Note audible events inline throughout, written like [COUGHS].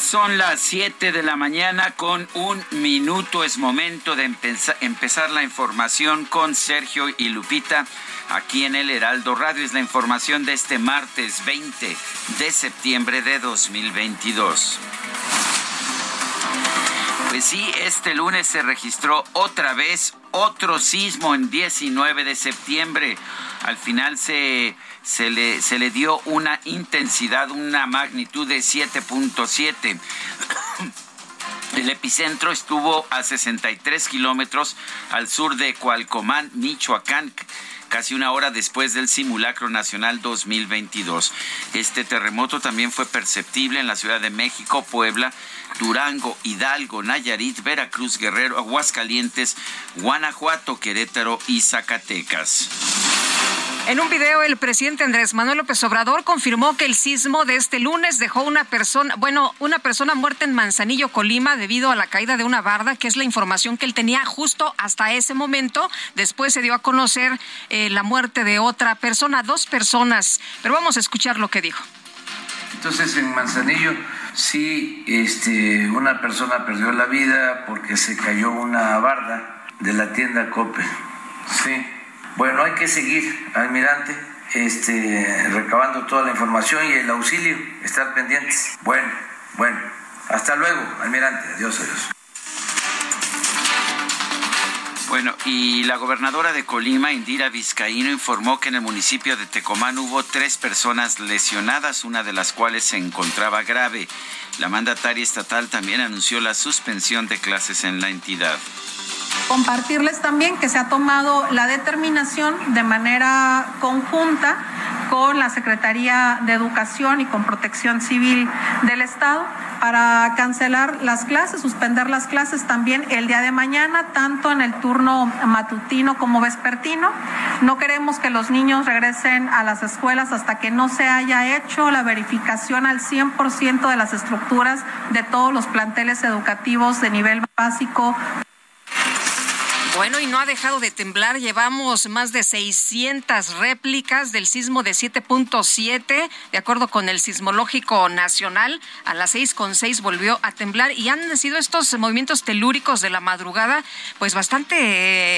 Son las 7 de la mañana con un minuto. Es momento de empezar la información con Sergio y Lupita aquí en el Heraldo Radio. Es la información de este martes 20 de septiembre de 2022. Pues sí, este lunes se registró otra vez otro sismo en 19 de septiembre. Al final se se le, se le dio una intensidad, una magnitud de 7.7. [COUGHS] El epicentro estuvo a 63 kilómetros al sur de Cualcomán, Michoacán casi una hora después del simulacro nacional 2022. Este terremoto también fue perceptible en la Ciudad de México, Puebla, Durango, Hidalgo, Nayarit, Veracruz, Guerrero, Aguascalientes, Guanajuato, Querétaro y Zacatecas. En un video, el presidente Andrés Manuel López Obrador confirmó que el sismo de este lunes dejó una persona, bueno, una persona muerta en Manzanillo, Colima, debido a la caída de una barda, que es la información que él tenía justo hasta ese momento. Después se dio a conocer eh, la muerte de otra persona, dos personas. Pero vamos a escuchar lo que dijo. Entonces, en Manzanillo, sí, este, una persona perdió la vida porque se cayó una barda de la tienda Cope. Sí. Bueno, hay que seguir, almirante, este, recabando toda la información y el auxilio, estar pendientes. Bueno, bueno, hasta luego, almirante, adiós, adiós. Bueno, y la gobernadora de Colima, Indira Vizcaíno, informó que en el municipio de Tecomán hubo tres personas lesionadas, una de las cuales se encontraba grave. La mandataria estatal también anunció la suspensión de clases en la entidad. Compartirles también que se ha tomado la determinación de manera conjunta con la Secretaría de Educación y con Protección Civil del Estado para cancelar las clases, suspender las clases también el día de mañana, tanto en el turno matutino como vespertino. No queremos que los niños regresen a las escuelas hasta que no se haya hecho la verificación al 100% de las estructuras de todos los planteles educativos de nivel básico, bueno, y no ha dejado de temblar. Llevamos más de 600 réplicas del sismo de 7.7, de acuerdo con el Sismológico Nacional. A las 6.6 volvió a temblar y han sido estos movimientos telúricos de la madrugada, pues bastante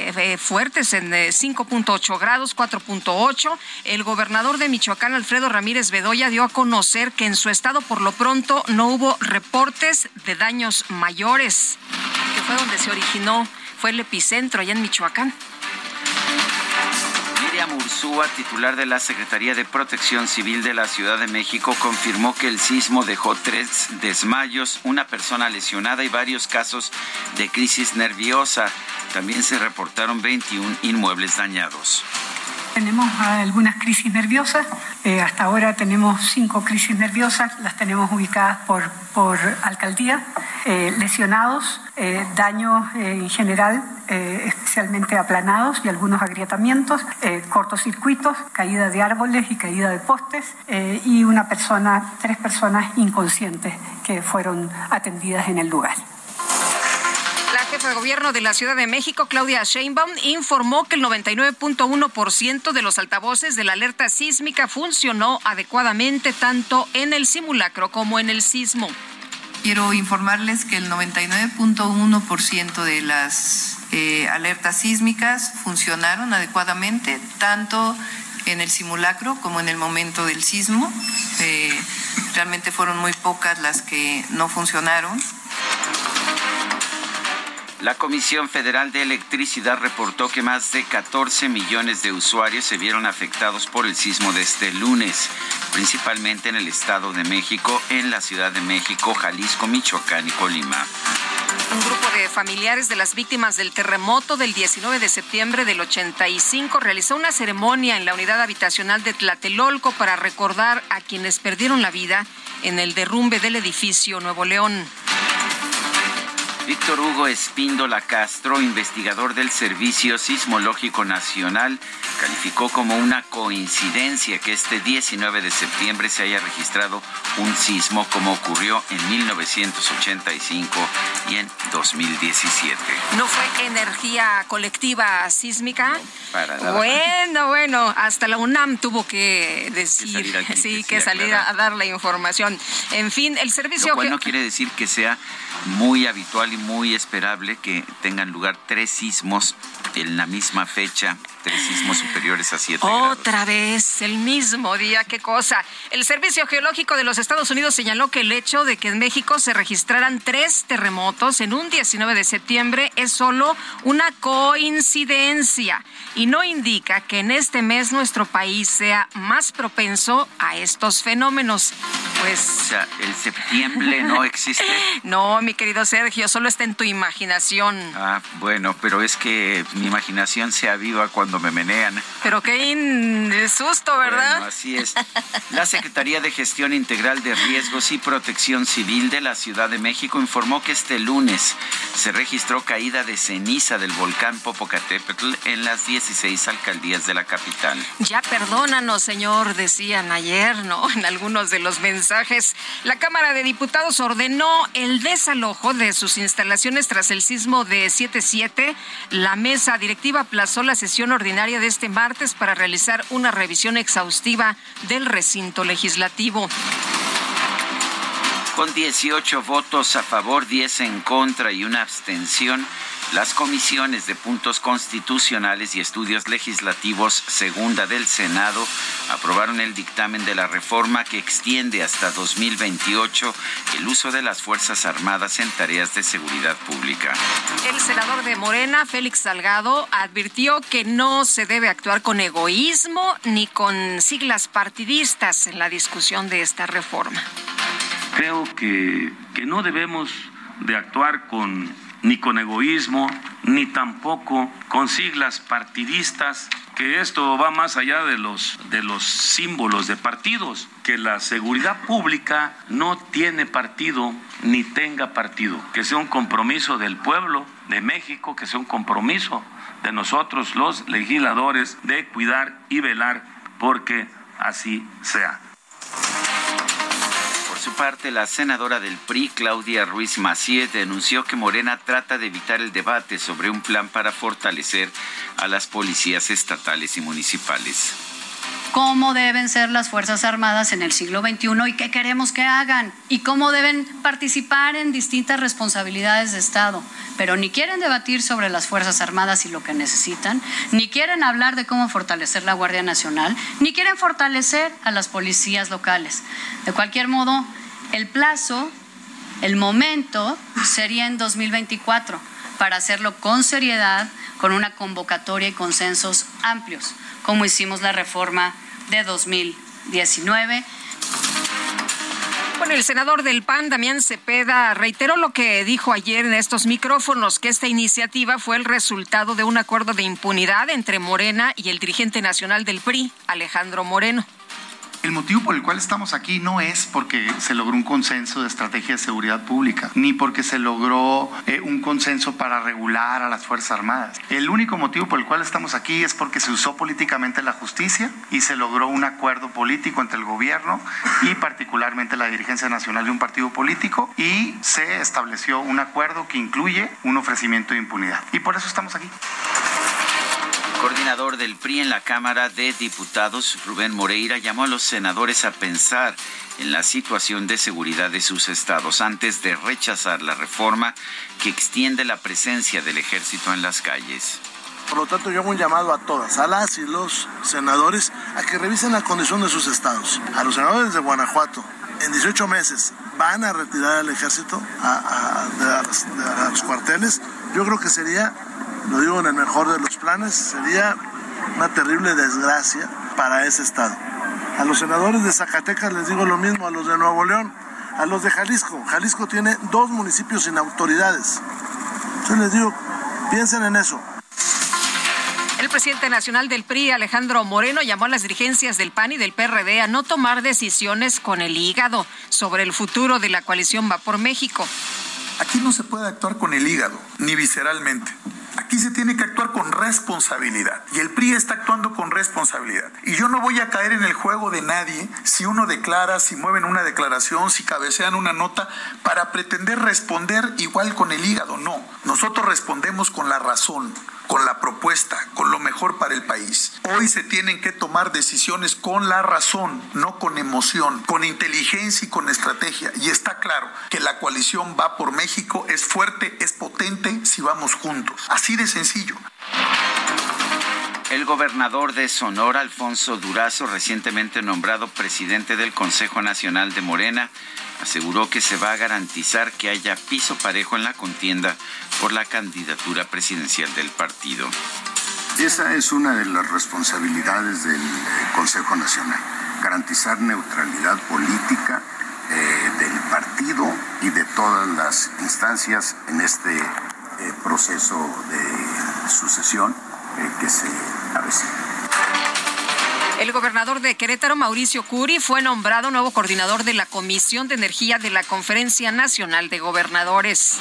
eh, fuertes en 5.8 eh, grados, 4.8. El gobernador de Michoacán, Alfredo Ramírez Bedoya, dio a conocer que en su estado, por lo pronto, no hubo reportes de daños mayores, que fue donde se originó fue el epicentro allá en Michoacán. Miriam Ursúa, titular de la Secretaría de Protección Civil de la Ciudad de México, confirmó que el sismo dejó tres desmayos, una persona lesionada y varios casos de crisis nerviosa. También se reportaron 21 inmuebles dañados. Tenemos algunas crisis nerviosas. Eh, hasta ahora tenemos cinco crisis nerviosas. Las tenemos ubicadas por, por alcaldía. Eh, lesionados, eh, daños en general, especialmente aplanados y algunos agrietamientos, cortocircuitos, caída de árboles y caída de postes y una persona, tres personas inconscientes que fueron atendidas en el lugar. Jefa de gobierno de la Ciudad de México, Claudia Sheinbaum, informó que el 99.1% de los altavoces de la alerta sísmica funcionó adecuadamente tanto en el simulacro como en el sismo. quiero informarles que el 99.1% de las eh, alertas sísmicas funcionaron adecuadamente, tanto en el simulacro como en el momento del sismo. Eh, realmente fueron muy pocas las que no funcionaron. La Comisión Federal de Electricidad reportó que más de 14 millones de usuarios se vieron afectados por el sismo de este lunes, principalmente en el Estado de México, en la Ciudad de México, Jalisco, Michoacán y Colima. Un grupo de familiares de las víctimas del terremoto del 19 de septiembre del 85 realizó una ceremonia en la unidad habitacional de Tlatelolco para recordar a quienes perdieron la vida en el derrumbe del edificio Nuevo León. Víctor Hugo Espíndola Castro, investigador del Servicio Sismológico Nacional, calificó como una coincidencia que este 19 de septiembre se haya registrado un sismo como ocurrió en 1985 y en 2017. ¿No fue energía colectiva sísmica? Para nada. Bueno, bueno, hasta la UNAM tuvo que decir, sí, que salir a dar la información. En fin, el servicio Lo cual no quiere decir que sea muy habitual y muy esperable que tengan lugar tres sismos en la misma fecha, tres sismos superiores a 7 grados. Otra vez, el mismo día, qué cosa. El Servicio Geológico de los Estados Unidos señaló que el hecho de que en México se registraran tres terremotos en un 19 de septiembre es solo una coincidencia y no indica que en este mes nuestro país sea más propenso a estos fenómenos. O Pues sea, el septiembre no [LAUGHS] existe. no, mi querido Sergio, solo está en tu imaginación. Ah, bueno, pero es que mi imaginación se aviva cuando me menean. Pero qué in- susto, ¿verdad? Bueno, así es. La Secretaría de Gestión Integral de Riesgos y Protección Civil de la Ciudad de México informó que este lunes se registró caída de ceniza del volcán Popocatépetl en las 16 alcaldías de la capital. Ya perdónanos, señor, decían ayer, ¿no? [LAUGHS] En algunos de los mensajes. La Cámara de Diputados ordenó el desalojo de sus instalaciones tras el sismo de 7.7. La mesa directiva aplazó la sesión de este martes para realizar una revisión exhaustiva del recinto legislativo. Con 18 votos a favor, 10 en contra y una abstención, las comisiones de puntos constitucionales y estudios legislativos segunda del Senado aprobaron el dictamen de la reforma que extiende hasta 2028 el uso de las Fuerzas Armadas en tareas de seguridad pública. El senador de Morena, Félix Salgado, advirtió que no se debe actuar con egoísmo ni con siglas partidistas en la discusión de esta reforma. Creo que, que no debemos de actuar con ni con egoísmo, ni tampoco con siglas partidistas, que esto va más allá de los, de los símbolos de partidos, que la seguridad pública no tiene partido ni tenga partido, que sea un compromiso del pueblo de México, que sea un compromiso de nosotros los legisladores de cuidar y velar porque así sea. Por su parte, la senadora del PRI, Claudia Ruiz Macié, denunció que Morena trata de evitar el debate sobre un plan para fortalecer a las policías estatales y municipales. Cómo deben ser las Fuerzas Armadas en el siglo XXI y qué queremos que hagan y cómo deben participar en distintas responsabilidades de Estado. Pero ni quieren debatir sobre las Fuerzas Armadas y lo que necesitan, ni quieren hablar de cómo fortalecer la Guardia Nacional, ni quieren fortalecer a las policías locales. De cualquier modo, el plazo, el momento sería en 2024 para hacerlo con seriedad, con una convocatoria y consensos amplios, como hicimos la reforma de 2019. Bueno, el senador del PAN, Damián Cepeda, reiteró lo que dijo ayer en estos micrófonos, que esta iniciativa fue el resultado de un acuerdo de impunidad entre Morena y el dirigente nacional del PRI, Alejandro Moreno. El motivo por el cual estamos aquí no es porque se logró un consenso de estrategia de seguridad pública, ni porque se logró eh, un consenso para regular a las Fuerzas Armadas. El único motivo por el cual estamos aquí es porque se usó políticamente la justicia y se logró un acuerdo político entre el gobierno y particularmente la dirigencia nacional de un partido político y se estableció un acuerdo que incluye un ofrecimiento de impunidad. Y por eso estamos aquí. Coordinador del PRI en la Cámara de Diputados, Rubén Moreira, llamó a los senadores a pensar en la situación de seguridad de sus estados antes de rechazar la reforma que extiende la presencia del ejército en las calles. Por lo tanto, yo hago un llamado a todas, a las y los senadores, a que revisen la condición de sus estados. A los senadores de Guanajuato, en 18 meses, van a retirar al ejército a, los cuarteles. Yo creo que sería, lo digo en el mejor de los planes, sería una terrible desgracia para ese estado. A los senadores de Zacatecas les digo lo mismo, a los de Nuevo León, a los de Jalisco. Jalisco tiene dos municipios sin autoridades. Yo les digo, piensen en eso. El presidente nacional del PRI, Alejandro Moreno, llamó a las dirigencias del PAN y del PRD a no tomar decisiones con el hígado sobre el futuro de la coalición Va por México. Aquí no se puede actuar con el hígado, ni visceralmente. Aquí se tiene que actuar con responsabilidad. Y el PRI está actuando con responsabilidad. Y yo no voy a caer en el juego de nadie si uno declara, si mueven una declaración, si cabecean una nota, para pretender responder igual con el hígado. No, nosotros respondemos con la razón con la propuesta, con lo mejor para el país. Hoy se tienen que tomar decisiones con la razón, no con emoción, con inteligencia y con estrategia. Y está claro que la coalición va por México, es fuerte, es potente si vamos juntos. Así de sencillo. El gobernador de Sonora, Alfonso Durazo, recientemente nombrado presidente del Consejo Nacional de Morena, aseguró que se va a garantizar que haya piso parejo en la contienda por la candidatura presidencial del partido. Esa es una de las responsabilidades del eh, Consejo Nacional, garantizar neutralidad política eh, del partido y de todas las instancias en este eh, proceso de sucesión que se avecina. El gobernador de Querétaro, Mauricio Curi, fue nombrado nuevo coordinador de la Comisión de Energía de la Conferencia Nacional de Gobernadores.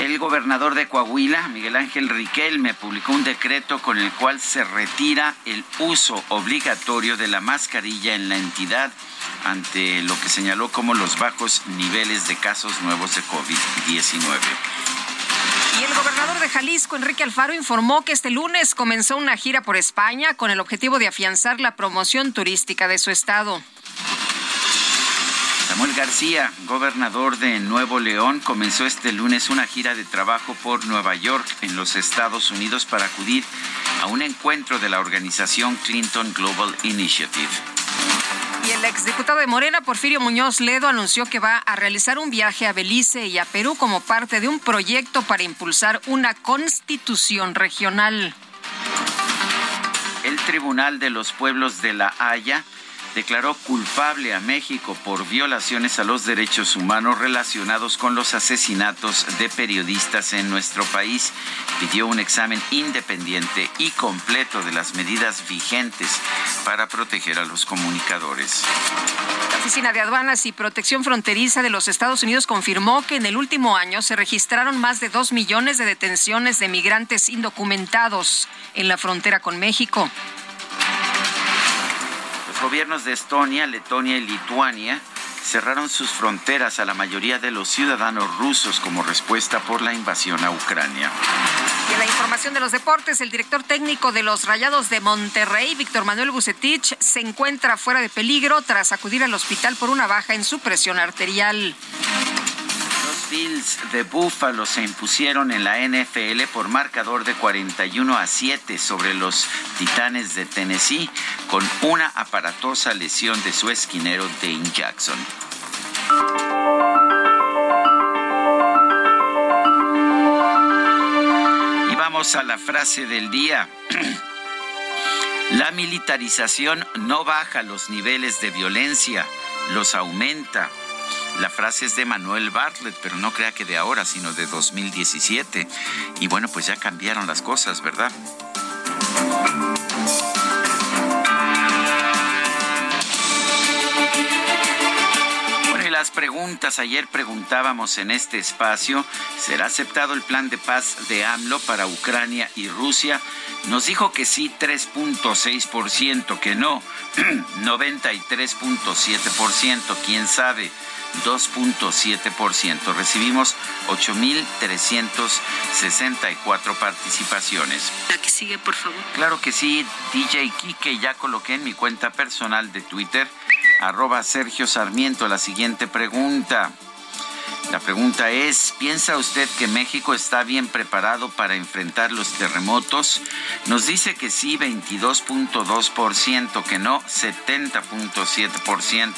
El gobernador de Coahuila, Miguel Ángel Riquelme, publicó un decreto con el cual se retira el uso obligatorio de la mascarilla en la entidad ante lo que señaló como los bajos niveles de casos nuevos de COVID-19. Y el gobernador de Jalisco, Enrique Alfaro, informó que este lunes comenzó una gira por España con el objetivo de afianzar la promoción turística de su estado. Samuel García, gobernador de Nuevo León, comenzó este lunes una gira de trabajo por Nueva York en los Estados Unidos para acudir a un encuentro de la organización Clinton Global Initiative. Y el exdiputado de Morena, Porfirio Muñoz Ledo, anunció que va a realizar un viaje a Belice y a Perú como parte de un proyecto para impulsar una constitución regional. El Tribunal de los Pueblos de La Haya declaró culpable a México por violaciones a los derechos humanos relacionados con los asesinatos de periodistas en nuestro país. Pidió un examen independiente y completo de las medidas vigentes para proteger a los comunicadores. La Oficina de Aduanas y Protección Fronteriza de los Estados Unidos confirmó que en el último año se registraron más de dos millones de detenciones de migrantes indocumentados en la frontera con México gobiernos de Estonia, Letonia y Lituania cerraron sus fronteras a la mayoría de los ciudadanos rusos como respuesta por la invasión a Ucrania. Y en la información de los deportes, el director técnico de los Rayados de Monterrey, Víctor Manuel Bucetich, se encuentra fuera de peligro tras acudir al hospital por una baja en su presión arterial. Bills de Buffalo se impusieron en la NFL por marcador de 41 a 7 sobre los Titanes de Tennessee con una aparatosa lesión de su esquinero Dane Jackson. Y vamos a la frase del día. [CLEARS THROAT] La militarización no baja los niveles de violencia, los aumenta. La frase es de Manuel Bartlett, pero no crea que de ahora, sino de 2017. Y bueno, pues ya cambiaron las cosas, ¿verdad? Bueno, y las preguntas, ayer preguntábamos en este espacio, ¿será aceptado el plan de paz de AMLO para Ucrania y Rusia? Nos dijo que sí 3.6%, que no [CLEARS THROAT] 93.7%, quién sabe 2.7%. Recibimos 8.364 participaciones. La que sigue, por favor. Claro que sí, DJ Kike, ya coloqué en mi cuenta personal de Twitter, arroba Sergio Sarmiento, la siguiente pregunta. La pregunta es, ¿piensa usted que México está bien preparado para enfrentar los terremotos? Nos dice que sí, 22.2%, que no, 70.7%.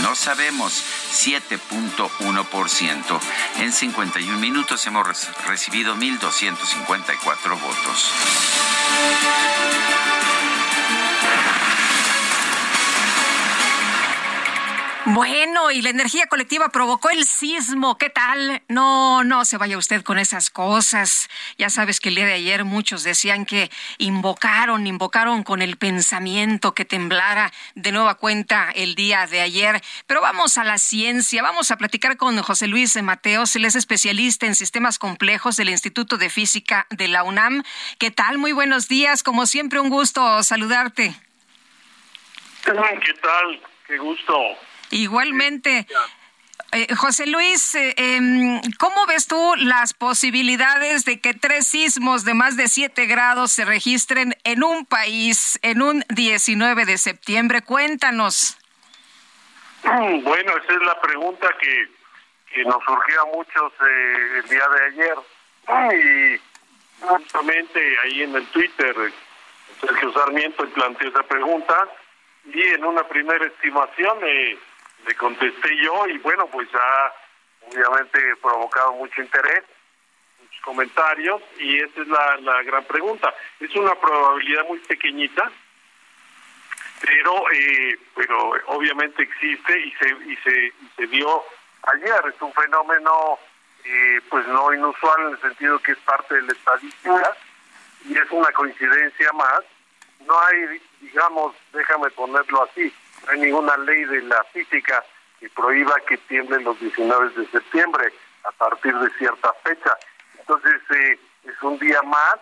No sabemos, 7.1%. En 51 minutos hemos recibido 1.254 votos. Bueno, y la energía colectiva provocó el sismo. ¿Qué tal? No, no se vaya usted con esas cosas. Ya sabes que el día de ayer muchos decían que invocaron, invocaron con el pensamiento que temblara de nueva cuenta el día de ayer. Pero vamos a la ciencia. Vamos a platicar con José Luis Mateos. Él es especialista en sistemas complejos del Instituto de Física de la UNAM. ¿Qué tal? Muy buenos días. Como siempre, un gusto saludarte. ¿Qué tal? Qué gusto. Igualmente. Eh, José Luis, eh, em, ¿cómo ves tú las posibilidades de que tres sismos de más de siete grados se registren en un país en un 19 de septiembre? Cuéntanos. Mm, bueno, esa es la pregunta que, que nos surgió a muchos eh, el día de ayer. Y justamente ahí en el Twitter, Sergio Sarmiento planteó esa pregunta y en una primera estimación... Eh, le contesté yo y bueno, pues ha obviamente provocado mucho interés, muchos comentarios y esa es la, la gran pregunta. Es una probabilidad muy pequeñita, pero eh, pero obviamente existe y se y se, se dio ayer. Es un fenómeno eh, pues no inusual en el sentido que es parte de la estadística y es una coincidencia más. No hay, digamos, déjame ponerlo así, no hay ninguna ley de la física que prohíba que tiemblen los 19 de septiembre a partir de cierta fecha. Entonces eh, es un día más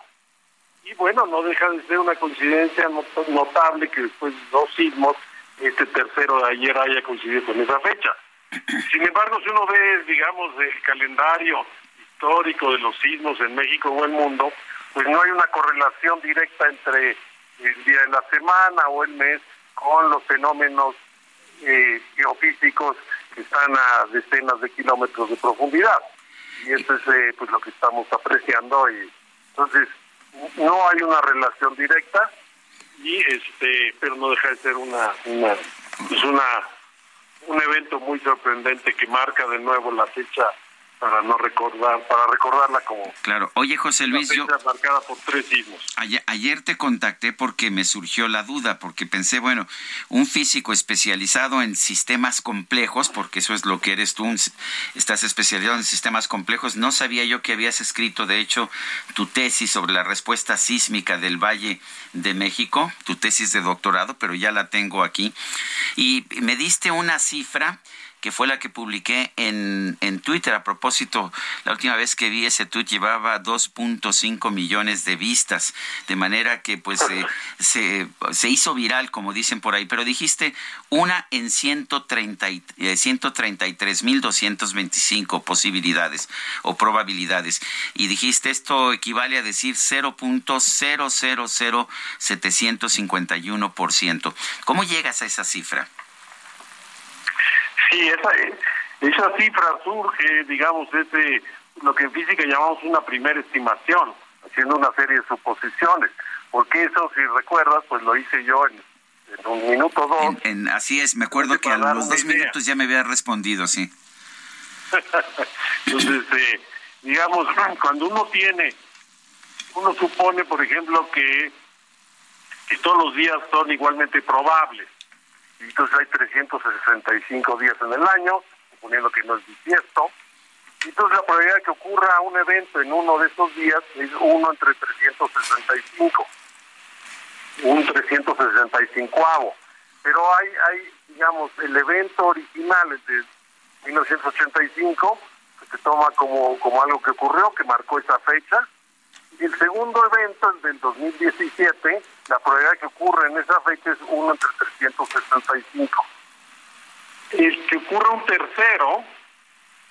y bueno, no deja de ser una coincidencia notable que después de dos sismos, este tercero de ayer haya coincidido con esa fecha. [CLEARS THROAT] Sin embargo, si uno ve, digamos, el calendario histórico de los sismos en México o el mundo, pues no hay una correlación directa entre el día de la semana o el mes con los fenómenos eh, geofísicos que están a decenas de kilómetros de profundidad. Y eso es eh, pues lo que estamos apreciando. y Entonces, no hay una relación directa, y este pero no deja de ser una, una, pues una un evento muy sorprendente que marca de nuevo la fecha para no recordar, para recordarla como. Claro. Oye, José Luis, yo. marcada por tres sismos. Ayer, te contacté porque me surgió la duda, porque pensé, bueno, un físico especializado en sistemas complejos, porque eso es lo que eres tú, estás especializado en sistemas complejos. No sabía yo que habías escrito, de hecho, tu tesis sobre la respuesta sísmica del Valle de México, tu tesis de doctorado, pero ya la tengo aquí. Y me diste una cifra que fue la que publiqué en, en Twitter. A propósito, la última vez que vi ese tweet llevaba 2.5 millones de vistas, de manera que pues se, se hizo viral, como dicen por ahí, pero dijiste una en 130, 133.225 eh, posibilidades o probabilidades. Y dijiste esto equivale a decir 0.000751%. ¿Cómo llegas a esa cifra? Sí, esa, esa cifra surge, digamos, de lo que en física llamamos una primera estimación, haciendo una serie de suposiciones. Porque eso, si recuerdas, pues lo hice yo en, un minuto dos. En, así es, me acuerdo que a los dos minutos ya me había respondido, sí. Entonces, [LAUGHS] eh, digamos, [CLEARS THROAT] cuando uno tiene, uno supone, por ejemplo, que, que todos los días son igualmente probables entonces hay 365 días en el año, suponiendo que no es bisiesto. Entonces la probabilidad de que ocurra un evento en uno de esos días es uno entre 365, un 365 Pero hay, hay, digamos, el evento original de 1985, que se toma como, como algo que ocurrió, que marcó esa fecha, y el segundo evento, el del 2017, la probabilidad que ocurre en esa fecha es 1 entre 365. el que ocurra un tercero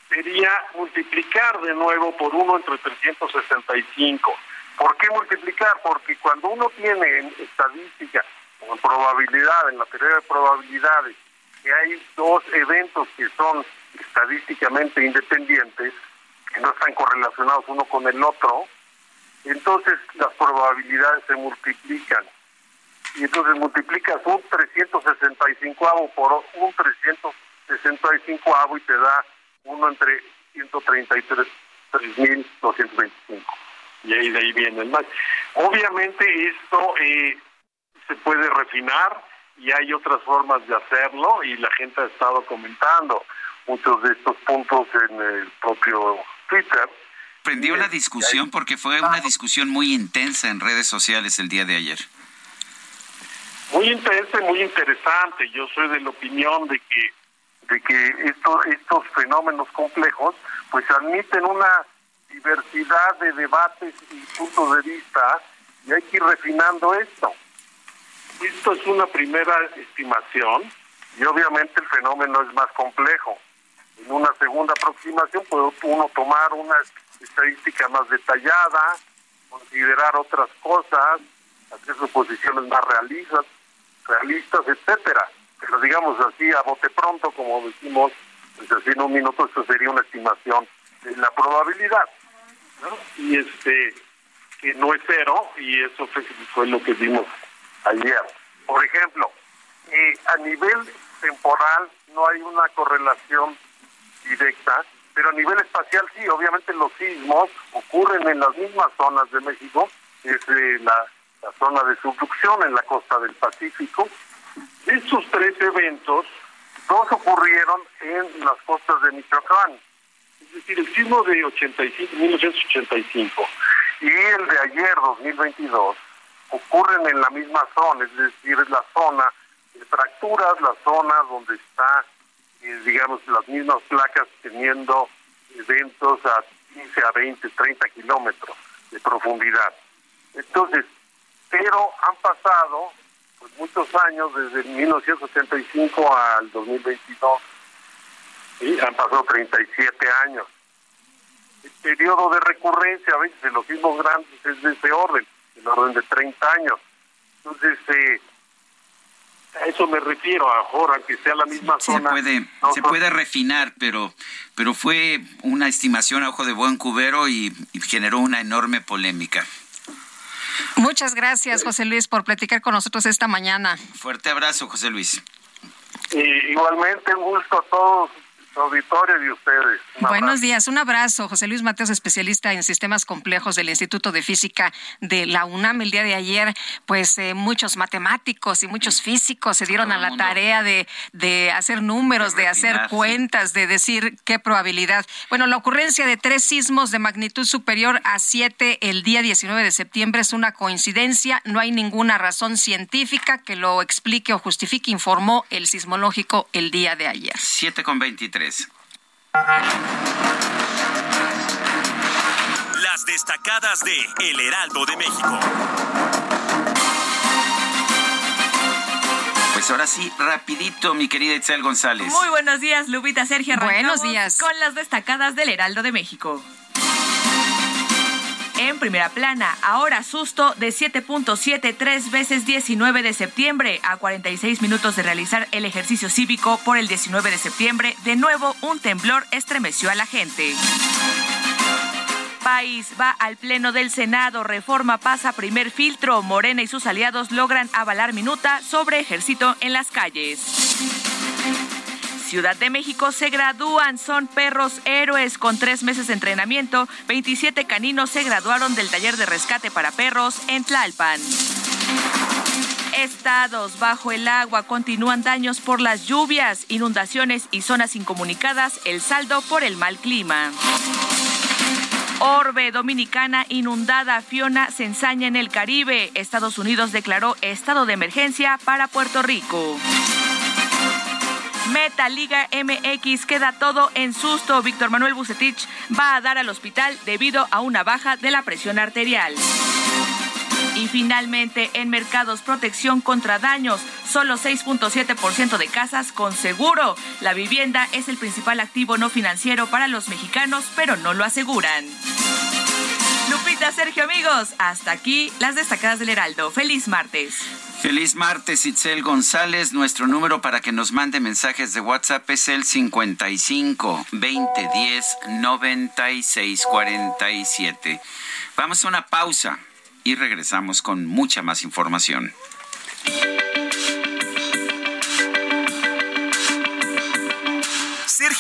sería multiplicar de nuevo por uno entre 365. ¿Por qué multiplicar? Porque cuando uno tiene en estadística o en probabilidad, en la teoría de probabilidades, que hay dos eventos que son estadísticamente independientes, que no están correlacionados uno con el otro, entonces las probabilidades se multiplican. Y entonces multiplicas un 365 por un 365 y te da uno entre 133.225. Y ahí de ahí viene el más. Obviamente esto eh, se puede refinar y hay otras formas de hacerlo y la gente ha estado comentando muchos de estos puntos en el propio Twitter. Prendió la discusión porque fue una discusión muy intensa en redes sociales el día de ayer. Muy intensa y muy interesante. Yo soy de la opinión de que de que estos estos fenómenos complejos pues admiten una diversidad de debates y puntos de vista y hay que ir refinando esto. Esto es una primera estimación y obviamente el fenómeno es más complejo. En una segunda aproximación puede uno tomar una estadística más detallada, considerar otras cosas, hacer suposiciones más realistas, realistas, etcétera. Pero digamos así, a bote pronto, como decimos, pues así en un minuto, eso sería una estimación de la probabilidad. Y este, que no es cero, y eso fue, lo que vimos ayer. Por ejemplo, eh, a nivel temporal no hay una correlación directa, pero a nivel espacial sí, obviamente los sismos ocurren en las mismas zonas de México, es la, la zona de subducción en la costa del Pacífico. Estos tres eventos, dos ocurrieron en las costas de Michoacán, es decir, el sismo de 85, 1985 y el de ayer, 2022, ocurren en la misma zona, es decir, es la zona de fracturas, la zona donde está eh, digamos, las mismas placas teniendo eventos a 15, a 20, 30 kilómetros de profundidad. Entonces, pero han pasado pues, muchos años, desde 1975 al 2022, y han pasado 37 años. El periodo de recurrencia a veces de los mismos grandes es de ese orden, el orden de 30 años. Entonces, eh, a eso me refiero, ahora que sea la misma zona. Se puede, se puede refinar, pero, pero fue una estimación a ojo de buen cubero y, generó una enorme polémica. Muchas gracias, José Luis, por platicar con nosotros esta mañana. Fuerte abrazo, José Luis. igualmente, un gusto a todos auditorio de ustedes. Buenos días, un abrazo. José Luis Mateos, especialista en sistemas complejos del Instituto de Física de la UNAM. El día de ayer, pues eh, muchos matemáticos y muchos físicos se dieron a la tarea de, de hacer números, de, hacer cuentas, de decir qué probabilidad. Bueno, la ocurrencia de tres sismos de magnitud superior a siete el día 19 de septiembre es una coincidencia. No hay ninguna razón científica que lo explique o justifique, informó el sismológico el día de ayer. Siete con 23. Las destacadas de El Heraldo de México. Pues ahora sí, rapidito, mi querida Itzel González. Muy buenos días, Lupita Sergio. Buenos días. Con las destacadas del Heraldo de México. En primera plana, ahora susto de 7.7 tres veces 19 de septiembre a 46 minutos de realizar el ejercicio cívico por el 19 de septiembre. De nuevo, un temblor estremeció a la gente. País va al Pleno del Senado. Reforma pasa primer filtro. Morena y sus aliados logran avalar minuta sobre ejército en las calles. Ciudad de México se gradúan, son perros héroes con tres meses de entrenamiento. 27 caninos se graduaron del taller de rescate para perros en Tlalpan. Estados bajo el agua continúan daños por las lluvias, inundaciones y zonas incomunicadas, el saldo por el mal clima. Orbe Dominicana inundada, Fiona se ensaña en el Caribe. Estados Unidos declaró estado de emergencia para Puerto Rico. Meta Liga MX queda todo en susto. Víctor Manuel Bucetich va a dar al hospital debido a una baja de la presión arterial. Y finalmente, en mercados protección contra daños, solo 6.7% de casas con seguro. La vivienda es el principal activo no financiero para los mexicanos, pero no lo aseguran. Lupita, Sergio, amigos, hasta aquí las destacadas del Heraldo. Feliz martes. Feliz martes, Itzel González. Nuestro número para que nos mande mensajes de WhatsApp es el 55 2010 9647. Vamos a una pausa y regresamos con mucha más información.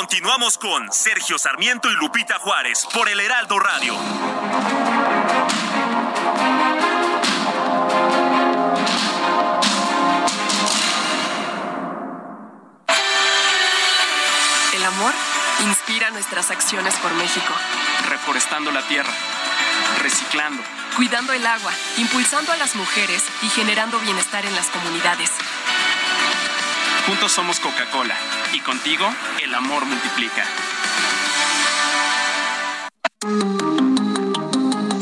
Continuamos con Sergio Sarmiento y Lupita Juárez por el Heraldo Radio. El amor inspira nuestras acciones por México. Reforestando la tierra, reciclando, cuidando el agua, impulsando a las mujeres y generando bienestar en las comunidades. Juntos somos Coca-Cola y contigo el amor multiplica.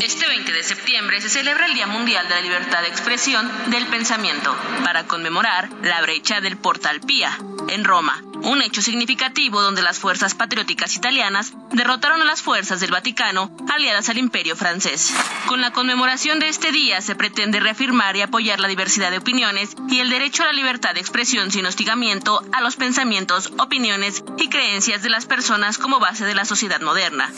Este 20 de septiembre se celebra el Día Mundial de la Libertad de Expresión del Pensamiento para conmemorar la brecha del Portal Pía en Roma, un hecho significativo donde las fuerzas patrióticas italianas derrotaron a las fuerzas del Vaticano aliadas al imperio francés. Con la conmemoración de este día se pretende reafirmar y apoyar la diversidad de opiniones y el derecho a la libertad de expresión sin hostigamiento a los pensamientos, opiniones y creencias de las personas como base de la sociedad moderna.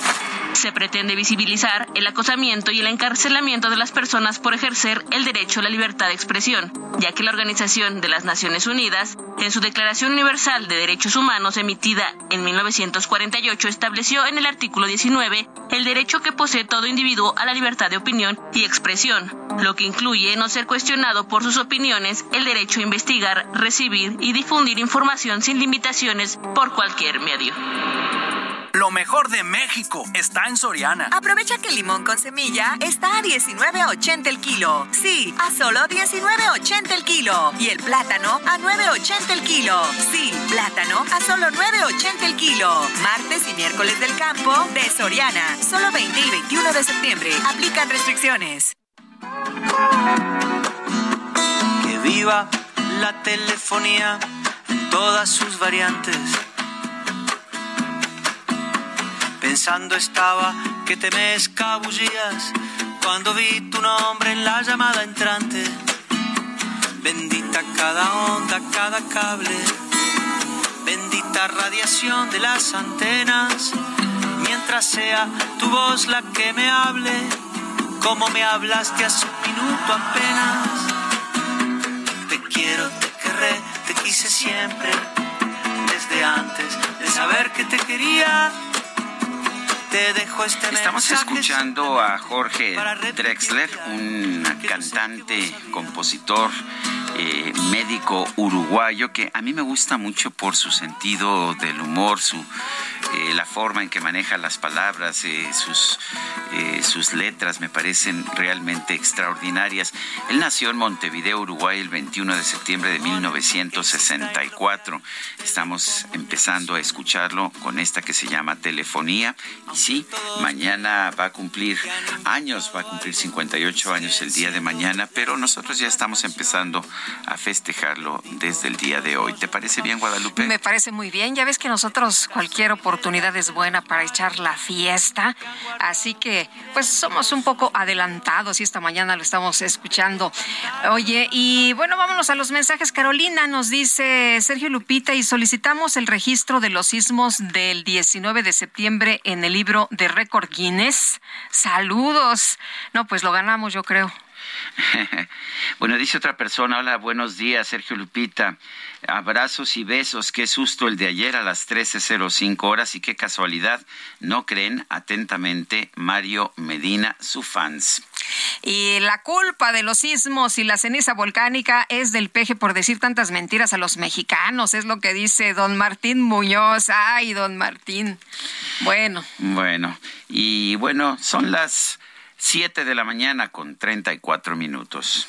Se pretende visibilizar el acosamiento y el encarcelamiento de las personas por ejercer el derecho a la libertad de expresión, ya que la Organización de las Naciones Unidas, en su Declaración Universal de Derechos Humanos emitida en 1948, estableció en el artículo 19 el derecho que posee todo individuo a la libertad de opinión y expresión, lo que incluye no ser cuestionado por sus opiniones, el derecho a investigar, recibir y difundir información sin limitaciones por cualquier medio. Lo mejor de México está en Soriana. Aprovecha que el limón con semilla está a 19.80 el kilo. Sí, a solo 19.80 el kilo. Y el plátano a 9.80 el kilo. Sí, plátano a solo 9.80 el kilo. Martes y miércoles del campo de Soriana. Solo 20 y 21 de septiembre. Aplican restricciones. Que viva la telefonía en todas sus variantes Pensando estaba que te me escabullías cuando vi tu nombre en la llamada entrante. Bendita cada onda, cada cable. Bendita radiación de las antenas. Mientras sea tu voz la que me hable, como me hablaste hace un minuto apenas. Te quiero, te querré, te quise siempre. Desde antes de saber que te quería este Estamos escuchando a Jorge Drexler, un cantante, compositor, eh, médico uruguayo que a mí me gusta mucho por su sentido del humor, su eh, la forma en que maneja las palabras, eh, sus, sus letras me parecen realmente extraordinarias. Él nació en Montevideo, Uruguay, el 21 de septiembre de 1964. Estamos empezando a escucharlo con esta que se llama Telefonía. Y sí, mañana va a cumplir años, va a cumplir 58 años el día de mañana, pero nosotros ya estamos empezando a festejarlo desde el día de hoy. ¿Te parece bien, Guadalupe? Me parece muy bien. Ya ves que nosotros cualquier oportunidad es buena para echar la fiesta. Así que, pues somos un poco adelantados y esta mañana lo estamos escuchando. Oye, y bueno, vámonos a los mensajes. Carolina nos dice Sergio Lupita y solicitamos el registro de los sismos del 19 de septiembre en el libro de récord Guinness. Saludos. No, pues lo ganamos, yo creo. [LAUGHS] bueno, dice otra persona, hola, buenos días, Sergio Lupita. Abrazos y besos, qué susto el de ayer a las 13.05 horas y qué casualidad. No creen atentamente Mario Medina, su fans. Y la culpa de los sismos y la ceniza volcánica es del peje por decir tantas mentiras a los mexicanos, es lo que dice don Martín Muñoz. Ay, don Martín. Bueno. Bueno, y bueno, son las 7 de la mañana con 34 minutos.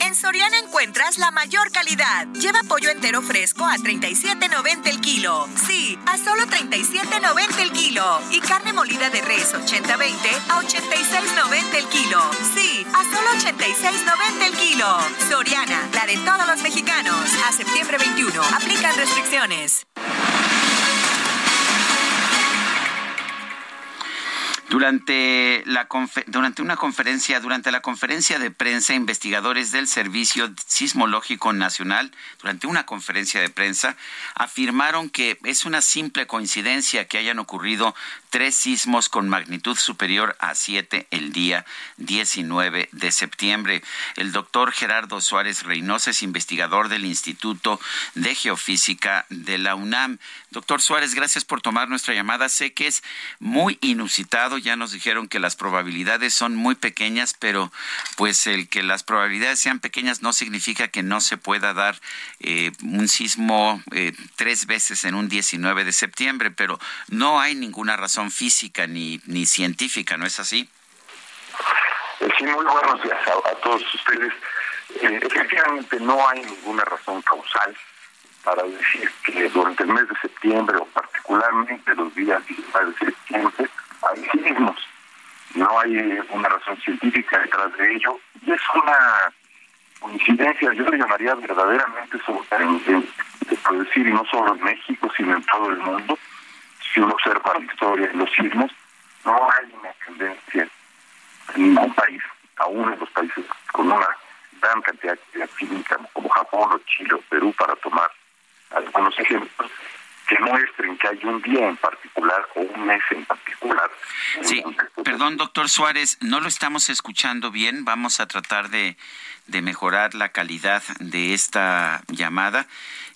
En Soriana encuentras la mayor calidad. Lleva pollo entero fresco a 37.90 el kilo. Sí, a solo 37.90 el kilo. Y carne molida de res 80-20 a 86.90 el kilo. Sí, a solo 86.90 el kilo. Soriana, la de todos los mexicanos. A septiembre 21. Aplican restricciones. Durante, la durante una conferencia, durante la conferencia de prensa, investigadores del Servicio Sismológico Nacional, durante una conferencia de prensa, afirmaron que es una simple coincidencia que hayan ocurrido tres sismos con magnitud superior a siete el día 19 de septiembre. El doctor Gerardo Suárez Reynosa es investigador del Instituto de Geofísica de la UNAM. Doctor Suárez, gracias por tomar nuestra llamada. Sé que es muy inusitado, ya nos dijeron que las probabilidades son muy pequeñas, pero pues el que las probabilidades sean pequeñas no significa que no se pueda dar eh, un sismo eh, tres veces en un 19 de septiembre, pero no hay ninguna razón física ni, ni científica, ¿no es así? Eh, sí, muy buenos días a, todos ustedes. Eh, efectivamente, no hay ninguna razón causal para decir que durante el mes de septiembre o particularmente los días de septiembre hay sismos. No hay una razón científica detrás de ello y es una coincidencia, yo le llamaría verdaderamente sorprendente, por decir, y no solo en México, sino en todo el mundo, si uno observa la historia de los sismos, no hay una tendencia en ningún país, aún en los países con una gran cantidad de actividad como Japón o Chile o Perú, para tomar algunos ejemplos, que muestren que hay un día en particular o un mes en particular. Sí, perdón, doctor Suárez, no lo estamos escuchando bien. Vamos a tratar de, de mejorar la calidad de esta llamada.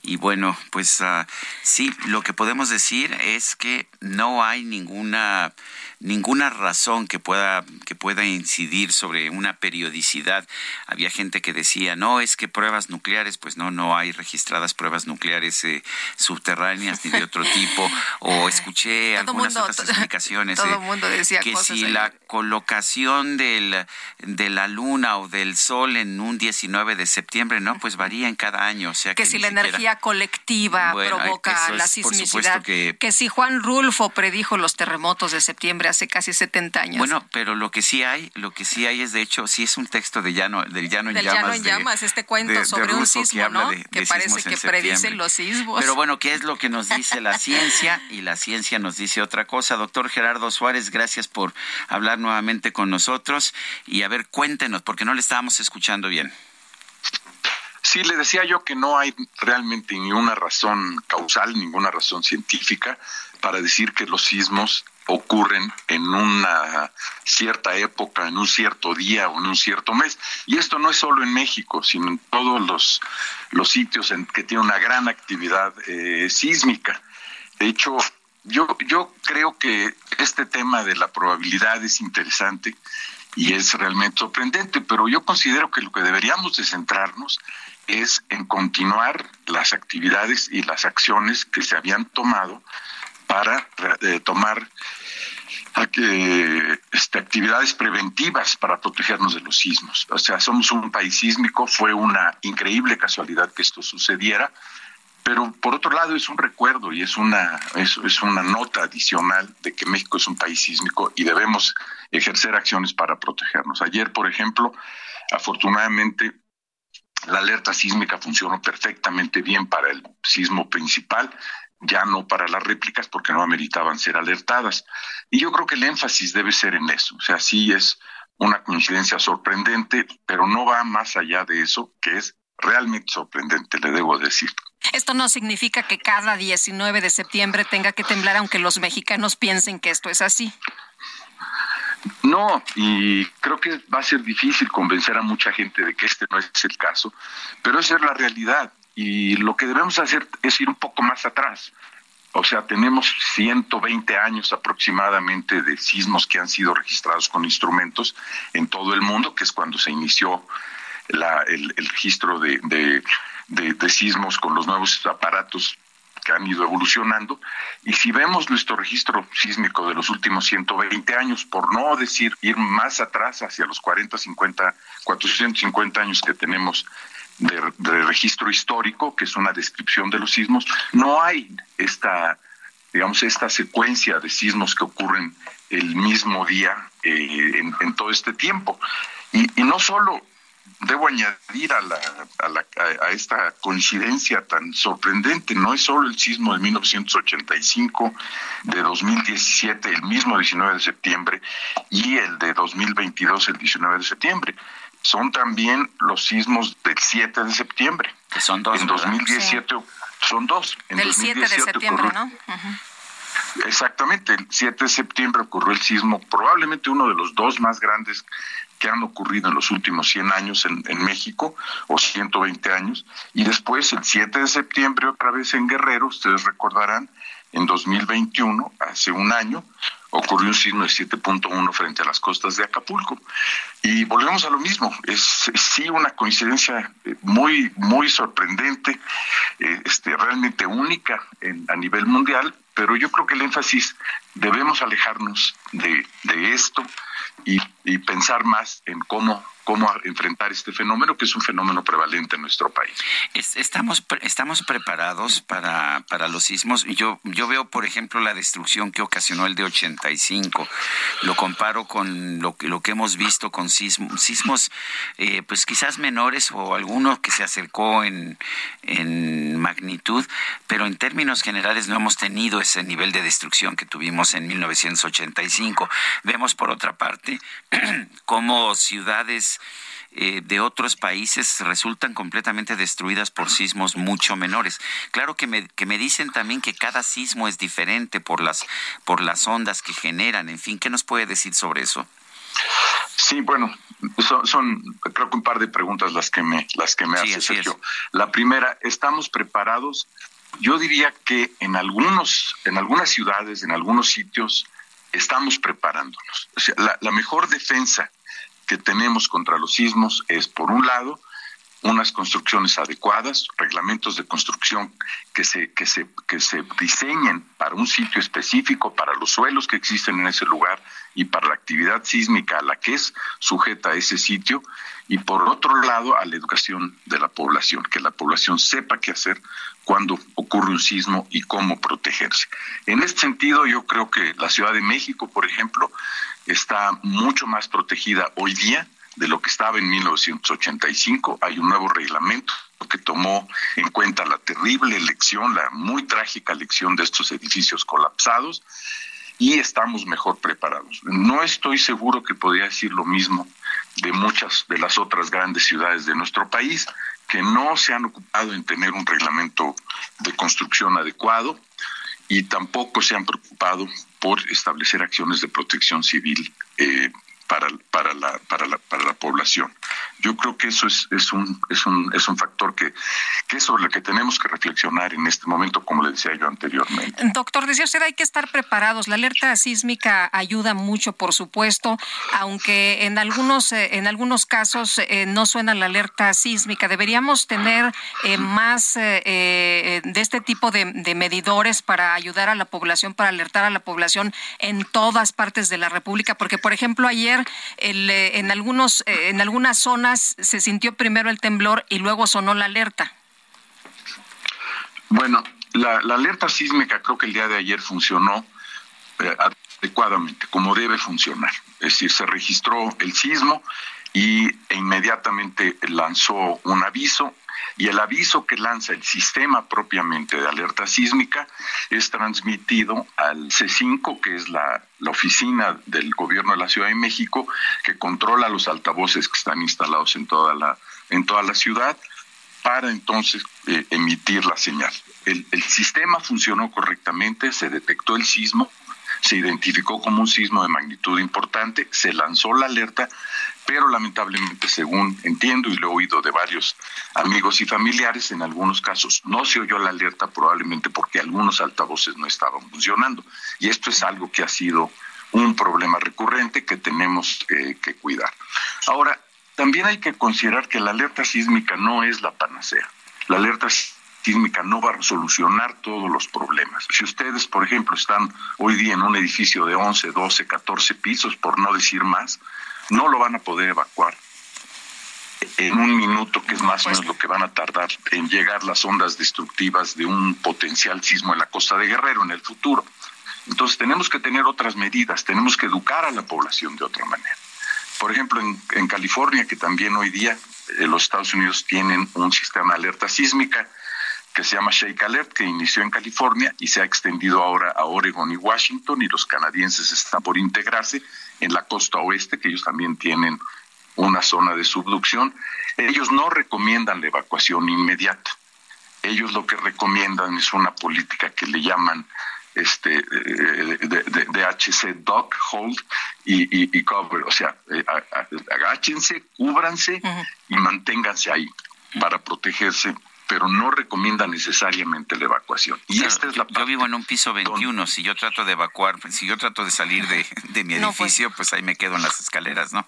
Y bueno, pues uh, sí, lo que podemos decir es que no hay ninguna ninguna razón que pueda que pueda incidir sobre una periodicidad. Había gente que decía, "No, es que pruebas nucleares, pues no no hay registradas pruebas nucleares eh, subterráneas ni de otro [LAUGHS] tipo." O escuché algunas otras [LAUGHS] explicaciones todo mundo decía que si la colocación del de la luna o del sol en un 19 de septiembre, no, pues varía en cada año, o sea que, que si la energía colectiva provoca la sismicidad, que... que si Juan Rulfo predijo los terremotos de septiembre hace casi 70 años. Bueno, pero lo que sí hay, lo que sí hay es de hecho, sí es un texto de llano, del llano en del llamas. Llano en de, llamas, este cuento de, de sobre Rulfo un sismo, que ¿no? De, que parece que predice los sismos. Pero bueno, ¿qué es lo que nos dice la ciencia? Y la ciencia nos dice otra cosa. Doctor Gerardo Suárez, gracias por hablar nuevamente con nosotros. Y a ver, cuéntenos, porque no le estábamos escuchando bien. Sí, le decía yo que no hay realmente ninguna razón causal, ninguna razón científica para decir que los sismos ocurren en una cierta época, en un cierto día o en un cierto mes. Y esto no es solo en México, sino en todos los, los sitios en que tiene una gran actividad eh, sísmica. De hecho, yo, yo creo que este tema de la probabilidad es interesante y es realmente sorprendente, pero yo considero que lo que deberíamos de centrarnos es en continuar las actividades y las acciones que se habían tomado para eh, tomar eh, este, actividades preventivas para protegernos de los sismos. O sea, somos un país sísmico, fue una increíble casualidad que esto sucediera, pero por otro lado es un recuerdo y es una, es, es una nota adicional de que México es un país sísmico y debemos ejercer acciones para protegernos. Ayer, por ejemplo, afortunadamente la alerta sísmica funcionó perfectamente bien para el sismo principal, ya no para las réplicas porque no ameritaban ser alertadas. Y yo creo que el énfasis debe ser en eso. O sea, sí es una coincidencia sorprendente, pero no va más allá de eso, que es realmente sorprendente, le debo decir. Esto no significa que cada 19 de septiembre tenga que temblar, aunque los mexicanos piensen que esto es así. No, y creo que va a ser difícil convencer a mucha gente de que este no es el caso, pero esa es la realidad y lo que debemos hacer es ir un poco más atrás. O sea, tenemos 120 años aproximadamente de sismos que han sido registrados con instrumentos en todo el mundo, que es cuando se inició el, registro de, de sismos con los nuevos aparatos que han ido evolucionando. Y si vemos nuestro registro sísmico de los últimos 120 años, por no decir ir más atrás hacia los 40, 50, 450 años que tenemos de, registro histórico, que es una descripción de los sismos, no hay esta, digamos, esta secuencia de sismos que ocurren el mismo día eh, en, todo este tiempo. Y, y no solo debo añadir a, la, a, la, a, esta coincidencia tan sorprendente, no es solo el sismo de 1985, de 2017, el mismo 19 de septiembre, y el de 2022, el 19 de septiembre, son también los sismos del 7 de septiembre. Que son dos. En 2017 son dos. En del 7 de septiembre, ¿no? Exactamente, el 7 de septiembre ocurrió el sismo, probablemente uno de los dos más grandes que han ocurrido en los últimos 100 años en, en, México, o 120 años, y después el 7 de septiembre otra vez en Guerrero, ustedes recordarán, en 2021, hace un año, ocurrió un sismo de 7.1 frente a las costas de Acapulco. Y volvemos a lo mismo, es, sí una coincidencia eh, muy, muy sorprendente, eh, este, realmente única en, a nivel mundial, pero yo creo que el énfasis debemos alejarnos de, de esto y, y pensar más en cómo cómo enfrentar este fenómeno, que es un fenómeno prevalente en nuestro país. Estamos, estamos preparados para, para los sismos. Yo, yo veo, por ejemplo, la destrucción que ocasionó el de 85. Lo comparo con lo que, lo que hemos visto con sismos, sismos eh, pues quizás menores o alguno que se acercó en, en magnitud, pero en términos generales no hemos tenido ese nivel de destrucción que tuvimos en 1985. Vemos, por otra parte, [CLEARS THROAT] cómo ciudades eh, de otros países resultan completamente destruidas por sismos mucho menores. Claro que me, que me dicen también que cada sismo es diferente por las, por las ondas que generan. En fin, ¿qué nos puede decir sobre eso? Sí, bueno, son, creo que un par de preguntas las que me las que me hace Sergio. La primera, ¿estamos preparados? Yo diría que en algunos en algunas ciudades, en algunos sitios estamos preparándonos. O sea, la, la mejor defensa que tenemos contra los sismos es, por un lado, unas construcciones adecuadas, reglamentos de construcción que se, que se, que se diseñen para un sitio específico, para los suelos que existen en ese lugar y para la actividad sísmica a la que es sujeta ese sitio, y por otro lado a la educación de la población, que la población sepa qué hacer cuando ocurre un sismo y cómo protegerse. En este sentido, yo creo que la Ciudad de México, por ejemplo, está mucho más protegida hoy día de lo que estaba en 1985. Hay un nuevo reglamento que tomó en cuenta la terrible lección, la muy trágica lección de estos edificios colapsados y estamos mejor preparados. No estoy seguro que podría decir lo mismo de muchas de las otras grandes ciudades de nuestro país que no se han ocupado en tener un reglamento de construcción adecuado y tampoco se han preocupado por establecer acciones de protección civil eh, para, para, la, para, la, para la población. Yo creo que eso es, es, un, es, un, es un factor que, que es sobre el que tenemos que reflexionar en este momento, como le decía yo anteriormente. Doctor, decía usted, hay que estar preparados. La alerta sísmica ayuda mucho, por supuesto, aunque en algunos, eh, en algunos casos eh, no suena la alerta sísmica. Deberíamos tener eh, más de este tipo de, de medidores para ayudar a la población, para alertar a la población en todas partes de la República, porque, por ejemplo, ayer el, en, algunos, en algunas zonas se sintió primero el temblor y luego sonó la alerta? Bueno, la, alerta sísmica creo que el día de ayer funcionó eh, adecuadamente, como debe funcionar. Es decir, se registró el sismo y e inmediatamente lanzó un aviso y el aviso que lanza el sistema propiamente de alerta sísmica es transmitido al C5, que es la, oficina del gobierno de la Ciudad de México, que controla los altavoces que están instalados en toda la, en toda la ciudad, para entonces eh, emitir la señal. El, el sistema funcionó correctamente, se detectó el sismo, se identificó como un sismo de magnitud importante, se lanzó la alerta, pero lamentablemente, según entiendo y lo he oído de varios amigos y familiares, en algunos casos no se oyó la alerta probablemente porque algunos altavoces no estaban funcionando. Y esto es algo que ha sido un problema recurrente que tenemos eh, que cuidar. Ahora, también hay que considerar que la alerta sísmica no es la panacea. La alerta sísmica no va a solucionar todos los problemas. Si ustedes, por ejemplo, están hoy día en un edificio de 11, 12, 14 pisos, por no decir más, no lo van a poder evacuar en un minuto, que es más o menos lo que van a tardar en llegar las ondas destructivas de un potencial sismo en la costa de Guerrero en el futuro. Entonces tenemos que tener otras medidas, tenemos que educar a la población de otra manera. Por ejemplo, en, California, que también hoy día eh, los Estados Unidos tienen un sistema de alerta sísmica que se llama Shake Alert, que inició en California y se ha extendido ahora a Oregon y Washington, y los canadienses están por integrarse en la costa oeste, que ellos también tienen una zona de subducción. Ellos no recomiendan la evacuación inmediata. Ellos lo que recomiendan es una política que le llaman este, eh, de, de, HC Dock, Hold y, Cover. O sea, eh, agáchense, cúbranse y manténganse ahí para protegerse pero no recomienda necesariamente la evacuación. Y esta es la Yo vivo en un piso 21, si yo trato de evacuar, si yo trato de salir de, mi pues. edificio, pues ahí me quedo en las escaleras, ¿no?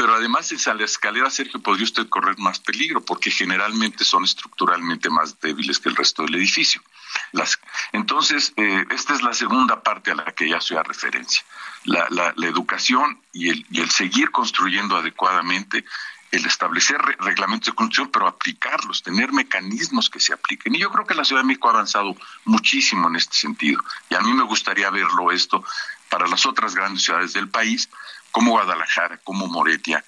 Pero además en la escalera, Sergio, podría usted correr más peligro, porque generalmente son estructuralmente más débiles que el resto del edificio. Las, entonces, eh, esta es la segunda parte a la que ya soy a referencia. La, la, la educación y el, y el seguir construyendo adecuadamente el establecer reglamentos de construcción, pero aplicarlos, tener mecanismos que se apliquen. Y yo creo que la Ciudad de México ha avanzado muchísimo en este sentido. Y a mí me gustaría verlo esto para las otras grandes ciudades del país, como Guadalajara, como Moretia,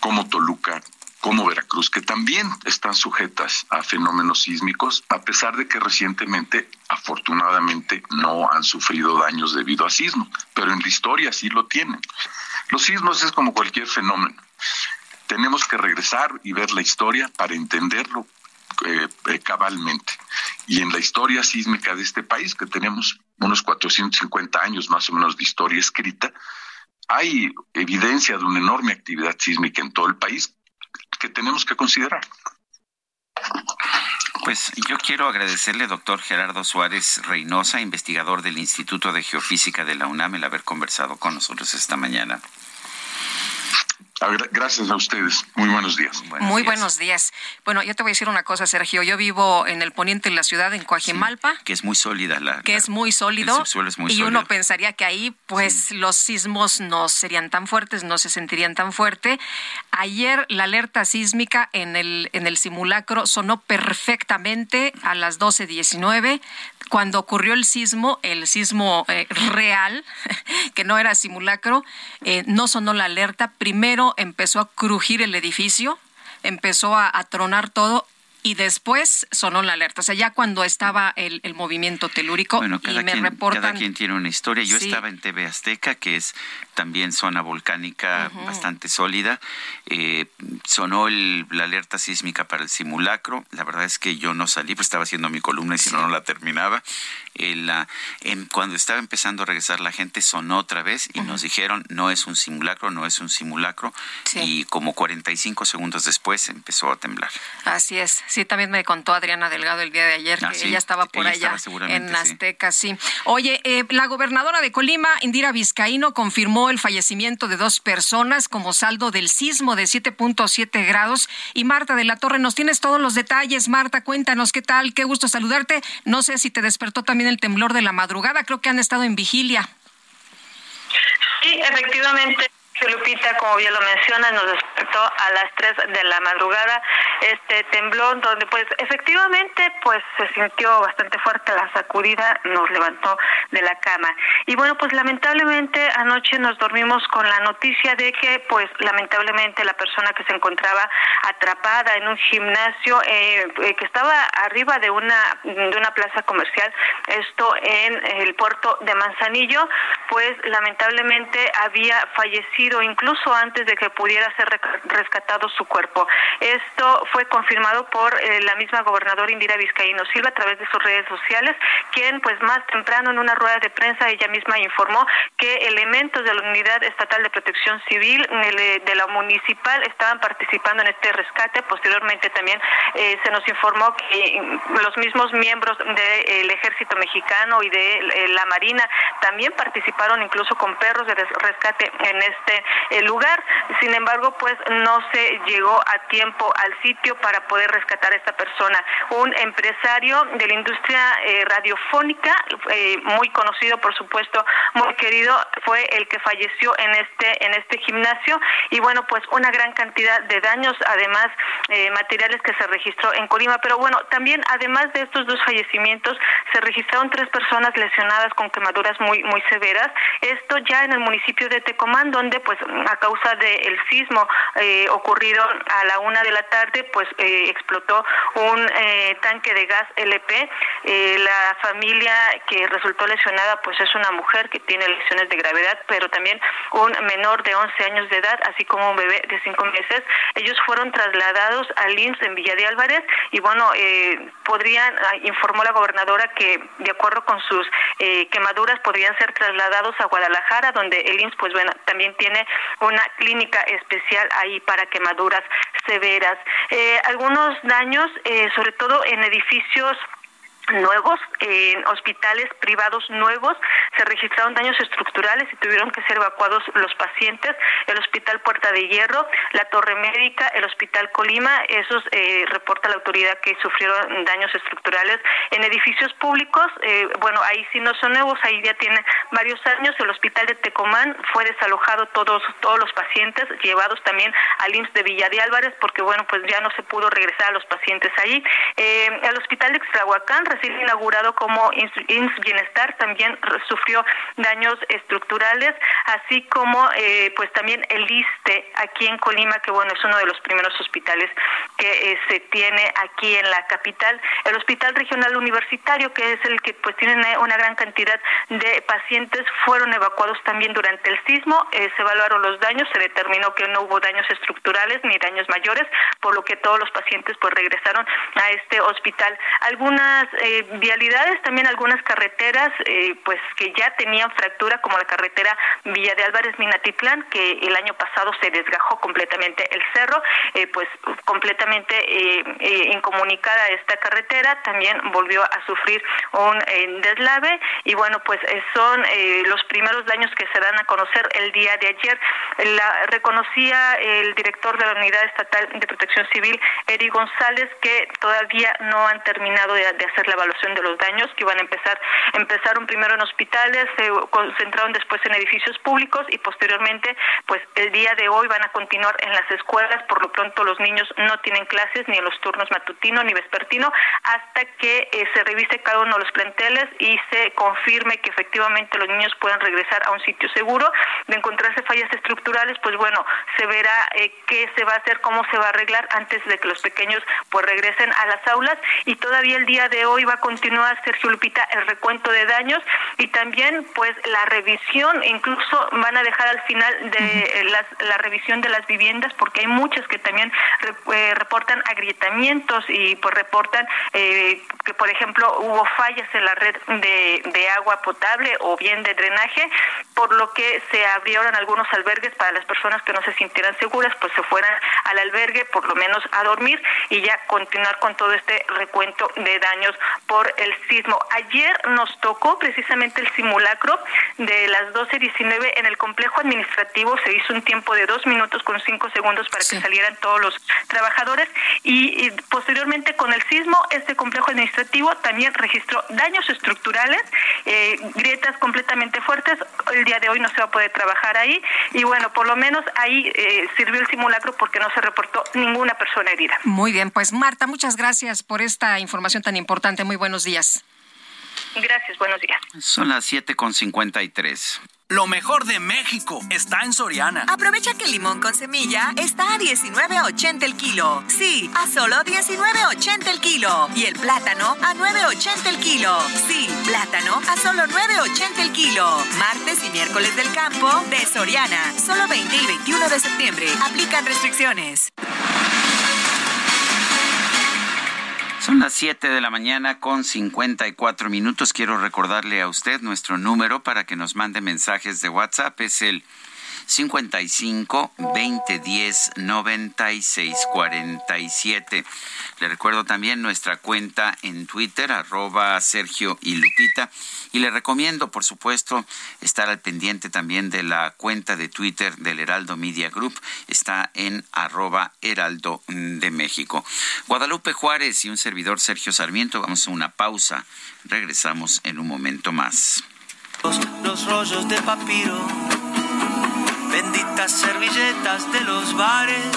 como Toluca, como Veracruz, que también están sujetas a fenómenos sísmicos, a pesar de que recientemente, afortunadamente, no han sufrido daños debido a sismos, pero en la historia sí lo tienen. Los sismos es como cualquier fenómeno. Tenemos que regresar y ver la historia para entenderlo eh, eh, cabalmente. Y en la historia sísmica de este país, que tenemos unos 450 años más o menos de historia escrita, hay evidencia de una enorme actividad sísmica en todo el país que tenemos que considerar. Pues yo quiero agradecerle, doctor Gerardo Suárez Reynosa, investigador del Instituto de Geofísica de la UNAM, el haber conversado con nosotros esta mañana. Gracias a ustedes. Muy buenos días. Muy buenos días. Bueno, yo te voy a decir una cosa, Sergio. Yo vivo en el poniente de la ciudad, en Coajimalpa. que es muy sólida la. Que es muy sólido. y uno pensaría que ahí, pues, los sismos no serían tan fuertes, no se sentirían tan fuerte. Ayer la alerta sísmica en el, en el simulacro sonó perfectamente a las 12.19 cuando ocurrió el sismo, el sismo eh, real, [LAUGHS] que no era simulacro, eh, no sonó la alerta. Primero empezó a crujir el edificio, empezó a, tronar todo y después sonó la alerta. O sea, ya cuando estaba el, movimiento telúrico bueno, cada y me quien, reportan... Cada quien tiene una historia. Yo estaba en TV Azteca, que es también zona volcánica bastante sólida. Eh, sonó la alerta sísmica para el simulacro. La verdad es que yo no salí, pues estaba haciendo mi columna y si no, no la terminaba. cuando estaba empezando a regresar la gente sonó otra vez y nos dijeron no es un simulacro, no es un simulacro. Y como 45 segundos después empezó a temblar. Así es. Sí, también me contó Adriana Delgado el día de ayer ah, que ella estaba por allá en Azteca, sí. Oye, eh, la gobernadora de Colima, Indira Vizcaíno, confirmó el fallecimiento de dos personas como saldo del sismo de 7.7 grados. Y Marta de la Torre, nos tienes todos los detalles. Marta, cuéntanos qué tal, qué gusto saludarte. No sé si te despertó también el temblor de la madrugada, creo que han estado en vigilia. Sí, efectivamente. Lupita, como bien lo menciona, nos despertó a las 3 de la madrugada este temblón donde pues efectivamente pues se sintió bastante fuerte la sacudida, nos levantó de la cama. Y bueno, pues lamentablemente anoche nos dormimos con la noticia de que pues lamentablemente la persona que se encontraba atrapada en un gimnasio eh, eh, que estaba arriba de una de una plaza comercial, esto en el puerto de Manzanillo, pues lamentablemente había fallecido incluso antes de que pudiera ser rescatado su cuerpo. Esto fue confirmado por eh, la misma gobernadora Indira Vizcaíno Silva a través de sus redes sociales, quien pues más temprano en una rueda de prensa ella misma informó que elementos de la Unidad Estatal de Protección Civil de la municipal estaban participando en este rescate. Posteriormente también eh, se nos informó que los mismos miembros del Ejército Mexicano y de eh, la Marina también participaron incluso con perros de rescate en este eh, lugar. Sin embargo, pues no se llegó a tiempo al sitio para poder rescatar a esta persona. Un empresario de la industria radiofónica, muy conocido por supuesto, muy querido, fue el que falleció en este en este gimnasio y bueno, pues una gran cantidad de daños, además materiales que se registró en Colima. Pero bueno, también además de estos dos fallecimientos, se registraron tres personas lesionadas con quemaduras muy muy severas. Esto ya en el municipio de Tecomán, donde pues a causa del sismo eh, ocurrido a la una de la tarde, pues eh, explotó un eh, tanque de gas LP. la familia que resultó lesionada pues es una mujer que tiene lesiones de gravedad, pero también un menor de 11 años de edad, así como un bebé de 5 meses. Ellos fueron trasladados al IMSS en Villa de Álvarez y bueno, podrían, ah, informó la gobernadora que de acuerdo con sus eh, quemaduras podrían ser trasladados a Guadalajara, donde el IMSS pues bueno, también tiene una clínica especial ahí para quemaduras severas. Eh, algunos daños, eh, sobre todo en edificios nuevos, en hospitales privados nuevos, se registraron daños estructurales y tuvieron que ser evacuados los pacientes, el Hospital Puerta de Hierro, la Torre Médica, el Hospital Colima, esos eh, reporta la autoridad que sufrieron daños estructurales. En edificios públicos, eh, bueno, ahí sí no son nuevos, ahí ya tienen varios años, el Hospital de Tecomán fue desalojado todos, todos los pacientes, llevados también al IMSS de Villa de Álvarez, porque bueno, pues ya no se pudo regresar a los pacientes ahí. Eh, el Hospital de Extrahuacán inaugurado como INS Bienestar también sufrió daños estructurales, así como eh, pues también el ISTE aquí en Colima, que bueno, es uno de los primeros hospitales que eh, se tiene aquí en la capital. El Hospital Regional Universitario, que es el que pues tiene una gran cantidad de pacientes, fueron evacuados también durante el sismo, eh, se evaluaron los daños, se determinó que no hubo daños estructurales ni daños mayores, por lo que todos los pacientes pues regresaron a este hospital. Algunas eh, vialidades, también algunas carreteras, eh, pues que ya tenían fractura, como la carretera Villa de Álvarez Minatitlán, que el año pasado se desgajó completamente el cerro, eh, pues completamente incomunicada esta carretera, también volvió a sufrir un deslave y bueno, pues son los primeros daños que se dan a conocer el día de ayer. La reconocía el director de la Unidad Estatal de Protección Civil, Eri González, que todavía no han terminado de hacer la evaluación de los daños que iban a empezar empezaron primero en hospitales, se concentraron después en edificios públicos y posteriormente, pues el día de hoy van a continuar en las escuelas. Por lo pronto los niños no tienen clases ni en los turnos matutino ni vespertino hasta que eh, se revise cada uno de los planteles y se confirme que efectivamente los niños puedan regresar a un sitio seguro. De encontrarse fallas estructurales, pues bueno, se verá eh, qué se va a hacer, cómo se va a arreglar antes de que los pequeños pues regresen a las aulas y todavía el día de hoy va a continuar Sergio Lupita el recuento de daños y también pues la revisión, incluso van a dejar al final de la revisión de las viviendas porque hay muchas que también eh, reportan agrietamientos y pues reportan eh, que por ejemplo hubo fallas en la red de, de agua potable o bien de drenaje, por lo que se abrieron algunos albergues para las personas que no se sintieran seguras, pues se fueran al albergue por lo menos a dormir y ya continuar con todo este recuento de daños por el sismo. Ayer nos tocó precisamente el simulacro de las 12.19 en el complejo administrativo. Se hizo un tiempo de dos minutos con cinco segundos para que salieran todos los trabajadores y, posteriormente con el sismo este complejo administrativo también registró daños estructurales, eh, grietas completamente fuertes. El día de hoy no se va a poder trabajar ahí y bueno, por lo menos ahí eh, sirvió el simulacro porque no se reportó ninguna persona herida. Muy bien, pues Marta, muchas gracias por esta información tan importante. Muy buenos días. Gracias, buenos días. Son las 7.53. Lo mejor de México está en Soriana. Aprovecha que el limón con semilla está a 19.80 el kilo. Sí, a solo 19.80 el kilo. Y el plátano a 9.80 el kilo. Sí, plátano a solo 9.80 el kilo. Martes y miércoles del campo de Soriana. Solo 20 y 21 de septiembre. Aplican restricciones. Son las 7 de la mañana con 54 minutos. Quiero recordarle a usted nuestro número para que nos mande mensajes de WhatsApp. Es el 55 2010 96 47. Le recuerdo también nuestra cuenta en Twitter, arroba Sergio y Lupita. Y le recomiendo, por supuesto, estar al pendiente también de la cuenta de Twitter del Heraldo Media Group. Está en arroba Heraldo de México. Guadalupe Juárez y un servidor Sergio Sarmiento. Vamos a una pausa. Regresamos en un momento más. Los rollos de papiro benditas servilletas de los bares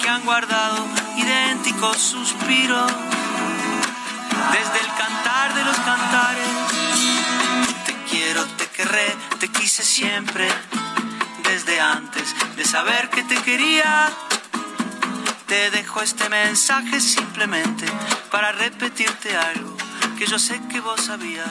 que han guardado idénticos suspiros desde el cantar de los cantares. Te quiero, te querré, te quise siempre, desde antes de saber que te quería. Te dejo este mensaje simplemente para repetirte algo que yo sé que vos sabías.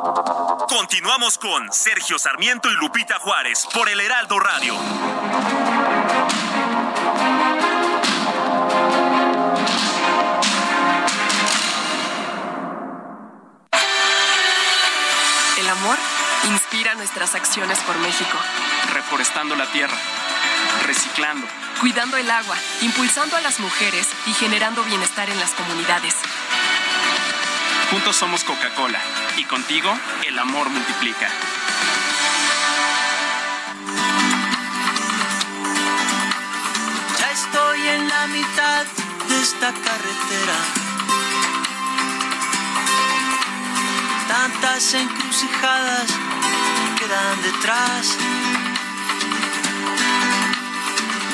Continuamos con Sergio Sarmiento y Lupita Juárez por el Heraldo Radio. El amor inspira nuestras acciones por México. Reforestando la tierra, reciclando, cuidando el agua, impulsando a las mujeres y generando bienestar en las comunidades. Juntos somos Coca-Cola y contigo el amor multiplica. Ya estoy en la mitad de esta carretera. Tantas encrucijadas quedan detrás.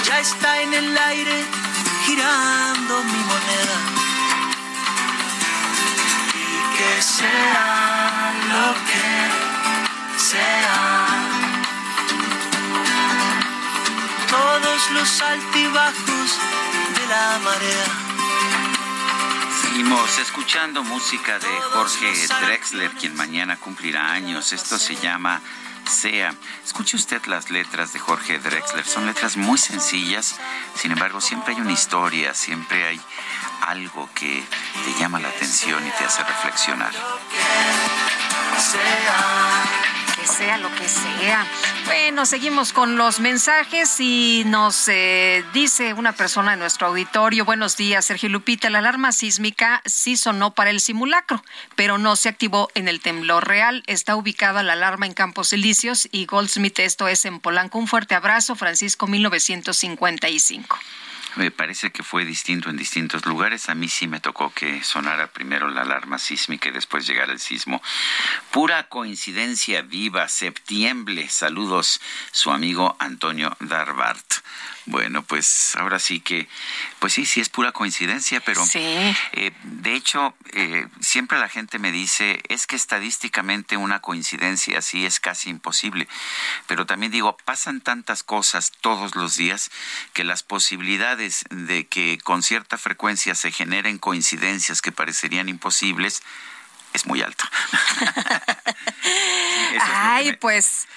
Ya está en el aire girando mi moneda. Que sea lo que sea. Todos los altibajos de la marea. Seguimos escuchando música de Jorge Drexler, quien mañana cumplirá años. Esto se llama Sea. Escuche usted las letras de Jorge Drexler. Son letras muy sencillas, sin embargo, siempre hay una historia, siempre hay algo que te llama la atención y te hace reflexionar. Que sea lo que sea. Bueno, seguimos con los mensajes y nos eh, dice una persona de nuestro auditorio, buenos días, Sergio Lupita, la alarma sísmica sí sonó para el simulacro, pero no se activó en el temblor real. Está ubicada la alarma en Campos Elíseos y Goldsmith, esto es en Polanco. Un fuerte abrazo, Francisco 1955. Me parece que fue distinto en distintos lugares. A mí sí me tocó que sonara primero la alarma sísmica y después llegara el sismo. Pura coincidencia viva, septiembre. Saludos, su amigo Antonio Darbart. Bueno, pues ahora sí que, pues sí, sí es pura coincidencia, pero eh, de hecho eh, siempre la gente me dice es que estadísticamente una coincidencia así es casi imposible, pero también digo pasan tantas cosas todos los días que las posibilidades de que con cierta frecuencia se generen coincidencias que parecerían imposibles es muy alto. [LAUGHS] Ay, pues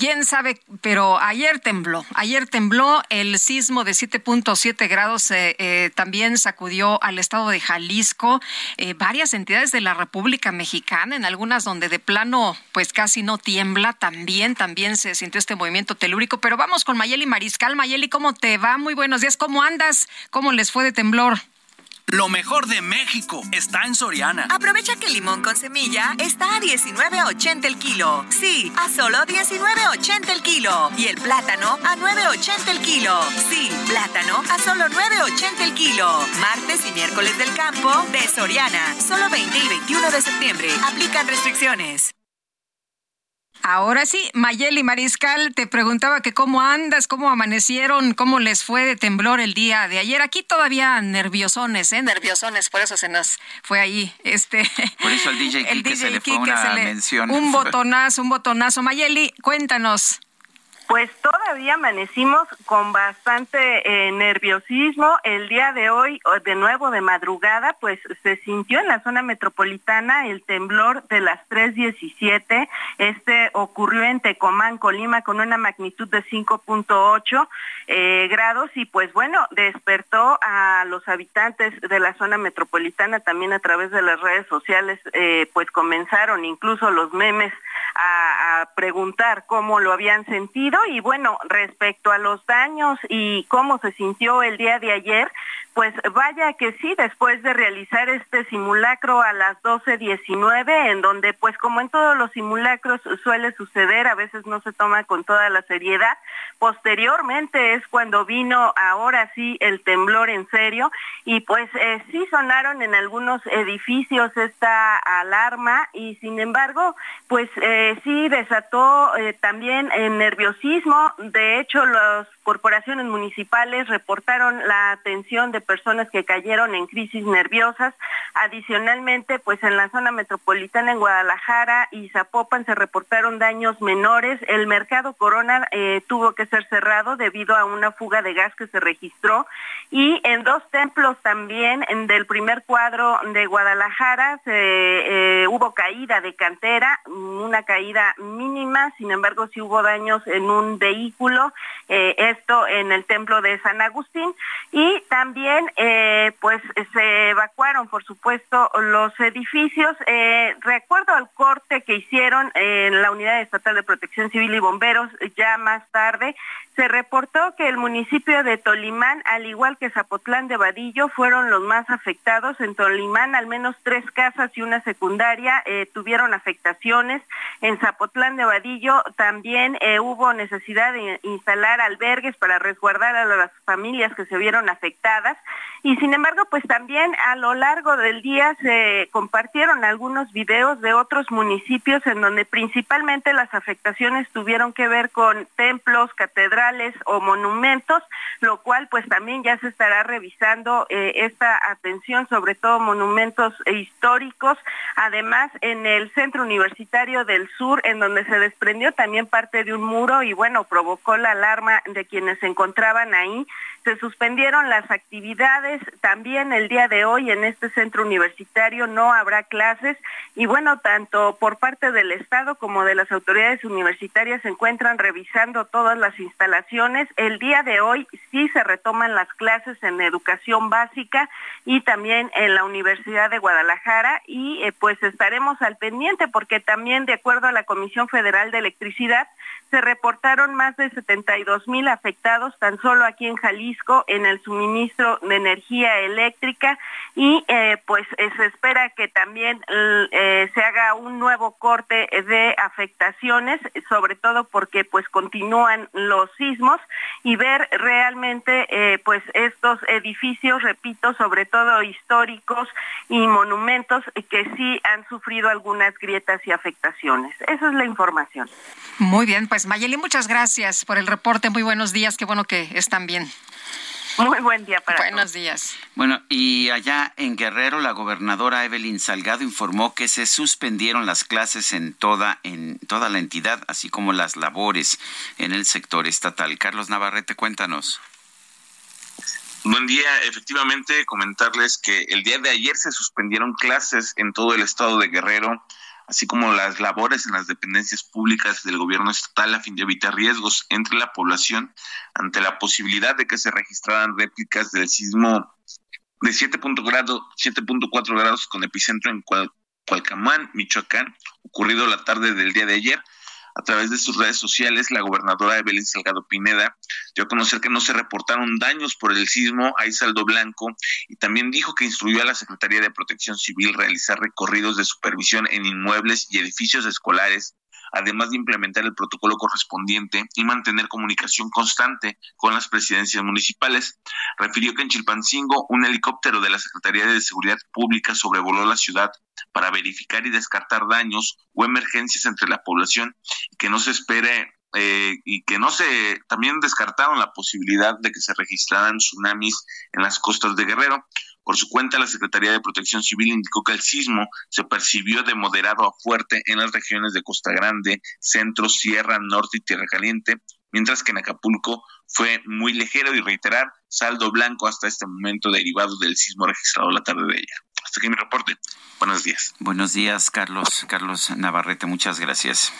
quién sabe, pero ayer tembló, ayer tembló el sismo de 7.7 grados, eh, eh, también sacudió al estado de Jalisco, eh, varias entidades de la República Mexicana, en algunas donde de plano pues casi no tiembla, también, también se sintió este movimiento telúrico, pero vamos con Mayeli Mariscal. Mayeli, ¿cómo te va? Muy buenos días, ¿cómo andas? ¿Cómo les fue de temblor? Lo mejor de México está en Soriana. Aprovecha que el limón con semilla está a 19.80 el kilo. Sí, a solo 19.80 el kilo. Y el plátano a 9.80 el kilo. Sí, plátano a solo 9.80 el kilo. Martes y miércoles del campo de Soriana. Solo 20 y 21 de septiembre. Aplican restricciones. Ahora sí, Mayeli Mariscal, te preguntaba que cómo andas, cómo amanecieron, cómo les fue de temblor el día de ayer. Aquí todavía nerviosones, ¿eh? Nerviosones, por eso se nos fue ahí este... [LAUGHS] Por eso al DJ Kike se le fue una mención. Un botonazo, un botonazo. Mayeli, cuéntanos. Pues todavía amanecimos con bastante eh, nerviosismo. El día de hoy, de nuevo de madrugada, pues se sintió en la zona metropolitana el temblor de las 3.17. Este ocurrió en Tecomán, Colima, con una magnitud de 5.8 eh, grados y pues bueno, despertó a los habitantes de la zona metropolitana también a través de las redes sociales, eh, pues comenzaron incluso los memes a, preguntar cómo lo habían sentido y bueno, respecto a los daños y cómo se sintió el día de ayer, pues vaya que sí, después de realizar este simulacro a las 12.19, en donde pues como en todos los simulacros suele suceder, a veces no se toma con toda la seriedad, posteriormente es cuando vino ahora sí el temblor en serio y pues eh, sí sonaron en algunos edificios esta alarma y sin embargo pues eh, sí desató eh, también el nerviosismo, de hecho las corporaciones municipales reportaron la atención de personas que cayeron en crisis nerviosas. Adicionalmente, pues en la zona metropolitana en Guadalajara y Zapopan se reportaron daños menores. El mercado Corona eh, tuvo que ser cerrado debido a una fuga de gas que se registró. Y en dos templos también, en del primer cuadro de Guadalajara, se, eh, hubo caída de cantera, una caída mínima, sin embargo sí hubo daños en un vehículo. Eh, esto en el templo de San Agustín. Y también eh, pues se evacuaron, por supuesto, los edificios. Eh, recuerdo al corte que hicieron en la Unidad Estatal de Protección Civil y Bomberos ya más tarde, se reportó que el municipio de Tolimán, al igual que Zapotlán de Vadillo, fueron los más afectados. En Tolimán, al menos tres casas y una secundaria eh, tuvieron afectaciones. En Zapotlán de Vadillo también eh, hubo necesidad de instalar albergues para resguardar a las familias que se vieron afectadas. Y sin embargo, pues también a lo largo del día se compartieron algunos videos de otros municipios en donde principalmente las afectaciones tuvieron que ver con templos, catedrales o monumentos, lo cual pues también ya se estará revisando eh, esta atención, sobre todo monumentos históricos. Además, en el Centro Universitario del Sur, en donde se desprendió también parte de un muro y bueno, provocó la alarma de quienes se encontraban ahí. Se suspendieron las actividades también el día de hoy en este centro universitario no habrá clases. Y bueno, tanto por parte del Estado como de las autoridades universitarias se encuentran revisando todas las instalaciones. El día de hoy sí se retoman las clases en educación básica y también en la Universidad de Guadalajara. Y eh, pues estaremos al pendiente porque también de acuerdo a la Comisión Federal de Electricidad se reportaron más de 72 mil afectados tan solo aquí en Jalisco en el suministro de energía eléctrica y eh, pues eh, se espera que también eh, se haga un nuevo corte de afectaciones, sobre todo porque pues continúan los sismos y ver realmente pues estos edificios, repito, sobre todo históricos y monumentos que sí han sufrido algunas grietas y afectaciones. Esa es la información. Muy bien, pues Mayeli, muchas gracias por el reporte. Muy buenos días, qué bueno que están bien. Muy buen día para Buenos días. Bueno, y allá en Guerrero, la gobernadora Evelyn Salgado informó que se suspendieron las clases en toda, en toda la entidad, así como las labores en el sector estatal. Carlos Navarrete, cuéntanos. Buen día. Efectivamente, comentarles que el día de ayer se suspendieron clases en todo el estado de Guerrero así como las labores en las dependencias públicas del gobierno estatal a fin de evitar riesgos entre la población ante la posibilidad de que se registraran réplicas del sismo de 7.4 grados con epicentro en Cualcamán, Michoacán, ocurrido la tarde del día de ayer. A través de sus redes sociales, la gobernadora Evelyn Salgado Pineda dio a conocer que no se reportaron daños por el sismo, hay saldo blanco, y también dijo que instruyó a la Secretaría de Protección Civil realizar recorridos de supervisión en inmuebles y edificios escolares además de implementar el protocolo correspondiente y mantener comunicación constante con las presidencias municipales. Refirió que en Chilpancingo un helicóptero de la Secretaría de Seguridad Pública sobrevoló la ciudad para verificar y descartar daños o emergencias entre la población y que no se espere eh, y que no se también descartaron la posibilidad de que se registraran tsunamis en las costas de Guerrero. Por su cuenta, la Secretaría de Protección Civil indicó que el sismo se percibió de moderado a fuerte en las regiones de Costa Grande, Centro, Sierra, Norte y Tierra Caliente, mientras que en Acapulco fue muy ligero y reiterar saldo blanco hasta este momento derivado del sismo registrado la tarde de ayer. Hasta aquí mi reporte. Buenos días. Buenos días, Carlos. Carlos Navarrete, muchas gracias.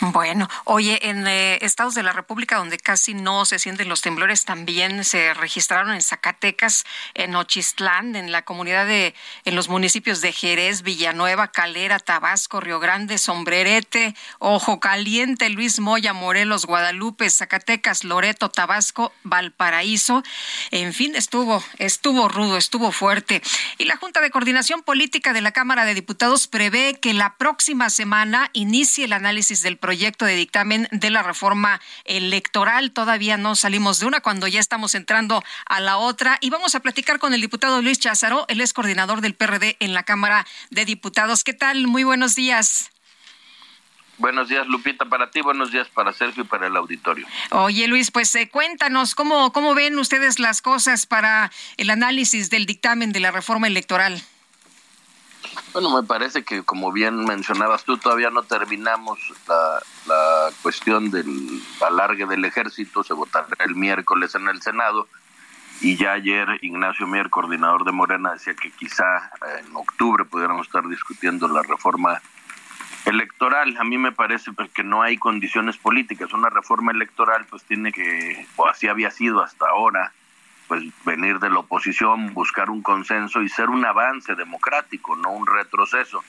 Bueno, oye, en eh, estados de la República donde casi no se sienten los temblores, también se registraron en Zacatecas, en Ochistlán, en la comunidad de, en los municipios de Jerez, Villanueva, Calera, Tabasco, Río Grande, Sombrerete, Ojo Caliente, Luis Moya, Morelos, Guadalupe, Zacatecas, Loreto, Tabasco, Valparaíso. En fin, estuvo, estuvo rudo, estuvo fuerte. Y la Junta de Coordinación Política de la Cámara de Diputados prevé que la próxima semana inicie el análisis del proyecto de dictamen de la reforma electoral. Todavía no salimos de una cuando ya estamos entrando a la otra. Y vamos a platicar con el diputado Luis Cházaro, él es coordinador del PRD en la Cámara de Diputados. ¿Qué tal? Muy buenos días. Buenos días, Lupita, para ti, buenos días para Sergio y para el auditorio. Oye, Luis, pues eh, cuéntanos, ¿cómo, ¿cómo ven ustedes las cosas para el análisis del dictamen de la reforma electoral? Bueno, me parece que como bien mencionabas tú, todavía no terminamos la, la cuestión del alargue del ejército, se votará el miércoles en el Senado y ya ayer Ignacio Mier, coordinador de Morena, decía que quizá en octubre pudiéramos estar discutiendo la reforma electoral. A mí me parece pues, que no hay condiciones políticas. Una reforma electoral pues tiene que, o así había sido hasta ahora, pues venir de la oposición, buscar un consenso y ser un avance democrático, no un retroceso.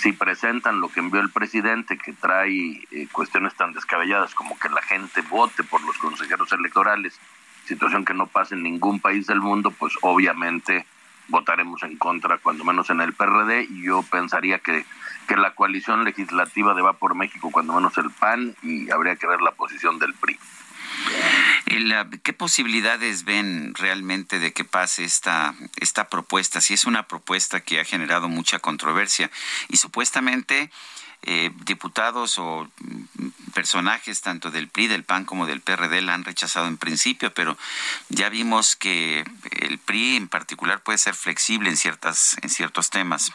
Si presentan lo que envió el presidente, que trae eh, cuestiones tan descabelladas como que la gente vote por los consejeros electorales, situación que no pasa en ningún país del mundo, pues obviamente votaremos en contra, cuando menos en el PRD, y yo pensaría que, que la coalición legislativa de Va por México, cuando menos el PAN, y habría que ver la posición del PRI. ¿Qué posibilidades ven realmente de que pase esta, esta propuesta? Si es una propuesta que ha generado mucha controversia y supuestamente eh, diputados o mm, personajes tanto del PRI, del PAN como del PRD la han rechazado en principio, pero ya vimos que el PRI en particular puede ser flexible en ciertas en ciertos temas.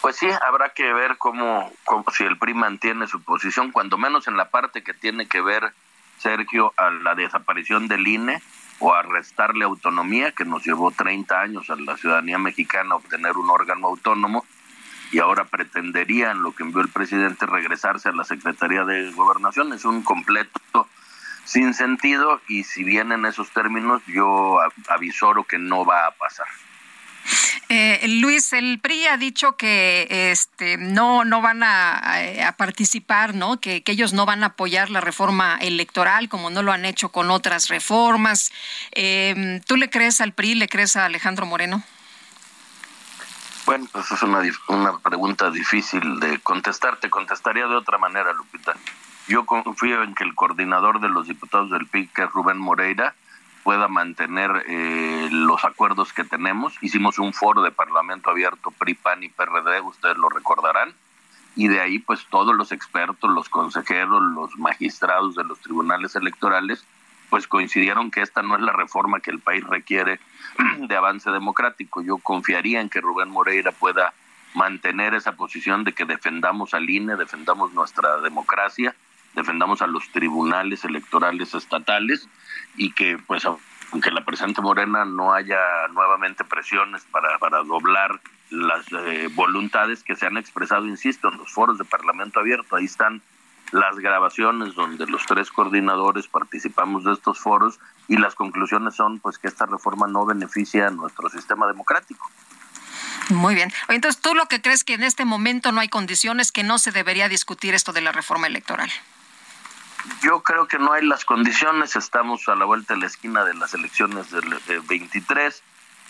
Pues sí, habrá que ver cómo si el PRI mantiene su posición, cuando menos en la parte que tiene que ver Sergio, a la desaparición del INE o a restarle autonomía, que nos llevó 30 años a la ciudadanía mexicana obtener un órgano autónomo, y ahora pretenderían, lo que envió el presidente, regresarse a la Secretaría de Gobernación. Es un completo sin sentido y si bien en esos términos yo avisoro que no va a pasar. Eh, Luis, el PRI ha dicho que este no no van a, participar, ¿no? Que, ellos no van a apoyar la reforma electoral como no lo han hecho con otras reformas. Eh, ¿Tú le crees al PRI, le crees a Alejandro Moreno? Bueno, pues es una, una pregunta difícil de contestar. Te contestaría de otra manera, Lupita. Yo confío en que el coordinador de los diputados del PRI, que es Rubén Moreira, pueda mantener eh, los acuerdos que tenemos. Hicimos un foro de Parlamento abierto PRI, PAN y PRD, ustedes lo recordarán, y de ahí pues todos los expertos, los consejeros, los magistrados de los tribunales electorales, pues coincidieron que esta no es la reforma que el país requiere [CLEARS THROAT] de avance democrático. Yo confiaría en que Rubén Moreira pueda mantener esa posición de que defendamos al INE, defendamos nuestra democracia, defendamos a los tribunales electorales estatales y que pues aunque la presente Morena no haya nuevamente presiones para, para doblar las eh, voluntades que se han expresado, insisto, en los foros de Parlamento Abierto, ahí están las grabaciones donde los tres coordinadores participamos de estos foros y las conclusiones son pues que esta reforma no beneficia a nuestro sistema democrático. Muy bien. Entonces, ¿tú lo que crees que en este momento no hay condiciones que no se debería discutir esto de la reforma electoral? Yo creo que no hay las condiciones, estamos a la vuelta de la esquina de las elecciones del 23.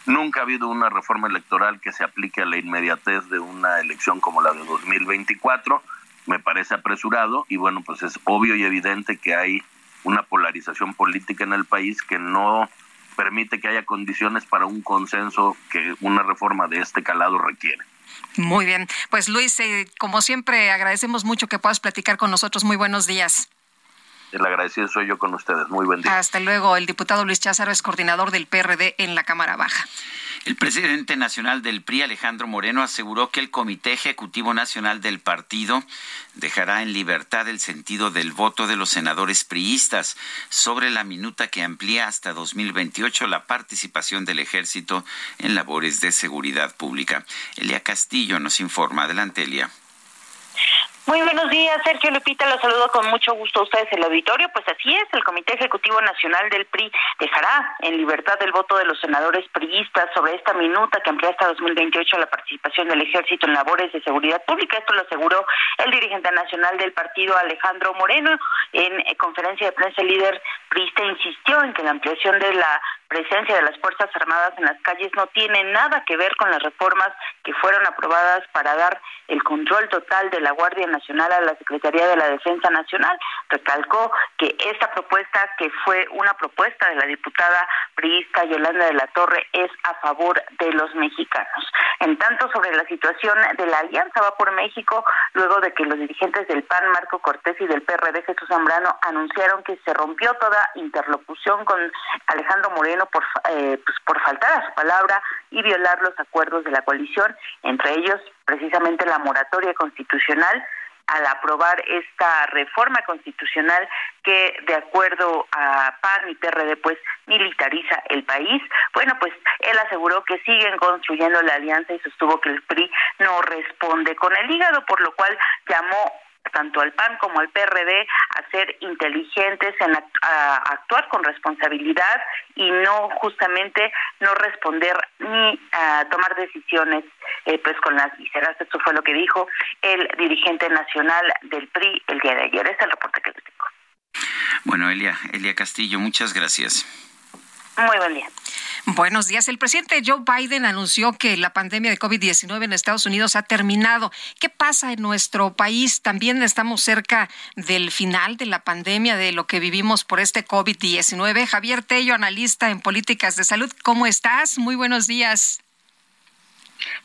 Nunca ha habido una reforma electoral que se aplique a la inmediatez de una elección como la de 2024. me parece apresurado y bueno, pues es obvio y evidente que hay una polarización política en el país que no permite que haya condiciones para un consenso que una reforma de este calado requiere. Muy bien, pues Luis, eh, como siempre, agradecemos mucho que puedas platicar con nosotros. Muy buenos días. El agradecido soy yo con ustedes. Muy buen día. Hasta luego. El diputado Luis Cházaro es coordinador del PRD en la Cámara Baja. El presidente nacional del PRI, Alejandro Moreno, aseguró que el Comité Ejecutivo Nacional del partido dejará en libertad el sentido del voto de los senadores priistas sobre la minuta que amplía hasta 2028 la participación del ejército en labores de seguridad pública. Elia Castillo nos informa. Adelante, Elia. Muy buenos días, Sergio Lupita, los saludo con mucho gusto a ustedes el auditorio. Pues así es, el Comité Ejecutivo Nacional del PRI dejará en libertad el voto de los senadores priistas sobre esta minuta que amplía hasta 2028 la participación del ejército en labores de seguridad pública. Esto lo aseguró el dirigente nacional del partido, Alejandro Moreno. En conferencia de prensa, el líder priista insistió en que la ampliación de la presencia de las Fuerzas Armadas en las calles no tiene nada que ver con las reformas que fueron aprobadas para dar el control total de la Guardia Nacional a la Secretaría de la Defensa Nacional. Recalcó que esta propuesta, que fue una propuesta de la diputada priista Yolanda de la Torre, es a favor de los mexicanos. En tanto, sobre la situación de la Alianza Va por México, luego de que los dirigentes del PAN, Marco Cortés, y del PRD, Jesús Zambrano, anunciaron que se rompió toda interlocución con Alejandro Moreno, por, eh, pues por faltar a su palabra y violar los acuerdos de la coalición, entre ellos precisamente la moratoria constitucional al aprobar esta reforma constitucional que de acuerdo a PAN y PRD pues militariza el país. Bueno, pues él aseguró que siguen construyendo la alianza y sostuvo que el PRI no responde con el hígado, por lo cual llamó tanto al PAN como al PRD a ser inteligentes en actuar con responsabilidad y no justamente no responder ni a tomar decisiones eh, pues con las vísceras. Esto fue lo que dijo el dirigente nacional del PRI el día de ayer. Este es el reporte que les tengo. Bueno, Elia, Elia Castillo, muchas gracias. Muy buen día. Buenos días. El presidente Joe Biden anunció que la pandemia de COVID-19 en Estados Unidos ha terminado. ¿Qué pasa en nuestro país? También estamos cerca del final de la pandemia, de lo que vivimos por este COVID-19. Javier Tello, analista en políticas de salud, ¿cómo estás? Muy buenos días.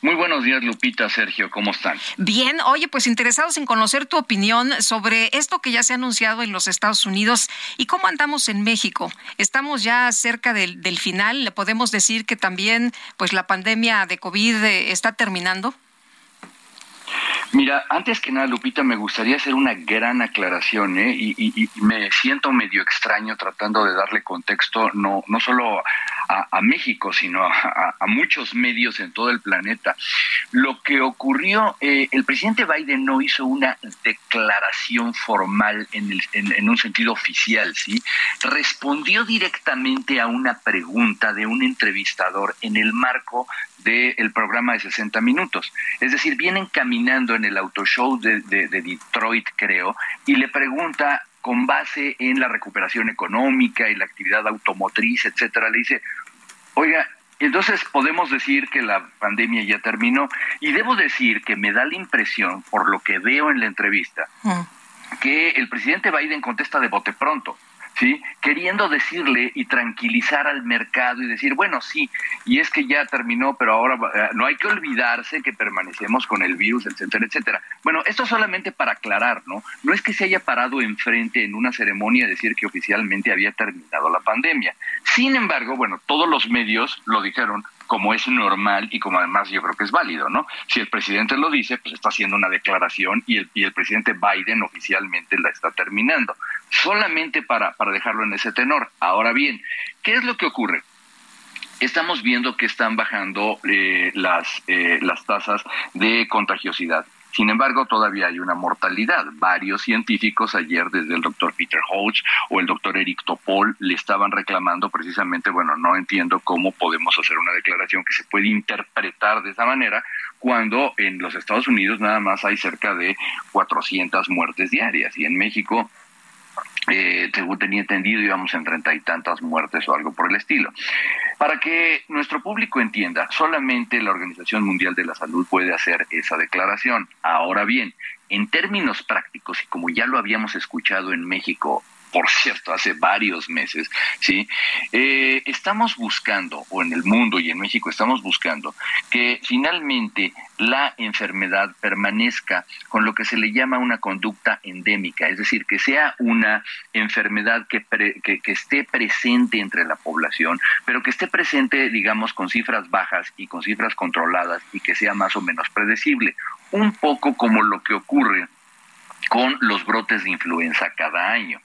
Muy buenos días, Lupita, Sergio, ¿cómo están? Bien, oye, pues interesados en conocer tu opinión sobre esto que ya se ha anunciado en los Estados Unidos y cómo andamos en México. Estamos ya cerca del, del final, ¿le podemos decir que también pues la pandemia de COVID eh, está terminando? Mira, antes que nada, Lupita, me gustaría hacer una gran aclaración, ¿eh? y, me siento medio extraño tratando de darle contexto no, no solo a, México, sino a, muchos medios en todo el planeta. Lo que ocurrió, eh, el presidente Biden no hizo una declaración formal en, el, en, un sentido oficial, ¿sí? Respondió directamente a una pregunta de un entrevistador en el marco del programa de 60 minutos. Es decir, vienen caminando en el auto show de, de Detroit, creo, y le pregunta con base en la recuperación económica y la actividad automotriz, etcétera, le dice, oiga, entonces podemos decir que la pandemia ya terminó y debo decir que me da la impresión, por lo que veo en la entrevista, mm. que el presidente Biden contesta de bote pronto. ¿Sí? Queriendo decirle y tranquilizar al mercado y decir, bueno, sí, y es que ya terminó, pero ahora eh, no hay que olvidarse que permanecemos con el virus, etcétera, etcétera. Bueno, esto solamente para aclarar, ¿no? No es que se haya parado enfrente en una ceremonia a decir que oficialmente había terminado la pandemia. Sin embargo, bueno, todos los medios lo dijeron como es normal y como además yo creo que es válido, ¿no? Si el presidente lo dice, pues está haciendo una declaración y el, y el presidente Biden oficialmente la está terminando. Solamente para, para dejarlo en ese tenor. Ahora bien, ¿qué es lo que ocurre? Estamos viendo que están bajando eh, las, eh, las tasas de contagiosidad. Sin embargo, todavía hay una mortalidad. Varios científicos ayer, desde el doctor Peter Hodge o el doctor Eric Topol, le estaban reclamando precisamente, bueno, no entiendo cómo podemos hacer una declaración que se puede interpretar de esa manera cuando en los Estados Unidos nada más hay cerca de 400 muertes diarias y en México eh, según tenía entendido, íbamos en treinta y tantas muertes o algo por el estilo. Para que nuestro público entienda, solamente la Organización Mundial de la Salud puede hacer esa declaración. Ahora bien, en términos prácticos, y como ya lo habíamos escuchado en México por cierto, hace varios meses, ¿sí? Eh, estamos buscando, o en el mundo y en México estamos buscando, que finalmente la enfermedad permanezca con lo que se le llama una conducta endémica, es decir, que sea una enfermedad que, esté presente entre la población, pero que esté presente, digamos, con cifras bajas y con cifras controladas y que sea más o menos predecible, un poco como lo que ocurre con los brotes de influenza cada año.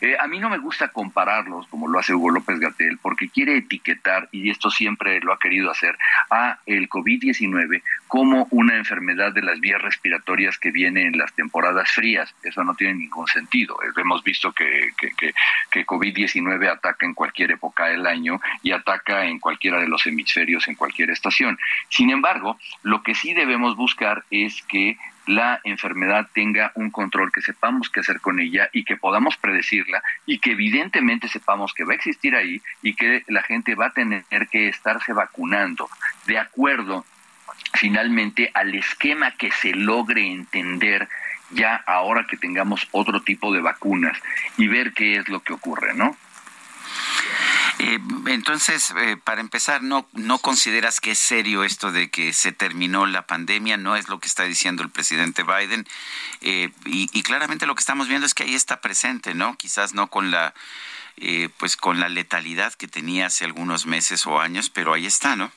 Eh, a mí no me gusta compararlos, como lo hace Hugo López Gatel, porque quiere etiquetar, y esto siempre lo ha querido hacer, a el COVID-19 como una enfermedad de las vías respiratorias que viene en las temporadas frías. Eso no tiene ningún sentido. Eh, hemos visto que, que, que, que COVID-19 ataca en cualquier época del año y ataca en cualquiera de los hemisferios, en cualquier estación. Sin embargo, lo que sí debemos buscar es que la enfermedad tenga un control, que sepamos qué hacer con ella y que podamos predecirla y que evidentemente sepamos que va a existir ahí y que la gente va a tener que estarse vacunando de acuerdo finalmente al esquema que se logre entender ya ahora que tengamos otro tipo de vacunas y ver qué es lo que ocurre, ¿no? Eh, entonces, eh, para empezar, ¿no, ¿no consideras que es serio esto de que se terminó la pandemia? No es lo que está diciendo el presidente Biden. Eh, y, claramente lo que estamos viendo es que ahí está presente, ¿no? Quizás no con la, pues con la letalidad que tenía hace algunos meses o años, pero ahí está, ¿no?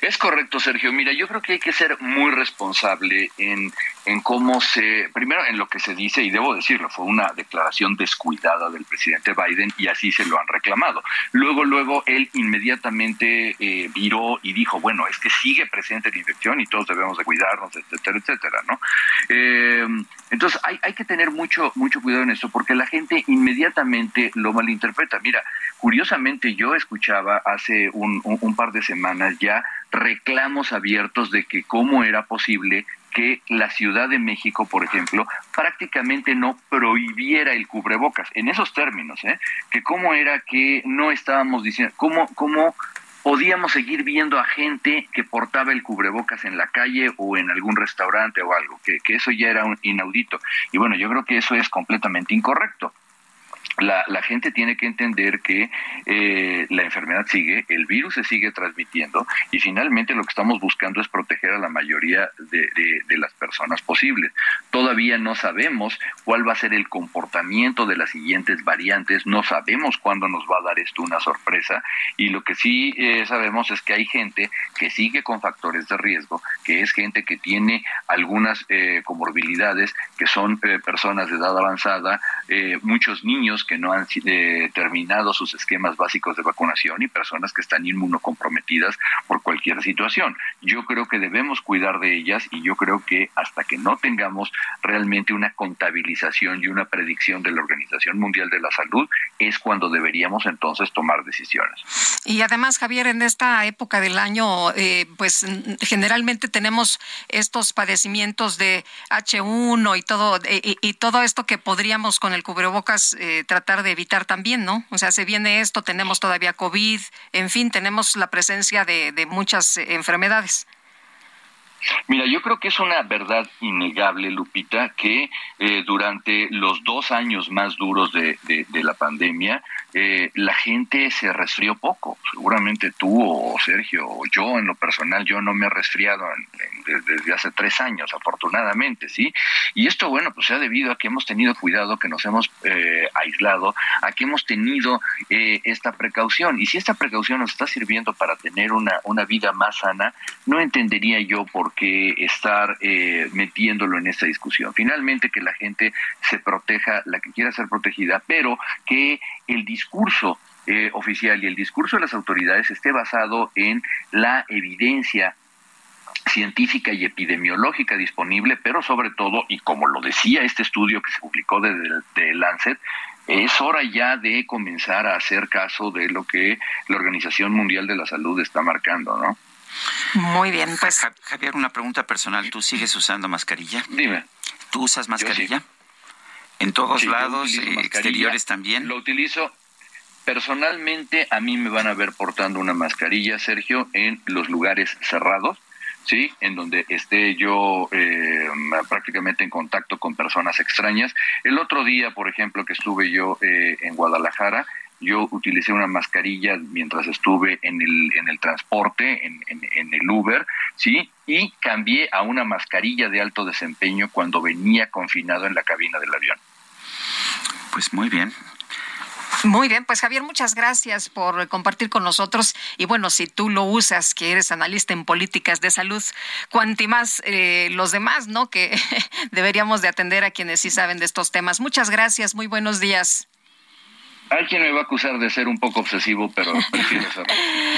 Es correcto, Sergio. Mira, yo creo que hay que ser muy responsable en, en cómo se, primero en lo que se dice, y debo decirlo, fue una declaración descuidada del presidente Biden y así se lo han reclamado. Luego, luego, él inmediatamente eh, viró y dijo, bueno, es que sigue presente la infección y todos debemos de cuidarnos, etcétera, etcétera, ¿no? Eh, entonces, hay, hay que tener mucho, mucho cuidado en esto porque la gente inmediatamente lo malinterpreta. Mira, curiosamente yo escuchaba hace un, par de semanas ya reclamos abiertos de que cómo era posible que la Ciudad de México, por ejemplo, prácticamente no prohibiera el cubrebocas, en esos términos, ¿eh? que cómo era que no estábamos diciendo, cómo, cómo podíamos seguir viendo a gente que portaba el cubrebocas en la calle o en algún restaurante o algo, que, que eso ya era un inaudito. Y bueno, yo creo que eso es completamente incorrecto la, la, gente tiene que entender que eh, la enfermedad sigue, el virus se sigue transmitiendo y finalmente lo que estamos buscando es proteger a la mayoría de, de, las personas posibles. Todavía no sabemos cuál va a ser el comportamiento de las siguientes variantes, no sabemos cuándo nos va a dar esto una sorpresa y lo que sí eh, sabemos es que hay gente que sigue con factores de riesgo, que es gente que tiene algunas eh, comorbilidades, que son personas de edad avanzada, muchos niños que no han eh, terminado sus esquemas básicos de vacunación y personas que están inmunocomprometidas por cualquier situación. Yo creo que debemos cuidar de ellas y yo creo que hasta que no tengamos realmente una contabilización y una predicción de la Organización Mundial de la Salud es cuando deberíamos entonces tomar decisiones. Y además, Javier, en esta época del año, eh, pues generalmente tenemos estos padecimientos de H1 y todo, y, y todo esto que podríamos con el cubrebocas eh, de evitar también, ¿no? O sea, se viene esto, tenemos todavía COVID, en fin, tenemos la presencia de, de muchas enfermedades. Mira, yo creo que es una verdad innegable, Lupita, que eh, durante los dos años más duros de, la pandemia, eh, la gente se resfrió poco. Seguramente tú o Sergio o yo en lo personal, yo no me he resfriado desde hace tres años, afortunadamente, ¿sí? Y esto, bueno, pues se ha debido a que hemos tenido cuidado, que nos hemos eh, aislado, a que hemos tenido eh, esta precaución. Y si esta precaución nos está sirviendo para tener una, una vida más sana, no entendería yo por qué estar eh, metiéndolo en esta discusión. Finalmente, que la gente se proteja, la que quiera ser protegida, pero que el discurso eh, oficial y el discurso de las autoridades esté basado en la evidencia científica y epidemiológica disponible, pero sobre todo, y como lo decía este estudio que se publicó de, de Lancet, es hora ya de comenzar a hacer caso de lo que la Organización Mundial de la Salud está marcando, ¿no? Muy bien, pues Javier, una pregunta personal. ¿Tú sigues usando mascarilla? Dime. ¿Tú usas mascarilla? ¿En todos lados, exteriores también? Lo utilizo personalmente, a mí me van a ver portando una mascarilla, Sergio, en los lugares cerrados. ¿sí? En donde esté yo eh, prácticamente en contacto con personas extrañas. El otro día, por ejemplo, que estuve yo eh, en Guadalajara, yo utilicé una mascarilla mientras estuve en el, en el transporte, en, en, el Uber, ¿sí? Y cambié a una mascarilla de alto desempeño cuando venía confinado en la cabina del avión. Pues muy bien, muy bien, pues Javier, muchas gracias por compartir con nosotros. Y bueno, si tú lo usas, que eres analista en políticas de salud, cuanti más eh, los demás, ¿no? Que [LAUGHS] deberíamos de atender a quienes sí saben de estos temas. Muchas gracias, muy buenos días. Hay quien me va a acusar de ser un poco obsesivo, pero [LAUGHS] prefiero ser.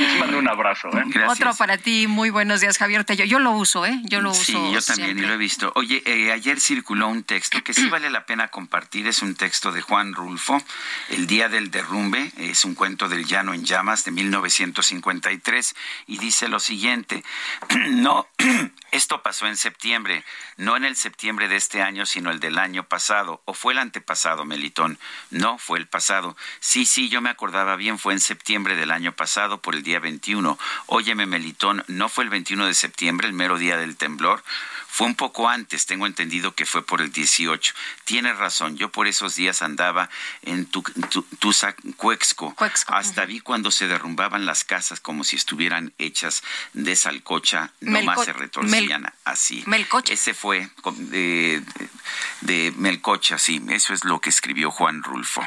Les mando un abrazo. ¿eh? Otro para ti. Muy buenos días, Javier Tello. Yo lo uso, ¿eh? Yo lo uso. Sí, yo también, y lo he visto. Oye, eh, ayer circuló un texto que sí vale la pena compartir. Es un texto de Juan Rulfo, El Día del Derrumbe. Es un cuento del Llano en Llamas de 1953. Y dice lo siguiente: [CLEARS THROAT] No, [CLEARS THROAT] esto pasó en septiembre. No en el septiembre de este año, sino el del año pasado. ¿O fue el antepasado, Melitón? No, fue el pasado. Sí, sí, yo me acordaba bien, fue en septiembre del año pasado, por el día 21. Óyeme, Melitón, ¿no fue el 21 de septiembre, el mero día del temblor? Fue un poco antes, tengo entendido que fue por el 18. Tienes razón, yo por esos días andaba en tu, tu, Hasta vi cuando se derrumbaban las casas como si estuvieran hechas de salcocha, nomás se retorcían así. Melcocha. Ese fue de, de Melcocha, sí, eso es lo que escribió Juan Rulfo.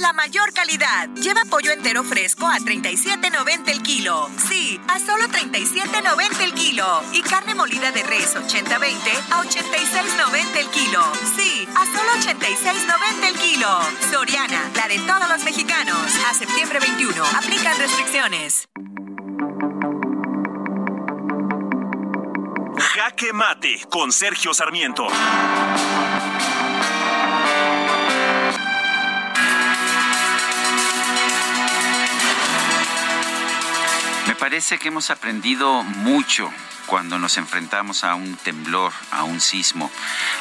la mayor calidad. Lleva pollo entero fresco a 37.90 el kilo. Sí, a solo 37.90 el kilo. Y carne molida de res 80-20 a 86.90 el kilo. Sí, a solo 86.90 el kilo. Soriana, la de todos los mexicanos. A septiembre 21. Aplican restricciones. Jaque Mate con Sergio Sarmiento. Parece que hemos aprendido mucho cuando nos enfrentamos a un temblor, a un sismo.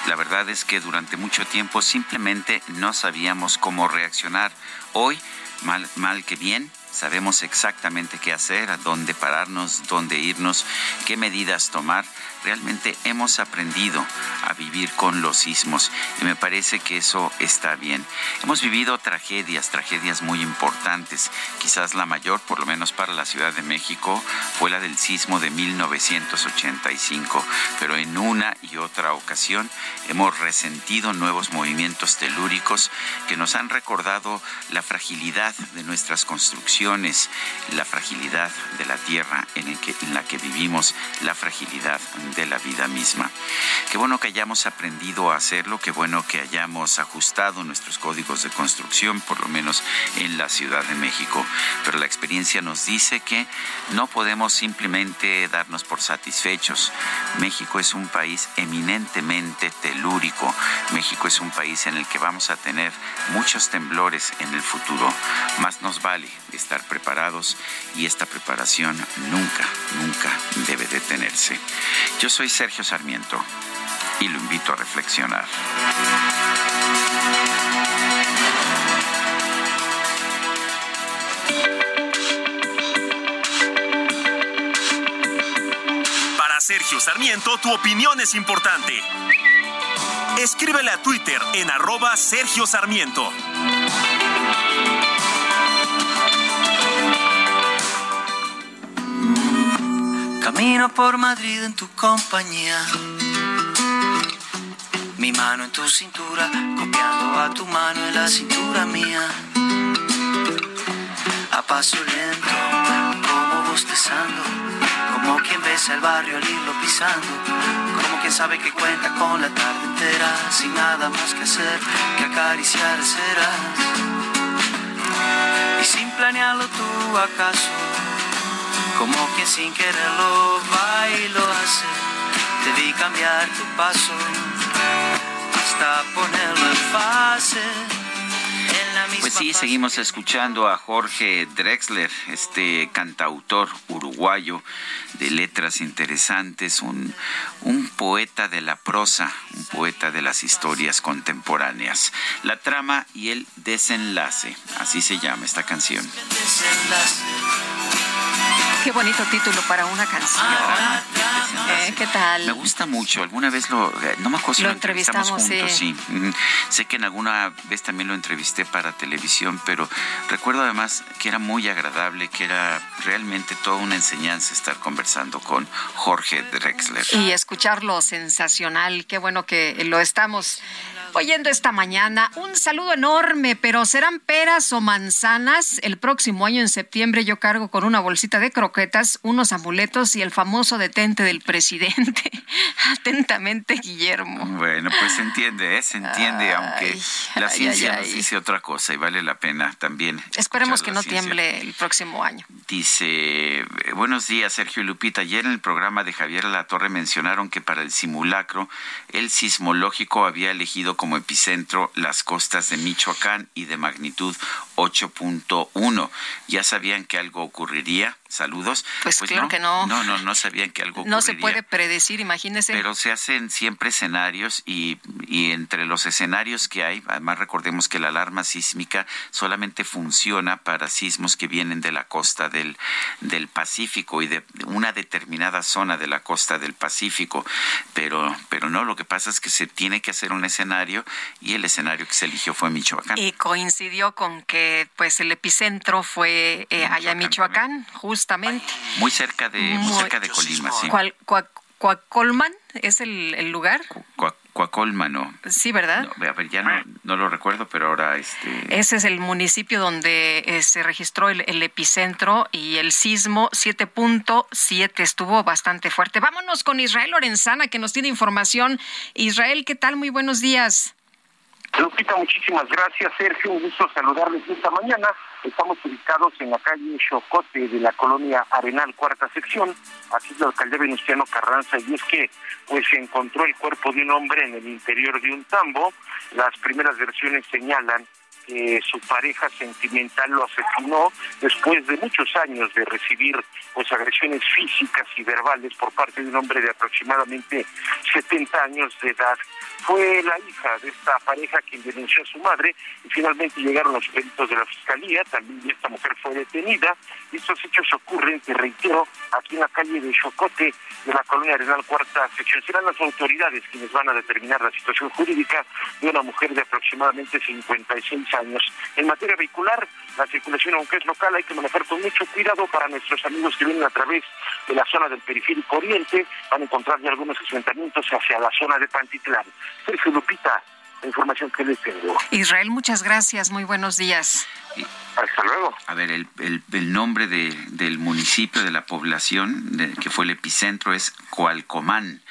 La verdad es que durante mucho tiempo simplemente no sabíamos cómo reaccionar. Hoy, mal, que bien, sabemos exactamente qué hacer, a dónde pararnos, dónde irnos, qué medidas tomar realmente hemos aprendido a vivir con los sismos y me parece que eso está bien. Hemos vivido tragedias, tragedias muy importantes. Quizás la mayor, por lo menos para la Ciudad de México, fue la del sismo de 1985, pero en una y otra ocasión hemos resentido nuevos movimientos telúricos que nos han recordado la fragilidad de nuestras construcciones, la fragilidad de la tierra en, en la que vivimos, la fragilidad de la vida misma. Qué bueno que hayamos aprendido a hacerlo, qué bueno que hayamos ajustado nuestros códigos de construcción, por lo menos en la Ciudad de México. Pero la experiencia nos dice que no podemos simplemente darnos por satisfechos. México es un país eminentemente telúrico. México es un país en el que vamos a tener muchos temblores en el futuro. Más nos vale estar preparados y esta preparación nunca, nunca debe detenerse. Yo soy Sergio Sarmiento y lo invito a reflexionar. Para Sergio Sarmiento, tu opinión es importante. Escríbele a Twitter en arroba Sergio Sarmiento. Camino por Madrid en tu compañía. Mi mano en tu cintura, copiando a tu mano en la cintura mía. A paso lento, como bostezando, como quien besa el barrio al irlo pisando, como quien sabe que cuenta con la tarde entera, sin nada más que hacer que acariciar ceras. Y sin planearlo tú acaso, como quien sin quererlo va y lo hace, te vi cambiar tu paso hasta ponerlo en fase. En la misma Pues sí, seguimos escuchando a Jorge Drexler, este cantautor uruguayo de letras interesantes, un, un poeta de la prosa, un poeta de las historias contemporáneas. La trama y el desenlace, así se llama esta canción. Qué bonito título para una canción. Eh, ¿Qué tal? Me gusta mucho. Alguna vez lo, eh, no me acuerdo si Lo lo, entrevistamos, entrevistamos, juntos, sí. Mm, Sé que en alguna vez también lo entrevisté para televisión, pero recuerdo además que era muy agradable, que era realmente toda una enseñanza estar conversando con Jorge Drexler. Y escucharlo sensacional. Qué bueno que lo estamos oyendo esta mañana. Un saludo enorme, pero ¿serán peras o manzanas? El próximo año en septiembre yo cargo con una bolsita de croquetas, unos amuletos y el famoso detente del presidente. [LAUGHS] Atentamente, Guillermo. Bueno, pues se entiende, ¿eh? se entiende, aunque la ciencia ay, nos dice otra cosa y vale la pena también. Esperemos que no ciencia. tiemble el próximo año. Dice, eh, buenos días Sergio y Lupita. Ayer en el programa de Javier La Torre mencionaron que para el simulacro el sismológico había elegido como epicentro las costas de Michoacán y de magnitud 8.1. ¿Ya sabían que algo ocurriría? Saludos. Pues claro que no. No, no, no sabían que algo ocurriría. No se puede predecir, imagínese. Pero se hacen siempre escenarios y, y entre los escenarios que hay, además recordemos que la alarma sísmica solamente funciona para sismos que vienen de la costa del, del Pacífico y de una determinada zona de la costa del Pacífico. Pero, pero no, lo que pasa es que se tiene que hacer un escenario y el escenario que se eligió fue Michoacán. Y coincidió con que pues el epicentro fue eh, allá en Michoacán, justamente. Muy cerca de, muy Muy- cerca de Colima, sí. ¿Cuál, cua- Cuacolman es el, el lugar? Cua- Coacolmano. Sí, ¿verdad? No, a ver, ya no, no lo recuerdo, pero ahora este. Ese es el municipio donde eh, se registró el, el epicentro y el sismo 7.7 estuvo bastante fuerte. Vámonos con Israel Lorenzana que nos tiene información. Israel, ¿qué tal? Muy buenos días. Lupita, muchísimas gracias. Sergio, un gusto saludarles esta mañana. Estamos ubicados en la calle Chocote de la colonia Arenal, cuarta sección. Aquí es la alcaldía Venustiano Carranza. Y es que pues se encontró el cuerpo de un hombre en el interior de un tambo. Las primeras versiones señalan que su pareja sentimental lo asesinó después de muchos años de recibir pues agresiones físicas y verbales por parte de un hombre de aproximadamente 70 años de edad. Fue la hija de esta pareja quien denunció a su madre y finalmente llegaron los peritos de la fiscalía, también esta mujer fue detenida. Estos hechos ocurren, te reitero, aquí en la calle de Chocote de la colonia Arenal Cuarta Sección. Serán las autoridades quienes van a determinar la situación jurídica de una mujer de aproximadamente 56 años. En materia vehicular, la circulación, aunque es local, hay que manejar con mucho cuidado para nuestros amigos que vienen a través de la zona del periférico oriente. Van a encontrar ya algunos asentamientos hacia la zona de Pantitlán. Sergio Lupita, la información que les tengo. Israel, muchas gracias. Muy buenos días. Hasta luego. A ver, el, el- el nombre de- del municipio, de la población, de- que fue el epicentro, es Coalcomán.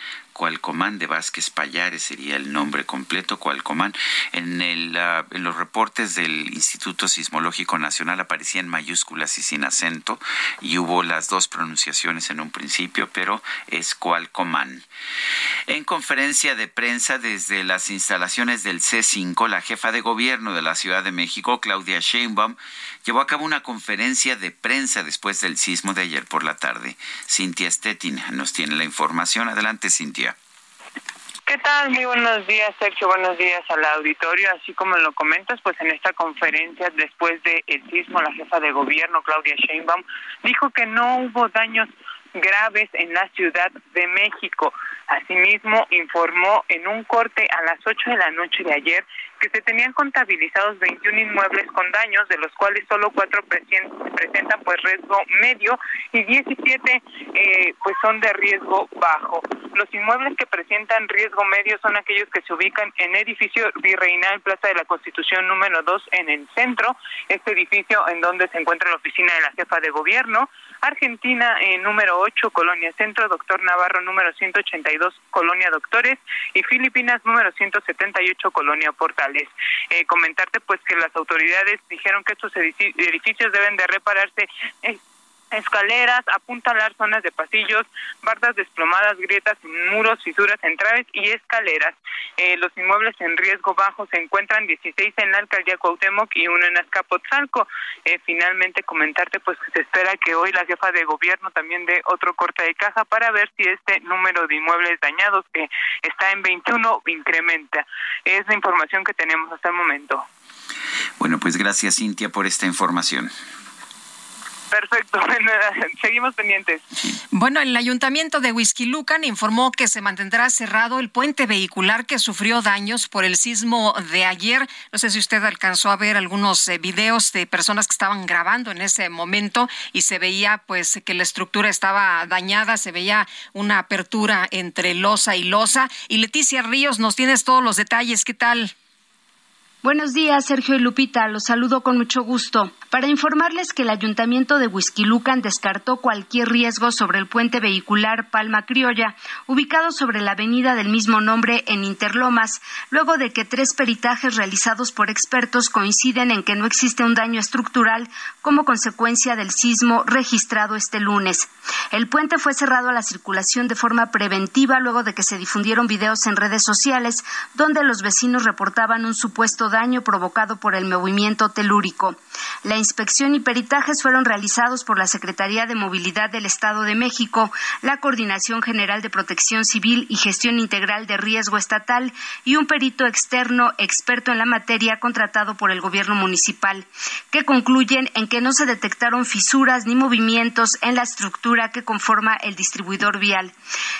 Cualcomán de Vázquez Payares sería el nombre completo, Cualcomán. En, el, ah, en los reportes del Instituto Sismológico Nacional aparecían mayúsculas y sin acento y hubo las dos pronunciaciones en un principio, pero es Cualcomán. En conferencia de prensa desde las instalaciones del C5, la jefa de gobierno de la Ciudad de México, Claudia Sheinbaum, llevó a cabo una conferencia de prensa después del sismo de ayer por la tarde. Cintia Stettin nos tiene la información. Adelante, Cintia. ¿Qué tal? Muy buenos días, Sergio. Buenos días al auditorio. Así como lo comentas, pues en esta conferencia después del sismo, la jefa de gobierno, Claudia Sheinbaum, dijo que no hubo daños graves en la Ciudad de México. Asimismo, informó en un corte a las 8 de la noche de ayer que se tenían contabilizados 21 inmuebles con daños, de los cuales solo cuatro presentan pues riesgo medio y 17 eh, pues son de riesgo bajo. Los inmuebles que presentan riesgo medio son aquellos que se ubican en edificio virreinal Plaza de la Constitución número 2 en el centro, este edificio en donde se encuentra la oficina de la jefa de gobierno, Argentina en eh, número 8, Colonia Centro, Doctor Navarro número 182, Colonia Doctores y Filipinas número 178, Colonia Portales. Eh, comentarte pues que las autoridades dijeron que estos edificios deben de repararse eh, escaleras, apuntalar zonas de pasillos, bardas desplomadas, grietas muros, fisuras centrales y escaleras. Eh, los inmuebles en riesgo bajo se encuentran 16 en la alcaldía Cuauhtémoc y uno en Azcapotzalco. Eh, finalmente comentarte pues que se espera que hoy la jefa de gobierno también dé otro corte de caja para ver si este número de inmuebles dañados que está en 21 incrementa. Es la información que tenemos hasta el momento. Bueno, pues gracias Cintia por esta información. Perfecto, [LAUGHS] seguimos pendientes. Bueno, el ayuntamiento de Lucan informó que se mantendrá cerrado el puente vehicular que sufrió daños por el sismo de ayer. No sé si usted alcanzó a ver algunos eh, videos de personas que estaban grabando en ese momento y se veía pues que la estructura estaba dañada, se veía una apertura entre losa y losa. Y Leticia Ríos, nos tienes todos los detalles. ¿Qué tal? Buenos días, Sergio y Lupita. Los saludo con mucho gusto. Para informarles que el ayuntamiento de Huizquilucan descartó cualquier riesgo sobre el puente vehicular Palma Criolla, ubicado sobre la avenida del mismo nombre en Interlomas, luego de que tres peritajes realizados por expertos coinciden en que no existe un daño estructural como consecuencia del sismo registrado este lunes. El puente fue cerrado a la circulación de forma preventiva luego de que se difundieron videos en redes sociales donde los vecinos reportaban un supuesto daño provocado por el movimiento telúrico. La inspección y peritajes fueron realizados por la Secretaría de Movilidad del Estado de México, la Coordinación General de Protección Civil y Gestión Integral de Riesgo Estatal y un perito externo experto en la materia contratado por el gobierno municipal, que concluyen en que no se detectaron fisuras ni movimientos en la estructura que conforma el distribuidor vial.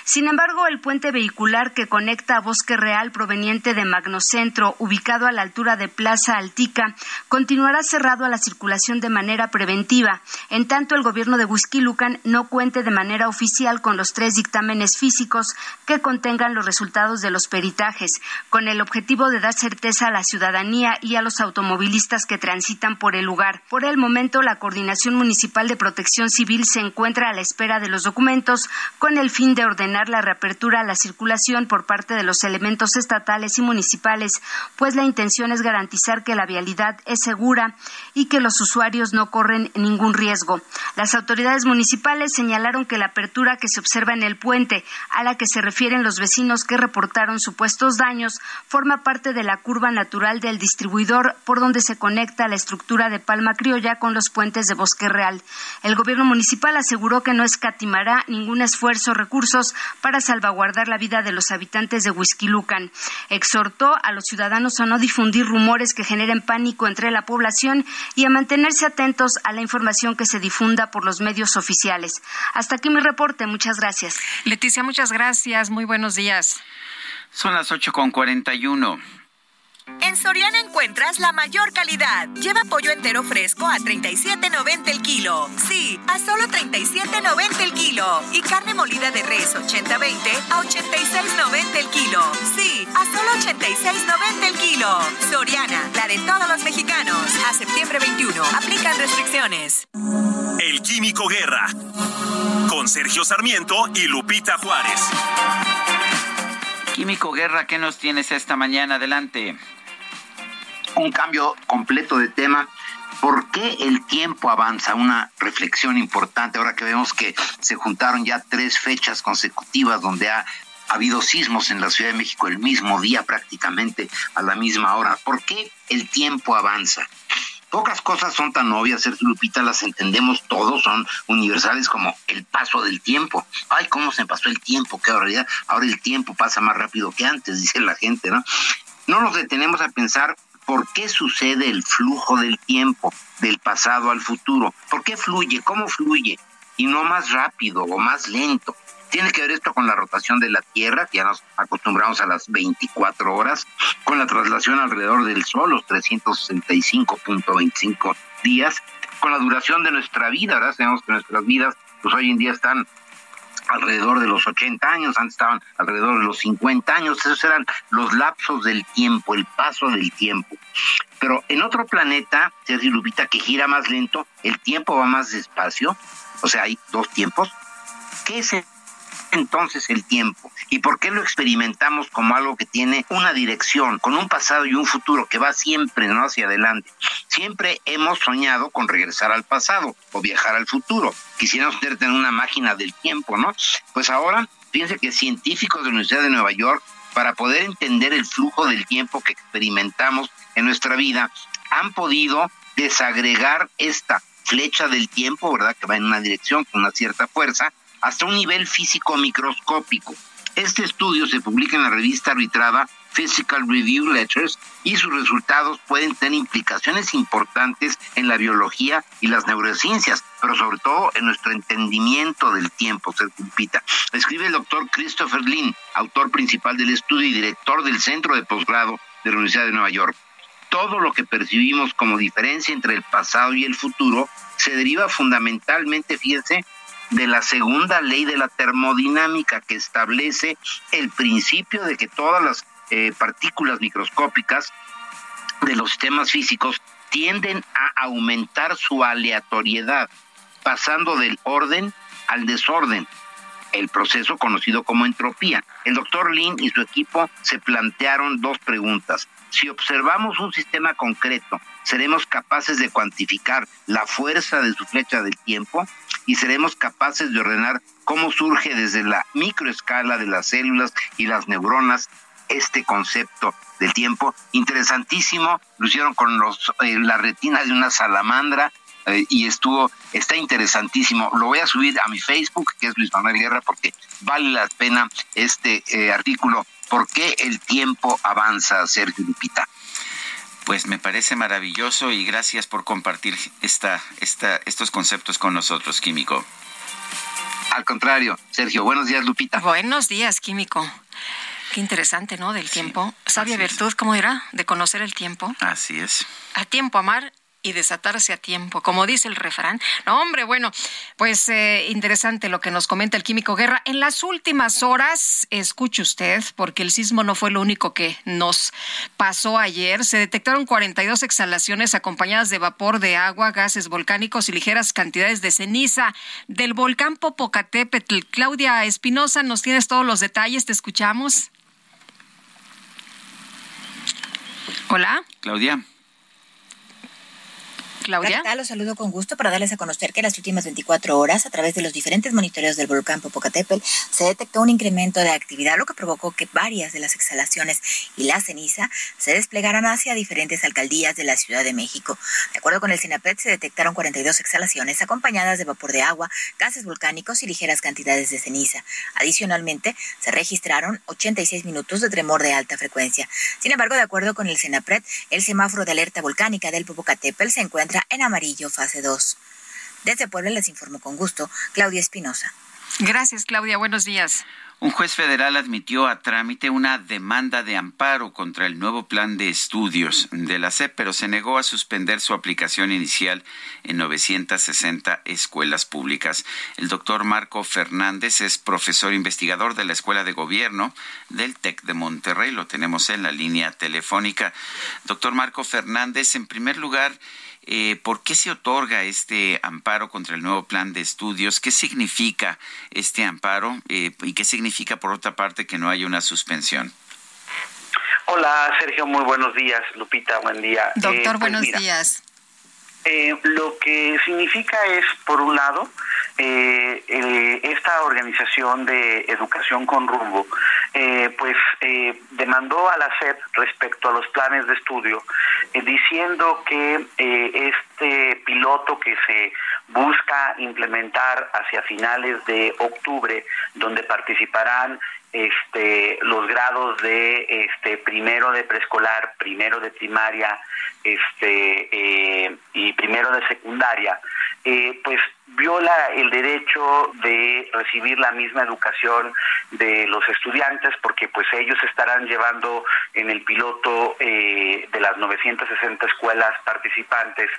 Sin embargo, el puente vehicular que conecta a Bosque Real proveniente de Magnocentro, ubicado a la altura de Plaza Altica continuará cerrado a la circulación de manera preventiva, en tanto el gobierno de Lucan no cuente de manera oficial con los tres dictámenes físicos que contengan los resultados de los peritajes, con el objetivo de dar certeza a la ciudadanía y a los automovilistas que transitan por el lugar. Por el momento, la Coordinación Municipal de Protección Civil se encuentra a la espera de los documentos con el fin de ordenar la reapertura a la circulación por parte de los elementos estatales y municipales, pues la intención es garantizar que la vialidad es segura y que los usuarios no corren ningún riesgo. Las autoridades municipales señalaron que la apertura que se observa en el puente, a la que se refieren los vecinos que reportaron supuestos daños, forma parte de la curva natural del distribuidor por donde se conecta la estructura de Palma Criolla con los puentes de Bosque Real. El gobierno municipal aseguró que no escatimará ningún esfuerzo o recursos para salvaguardar la vida de los habitantes de Huizquilucan. Exhortó a los ciudadanos a no difundir rumores que generen pánico entre la población y a mantenerse atentos a la información que se difunda por los medios oficiales. Hasta aquí mi reporte. Muchas gracias. Leticia, muchas gracias. Muy buenos días. Son las 8.41. En Soriana encuentras la mayor calidad. Lleva pollo entero fresco a 37.90 el kilo. Sí, a solo 37.90 el kilo. Y carne molida de res 80-20 a 86.90 el kilo. Sí, a solo 86.90 el kilo. Soriana, la de todos los mexicanos. A septiembre 21. Aplican restricciones. El Químico Guerra. Con Sergio Sarmiento y Lupita Juárez. Químico Guerra, ¿qué nos tienes esta mañana? Adelante. Un cambio completo de tema. ¿Por qué el tiempo avanza? Una reflexión importante ahora que vemos que se juntaron ya tres fechas consecutivas donde ha habido sismos en la Ciudad de México el mismo día prácticamente a la misma hora. ¿Por qué el tiempo avanza? Pocas cosas son tan obvias, Sergio Lupita, las entendemos todos, son universales como el paso del tiempo. Ay, cómo se pasó el tiempo, qué realidad. Ahora el tiempo pasa más rápido que antes, [LAUGHS] dice la gente, ¿no? No nos detenemos a pensar por qué sucede el flujo del tiempo, del pasado al futuro. ¿Por qué fluye? ¿Cómo fluye? Y no más rápido o más lento. Tiene que ver esto con la rotación de la Tierra, que ya nos acostumbramos a las 24 horas, con la traslación alrededor del Sol, los 365.25 días, con la duración de nuestra vida, ¿verdad? Sabemos que nuestras vidas, pues hoy en día están alrededor de los 80 años, antes estaban alrededor de los 50 años, esos eran los lapsos del tiempo, el paso del tiempo. Pero en otro planeta, Sergio Lupita, que gira más lento, el tiempo va más despacio, o sea, hay dos tiempos. ¿Qué es el entonces el tiempo? ¿Y por qué lo experimentamos como algo que tiene una dirección, con un pasado y un futuro que va siempre ¿no? hacia adelante? Siempre hemos soñado con regresar al pasado o viajar al futuro. Quisiéramos tener una máquina del tiempo, ¿no? Pues ahora, fíjense que científicos de la Universidad de Nueva York, para poder entender el flujo del tiempo que experimentamos en nuestra vida, han podido desagregar esta flecha del tiempo, ¿verdad? Que va en una dirección con una cierta fuerza, hasta un nivel físico microscópico. Este estudio se publica en la revista arbitrada Physical Review Letters y sus resultados pueden tener implicaciones importantes en la biología y las neurociencias, pero sobre todo en nuestro entendimiento del tiempo, se culpita. Escribe el doctor Christopher Lynn, autor principal del estudio y director del Centro de Posgrado de la Universidad de Nueva York. Todo lo que percibimos como diferencia entre el pasado y el futuro se deriva fundamentalmente, fíjense, de la segunda ley de la termodinámica que establece el principio de que todas las eh, partículas microscópicas de los sistemas físicos tienden a aumentar su aleatoriedad, pasando del orden al desorden, el proceso conocido como entropía. El doctor Lin y su equipo se plantearon dos preguntas. Si observamos un sistema concreto, seremos capaces de cuantificar la fuerza de su flecha del tiempo y seremos capaces de ordenar cómo surge desde la microescala de las células y las neuronas este concepto del tiempo. Interesantísimo, lo hicieron con los, eh, la retina de una salamandra eh, y estuvo, está interesantísimo. Lo voy a subir a mi Facebook, que es Luis Manuel Guerra, porque vale la pena este eh, artículo. ¿Por qué el tiempo avanza, Sergio Lupita? Pues me parece maravilloso y gracias por compartir esta, esta, estos conceptos con nosotros, Químico. Al contrario, Sergio, buenos días, Lupita. Buenos días, Químico. Qué interesante, ¿no? Del tiempo. Sabia virtud, ¿cómo era? De conocer el tiempo. Así es. A tiempo amar y desatarse a tiempo, como dice el refrán. No, hombre, bueno, pues eh, interesante lo que nos comenta el químico Guerra. En las últimas horas, escuche usted, porque el sismo no fue lo único que nos pasó ayer, se detectaron 42 exhalaciones acompañadas de vapor de agua, gases volcánicos y ligeras cantidades de ceniza del volcán Popocatépetl. Claudia Espinosa, nos tienes todos los detalles, te escuchamos. Hola. Claudia. Claudia. Los saludo con gusto para darles a conocer que en las últimas 24 horas, a través de los diferentes monitoreos del volcán Popocatépetl, se detectó un incremento de actividad, lo que provocó que varias de las exhalaciones y la ceniza se desplegaran hacia diferentes alcaldías de la Ciudad de México. De acuerdo con el CINAPET, se detectaron 42 exhalaciones acompañadas de vapor de agua, gases volcánicos y ligeras cantidades de ceniza. Adicionalmente, se registraron 86 minutos de tremor de alta frecuencia. Sin embargo, de acuerdo con el CINAPRED, el semáforo de alerta volcánica del Popocatépetl se encuentra en amarillo fase 2. Desde Puebla les informo con gusto Claudia Espinosa. Gracias, Claudia. Buenos días. Un juez federal admitió a trámite una demanda de amparo contra el nuevo plan de estudios de la SEP, pero se negó a suspender su aplicación inicial en 960 escuelas públicas. El doctor Marco Fernández es profesor investigador de la Escuela de Gobierno del TEC de Monterrey. Lo tenemos en la línea telefónica. Doctor Marco Fernández, en primer lugar, eh, ¿Por qué se otorga este amparo contra el nuevo plan de estudios? ¿Qué significa este amparo eh, y qué significa por otra parte, que no haya una suspensión? Hola, Sergio, muy buenos días. Lupita, buen día. Doctor, eh, pues buenos días. Eh, lo que significa es, por un lado, eh, eh, esta organización de educación con rumbo, pues demandó a la SEP respecto a los planes de estudio, diciendo que este piloto que se busca implementar hacia finales de octubre, donde participarán este, los grados de este, primero de preescolar, primero de primaria este, eh, y primero de secundaria, eh, pues viola el derecho de recibir la misma educación de los estudiantes porque pues ellos estarán llevando en el piloto eh, de las 960 escuelas participantes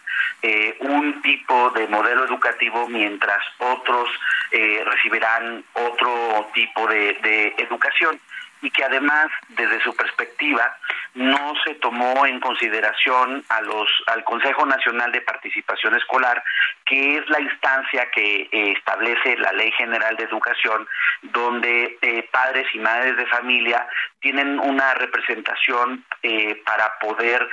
eh, un tipo de modelo educativo mientras otros eh, recibirán otro tipo de, de educación y que además desde su perspectiva no se tomó en consideración al Consejo Nacional de Participación Escolar, que es la instancia que eh, establece la Ley General de Educación, donde eh, padres y madres de familia tienen una representación eh, para poder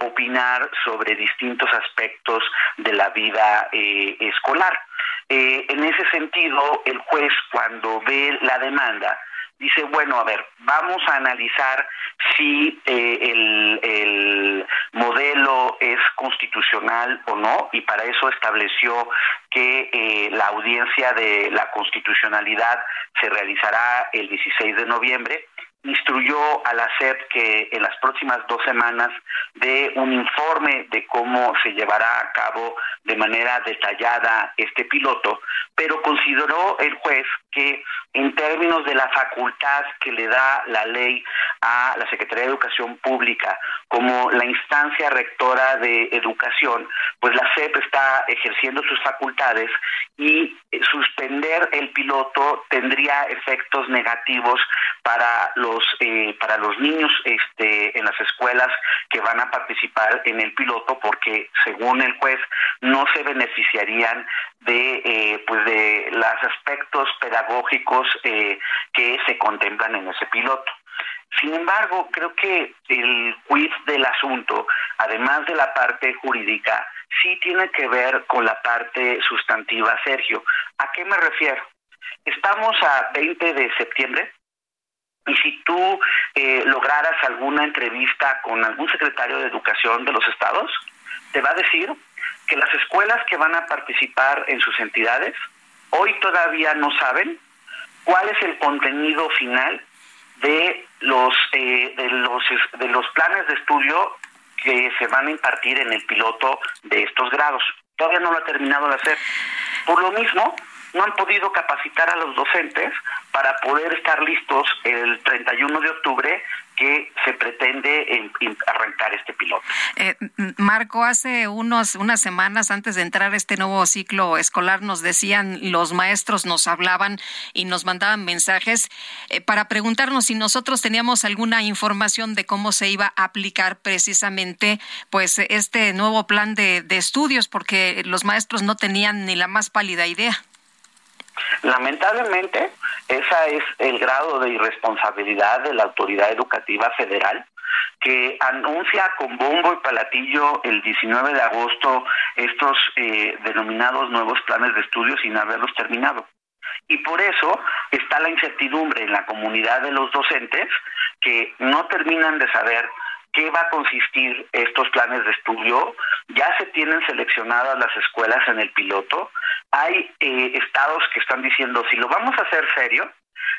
opinar sobre distintos aspectos de la vida escolar. en ese sentido, el juez cuando ve la demanda dice, bueno, a ver, vamos a analizar si eh, el, el, modelo es constitucional o no, y para eso estableció que eh, la audiencia de la constitucionalidad se realizará el 16 de noviembre instruyó a la SEP que en las próximas dos semanas dé un informe de cómo se llevará a cabo de manera detallada este piloto, pero consideró el juez que en términos de la facultad que le da la ley a la Secretaría de Educación Pública como la instancia rectora de educación, pues la SEP está ejerciendo sus facultades y suspender el piloto tendría efectos negativos para los eh, para los niños este en las escuelas que van a participar en el piloto porque según el juez no se beneficiarían de eh, pues de los aspectos pedagógicos eh, que se contemplan en ese piloto. Sin embargo, creo que el quiz del asunto, además de la parte jurídica, sí tiene que ver con la parte sustantiva, Sergio. ¿A qué me refiero? Estamos a 20 de septiembre y si tú eh, lograras alguna entrevista con algún secretario de educación de los estados, te va a decir que las escuelas que van a participar en sus entidades hoy todavía no saben cuál es el contenido final de los eh, de los de los planes de estudio que se van a impartir en el piloto de estos grados. Todavía no lo ha terminado de hacer. Por lo mismo, no han podido capacitar a los docentes para poder estar listos el 31 de octubre que se pretende arrancar este piloto. Eh, Marco, hace unos, unas semanas antes de entrar este nuevo ciclo escolar nos decían, los maestros nos hablaban y nos mandaban mensajes eh, para preguntarnos si nosotros teníamos alguna información de cómo se iba a aplicar precisamente pues este nuevo plan de, de estudios, porque los maestros no tenían ni la más pálida idea. Lamentablemente, ese es el grado de irresponsabilidad de la autoridad educativa federal que anuncia con bombo y palatillo el 19 de agosto estos eh, denominados nuevos planes de estudio sin haberlos terminado. Y por eso está la incertidumbre en la comunidad de los docentes que no terminan de saber qué va a consistir estos planes de estudio. Ya se tienen seleccionadas las escuelas en el piloto, hay eh, estados que están diciendo, si lo vamos a hacer serio,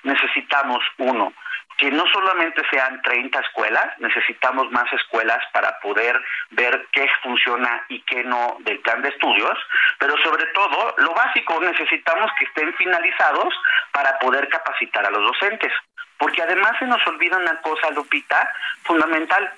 necesitamos uno, que no solamente sean 30 escuelas, necesitamos más escuelas para poder ver qué funciona y qué no del plan de estudios, pero sobre todo, lo básico, necesitamos que estén finalizados para poder capacitar a los docentes. Porque además se nos olvida una cosa, Lupita, fundamental.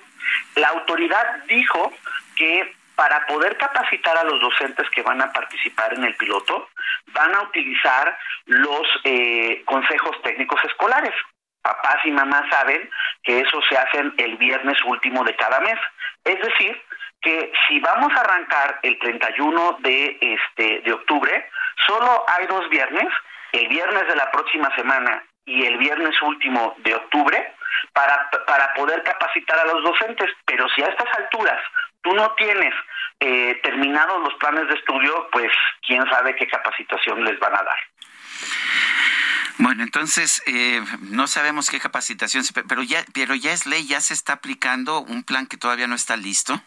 La autoridad dijo que para poder capacitar a los docentes que van a participar en el piloto, van a utilizar los eh, consejos técnicos escolares. Papás y mamás saben que eso se hace el viernes último de cada mes. Es decir, que si vamos a arrancar el 31 de este de octubre, solo hay dos viernes, el viernes de la próxima semana y el viernes último de octubre para, para poder capacitar a los docentes. Pero si a estas alturas tú no tienes eh, terminados los planes de estudio, pues quién sabe qué capacitación les van a dar. Bueno, entonces eh, no sabemos qué capacitación, pero ya, pero ya es ley, ya se está aplicando un plan que todavía no está listo.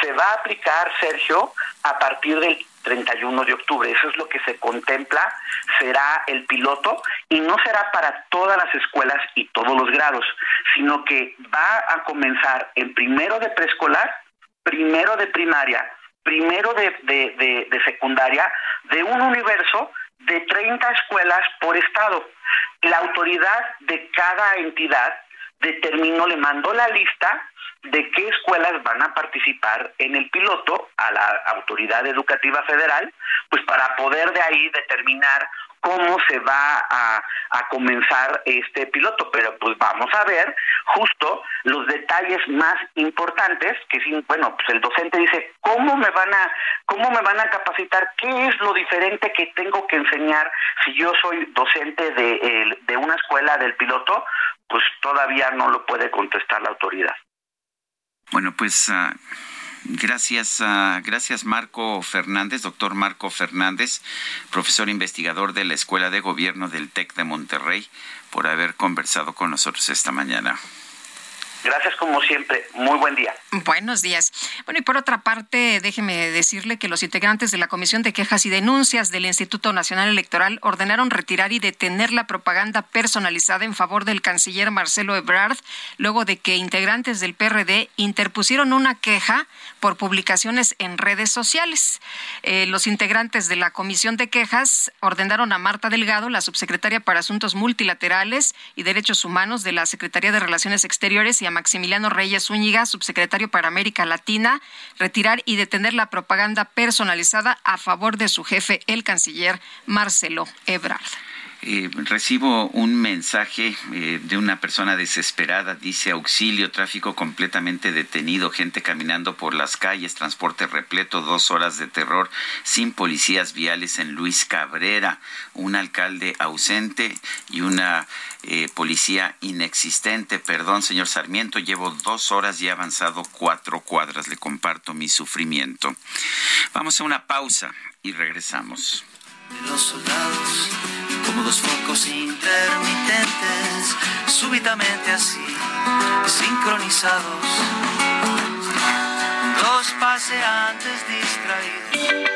Se va a aplicar, Sergio, a partir del 31 de octubre. Eso es lo que se contempla. Será el piloto y no será para todas las escuelas y todos los grados, sino que va a comenzar en primero de preescolar, primero de primaria, primero de, de, de secundaria, de un universo de 30 escuelas por estado. La autoridad de cada entidad determinó, le mandó la lista de qué escuelas van a participar en el piloto a la autoridad educativa federal, pues para poder de ahí determinar cómo se va a, comenzar este piloto, pero pues vamos a ver justo los detalles más importantes que bueno, pues el docente dice, ¿cómo me van a cómo me van a capacitar? ¿Qué es lo diferente que tengo que enseñar si yo soy docente de, de una escuela del piloto? Pues todavía no lo puede contestar la autoridad. Bueno, pues uh, Gracias, uh, gracias Marco Fernández, doctor Marco Fernández, profesor investigador de la Escuela de Gobierno del TEC de Monterrey, por haber conversado con nosotros esta mañana. Gracias como siempre. Muy buen día. Buenos días. Bueno, y por otra parte, déjeme decirle que los integrantes de la Comisión de Quejas y Denuncias del Instituto Nacional Electoral ordenaron retirar y detener la propaganda personalizada en favor del canciller Marcelo Ebrard, luego de que integrantes del PRD interpusieron una queja por publicaciones en redes sociales. Eh, los integrantes de la Comisión de Quejas ordenaron a Marta Delgado, la subsecretaria para Asuntos Multilaterales y Derechos Humanos de la Secretaría de Relaciones Exteriores y a Maximiliano Reyes Úñiga, subsecretario para América Latina, retirar y detener la propaganda personalizada a favor de su jefe, el canciller Marcelo Ebrard. Eh, recibo un mensaje eh, de una persona desesperada, dice auxilio, tráfico completamente detenido, gente caminando por las calles, transporte repleto, dos horas de terror, sin policías viales en Luis Cabrera, un alcalde ausente y una eh, policía inexistente. Perdón, señor Sarmiento, llevo dos horas y he avanzado cuatro cuadras, le comparto mi sufrimiento. Vamos a una pausa y regresamos de los soldados, como dos focos intermitentes, súbitamente así, sincronizados, dos paseantes distraídos.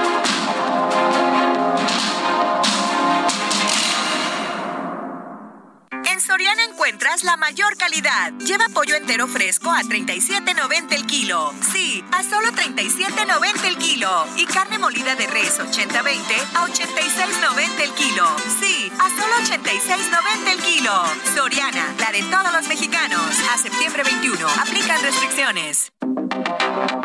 Soriana encuentras la mayor calidad. Lleva pollo entero fresco a 37.90 el kilo. Sí, a solo 37.90 el kilo. Y carne molida de res 80-20 a 86.90 el kilo. Sí, a solo 86.90 el kilo. Soriana, la de todos los mexicanos. A septiembre 21. Aplican restricciones.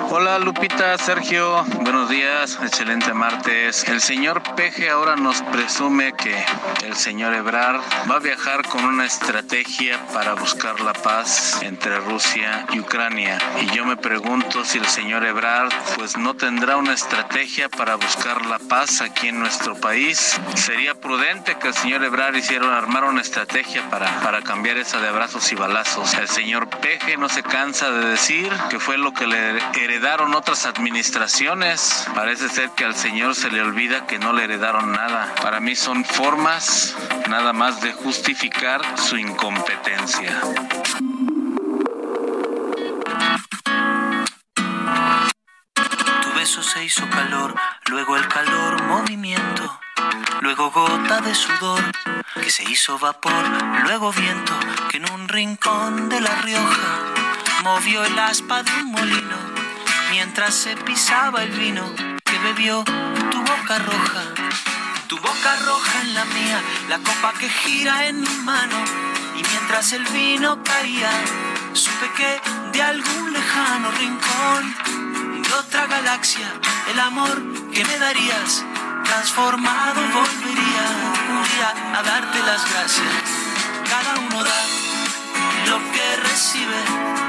Hola Lupita, Sergio, buenos días, excelente martes. El señor Peje ahora nos presume que el señor Ebrard va a viajar con una estrategia para buscar la paz entre Rusia y Ucrania. Y yo me pregunto si el señor Ebrard pues no tendrá una estrategia para buscar la paz aquí en nuestro país. Sería prudente que el señor Ebrard hiciera armar una estrategia para, para cambiar esa de abrazos y balazos. El señor Peje no se cansa de decir que fue lo que le heredaron otras administraciones. Parece ser que al señor se le olvida que no le heredaron nada. Para mí son formas nada más de justificar su incompetencia. Tu beso se hizo calor, luego el calor movimiento, luego gota de sudor que se hizo vapor, luego viento que en un rincón de La Rioja movió el aspa de un molino mientras se pisaba el vino que bebió tu boca roja. Tu boca roja en la mía, la copa que gira en mi mano. Y mientras el vino caía, supe que de algún lejano rincón de otra galaxia, el amor que me darías, transformado volvería un a darte las gracias. Cada uno da lo que recibe,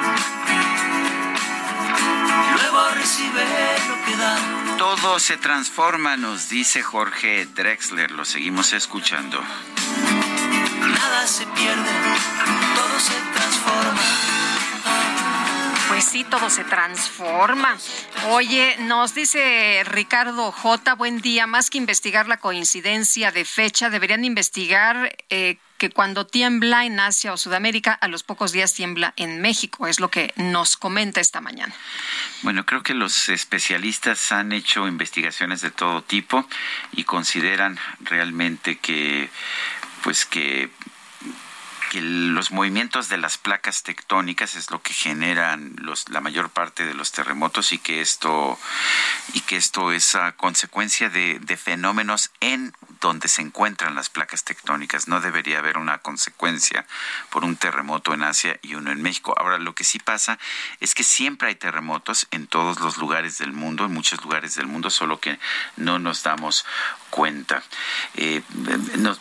luego recibe lo que da. Todo se transforma, nos dice Jorge Drexler. Lo seguimos escuchando. Nada se pierde, todo se transforma. Pues sí, todo se transforma. Oye, nos dice Ricardo J. Buen día. Más que investigar la coincidencia de fecha, deberían investigar eh, que cuando tiembla en Asia o Sudamérica, a los pocos días tiembla en México. Es lo que nos comenta esta mañana. Bueno, creo que los especialistas han hecho investigaciones de todo tipo y consideran realmente que, pues que que los movimientos de las placas tectónicas es lo que generan los, la mayor parte de los terremotos y que esto y que esto es a consecuencia de, fenómenos en donde se encuentran las placas tectónicas. No debería haber una consecuencia por un terremoto en Asia y uno en México. Ahora, lo que sí pasa es que siempre hay terremotos en todos los lugares del mundo, en muchos lugares del mundo, solo que no nos damos cuenta. Eh,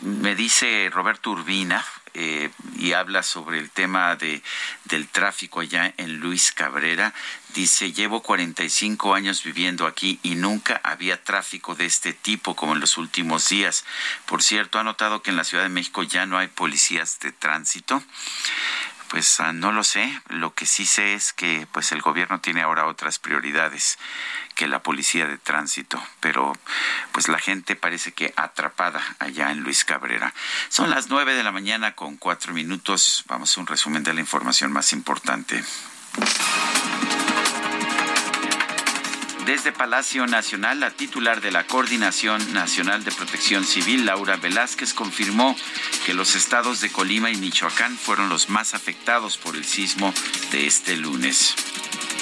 me dice Roberto Urbina, eh, y habla sobre el tema de, del tráfico allá en Luis Cabrera. Dice, llevo 45 años viviendo aquí y nunca había tráfico de este tipo como en los últimos días. Por cierto, ha notado que en la Ciudad de México ya no hay policías de tránsito. Pues ah, no lo sé. Lo que sí sé es que pues el gobierno tiene ahora otras prioridades que la policía de tránsito, pero pues la gente parece que atrapada allá en Luis Cabrera. Son las nueve de la mañana con cuatro minutos. Vamos a un resumen de la información más importante. Desde Palacio Nacional, la titular de la Coordinación Nacional de Protección Civil, Laura Velázquez, confirmó que los estados de Colima y Michoacán fueron los más afectados por el sismo de este lunes.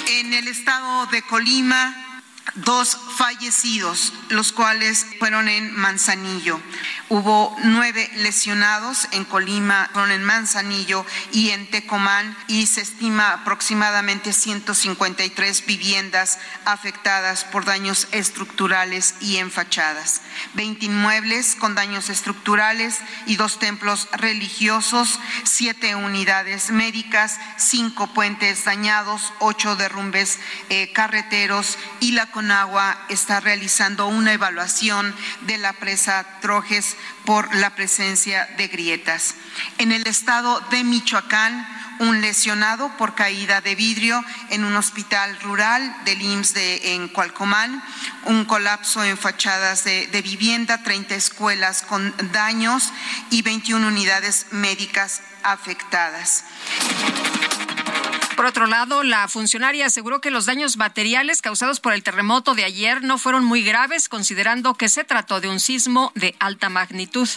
En el estado de Colima, dos fallecidos, los cuales fueron en Manzanillo. Hubo nueve lesionados en Colima, fueron en Manzanillo y en Tecomán y se estima aproximadamente 153 viviendas afectadas por daños estructurales y en fachadas. 20 inmuebles con daños estructurales y dos templos religiosos, siete unidades médicas, cinco puentes dañados, ocho derrumbes eh, carreteros y la Conagua está realizando una evaluación de la presa Trojes por la presencia de grietas. En el estado de Michoacán, un lesionado por caída de vidrio en un hospital rural del IMSS de, en Cualcomán, un colapso en fachadas de, de vivienda, 30 escuelas con daños y 21 unidades médicas afectadas. Por otro lado, la funcionaria aseguró que los daños materiales causados por el terremoto de ayer no fueron muy graves, considerando que se trató de un sismo de alta magnitud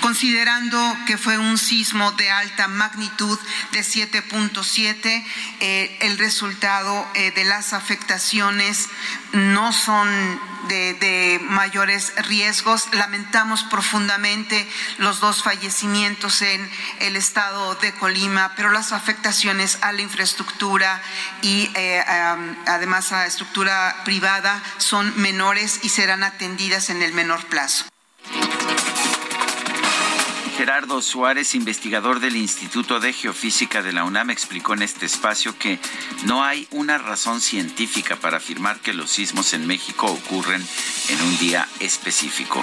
considerando que fue un sismo de alta magnitud de 7.7, eh, el resultado eh, de las afectaciones no son de, mayores riesgos. Lamentamos profundamente los dos fallecimientos en el estado de Colima, pero las afectaciones a la infraestructura y eh, además a la estructura privada son menores y serán atendidas en el menor plazo. Gerardo Suárez, investigador del Instituto de Geofísica de la UNAM, explicó en este espacio que no hay una razón científica para afirmar que los sismos en México ocurren en un día específico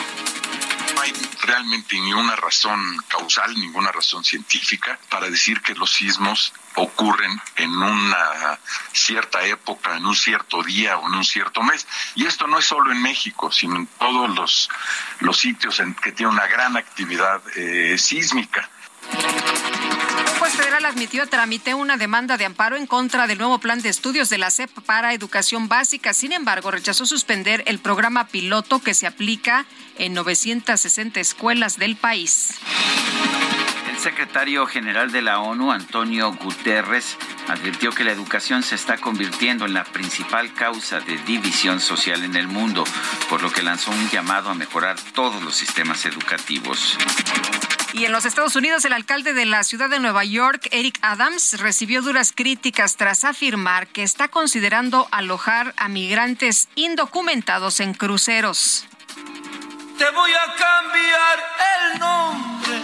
no hay realmente ninguna razón causal, ninguna razón científica para decir que los sismos ocurren en una cierta época, en un cierto día o en un cierto mes. Y esto no es solo en México, sino en todos los, los sitios en que tiene una gran actividad eh, sísmica. Un juez federal admitió a trámite una demanda de amparo en contra del nuevo plan de estudios de la SEP para educación básica. Sin embargo, rechazó suspender el programa piloto que se aplica en 960 escuelas del país. secretario general de la ONU, Antonio Guterres, advirtió que la educación se está convirtiendo en la principal causa de división social en el mundo, por lo que lanzó un llamado a mejorar todos los sistemas educativos. Y en los Estados Unidos, el alcalde de la ciudad de Nueva York, Eric Adams, recibió duras críticas tras afirmar que está considerando alojar a migrantes indocumentados en cruceros. Te voy a cambiar el nombre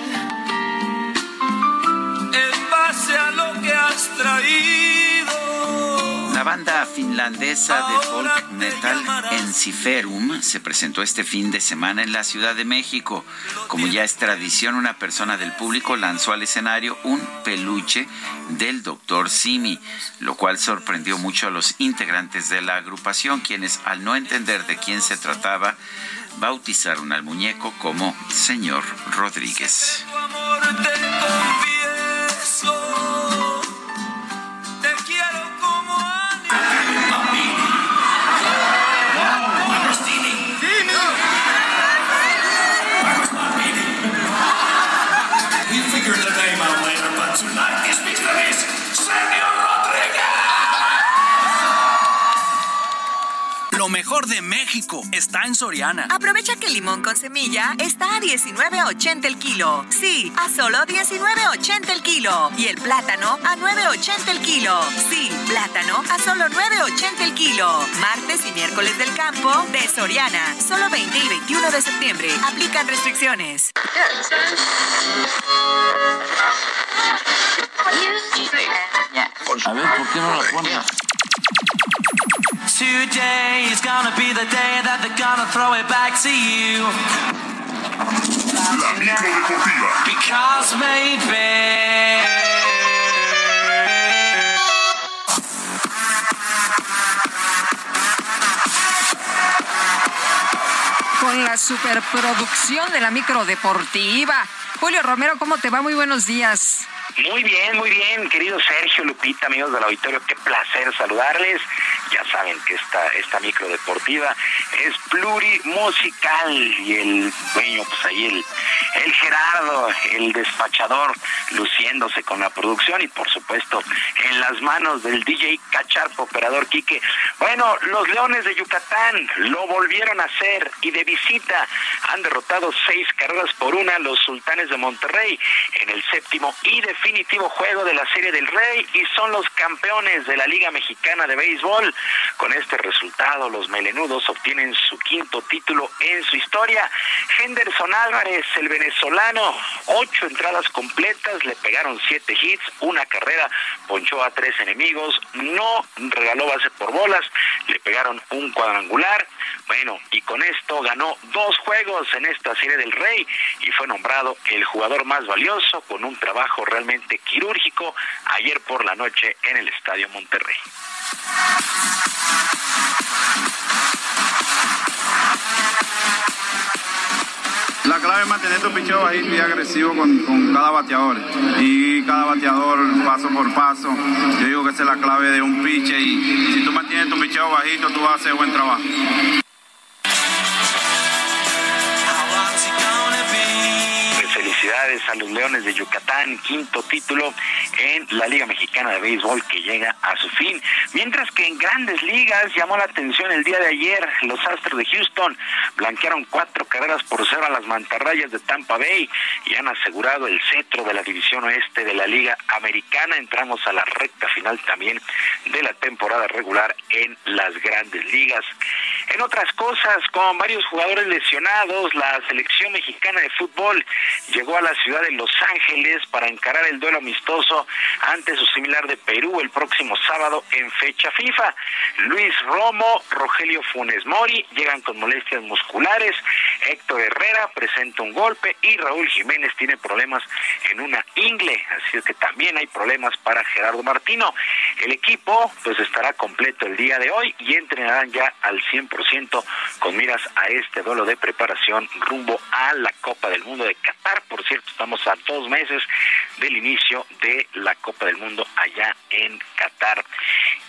en base a lo que has traído. La banda finlandesa de folk metal Enciferum se presentó este fin de semana en la Ciudad de México. Como ya es tradición, una persona del público lanzó al escenario un peluche del Dr. Simi, lo cual sorprendió mucho a los integrantes de la agrupación, quienes al no entender de quién se trataba, bautizaron al muñeco como Señor Rodríguez. México está en Soriana. Aprovecha que el limón con semilla está a 19.80 el kilo. Sí, a solo 19.80 el kilo. Y el plátano a 9.80 el kilo. Sí, plátano a solo 9.80 el kilo. Martes y miércoles del campo de Soriana. Solo 20 y 21 de septiembre. Aplican restricciones. A ver, ¿por qué no la pones? Today is gonna be the day that they're gonna throw it back to you. La micro deportiva. Because maybe. Con la superproducción de la micro deportiva. Julio Romero, ¿cómo te va? Muy buenos días. Muy bien, muy bien, querido Sergio Lupita, amigos del auditorio, qué placer saludarles. Ya saben que esta, esta micro deportiva es plurimusical y el dueño, pues ahí el, el Gerardo, el despachador, luciéndose con la producción y por supuesto en las manos del DJ Cacharpo, operador Quique. Bueno, los Leones de Yucatán lo volvieron a hacer y de visita han derrotado seis carreras por una los Sultanes de Monterrey en el séptimo y definitivo juego de la Serie del Rey y son los campeones de la Liga Mexicana de Béisbol. Con este resultado, los melenudos obtienen su quinto título en su historia. Henderson Álvarez, el venezolano, ocho entradas completas, le pegaron siete hits, una carrera, ponchó a tres enemigos, no regaló base por bolas, le pegaron un cuadrangular. Bueno, y con esto ganó dos juegos en esta serie del Rey y fue nombrado el jugador más valioso con un trabajo realmente quirúrgico ayer por la noche en el Estadio Monterrey. La clave es mantener tu picheo bajito y agresivo con, con, cada bateador. Y cada bateador paso por paso. Yo digo que esa es la clave de un piche y si tú mantienes tu picheo bajito, tú vas a hacer buen trabajo. Felicidades a los Leones de Yucatán, quinto título en la Liga Mexicana de Béisbol que llega a su fin. Mientras que en grandes ligas llamó la atención el día de ayer, los Astros de Houston blanquearon cuatro carreras por cero a las mantarrayas de Tampa Bay y han asegurado el cetro de la división oeste de la Liga Americana. Entramos a la recta final también de la temporada regular en las grandes ligas. En otras cosas, con varios jugadores lesionados, la selección mexicana de fútbol llegó a la ciudad de Los Ángeles para encarar el duelo amistoso ante su similar de Perú el próximo sábado en fecha FIFA. Luis Romo, Rogelio Funes Mori llegan con molestias musculares, Héctor Herrera presenta un golpe y Raúl Jiménez tiene problemas en una ingle, así que también hay problemas para Gerardo Martino. El equipo pues estará completo el día de hoy y entrenarán ya al 100% con miras a este duelo de preparación rumbo a la Copa del Mundo de Qatar. Por cierto, estamos a dos meses del inicio de la Copa del Mundo allá en Qatar.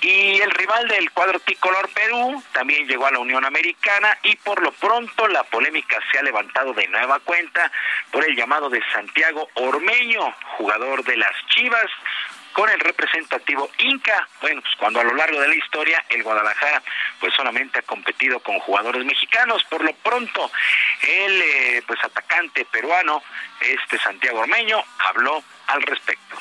Y el rival del cuadro tricolor Perú también llegó a la Unión Americana y por lo pronto la polémica se ha levantado de nueva cuenta por el llamado de Santiago Ormeño, jugador de las Chivas, con el representativo Inca. Bueno, pues cuando a lo largo de la historia el Guadalajara pues solamente ha competido con jugadores mexicanos. Por lo pronto, el eh, pues atacante peruano, este Santiago Ormeño, habló al respecto.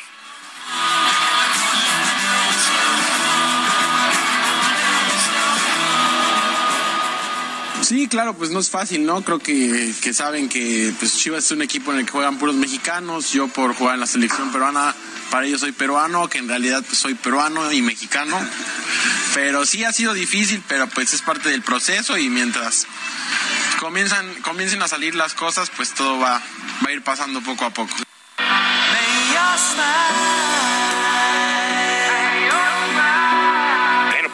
Sí, claro, pues no es fácil, ¿no? Creo que, que saben que pues Chivas es un equipo en el que juegan puros mexicanos. Yo por jugar en la selección peruana, para ellos soy peruano, que en realidad pues, soy peruano y mexicano. Pero sí ha sido difícil, pero pues es parte del proceso y mientras comienzan, comiencen a salir las cosas, pues todo va, va a ir pasando poco a poco.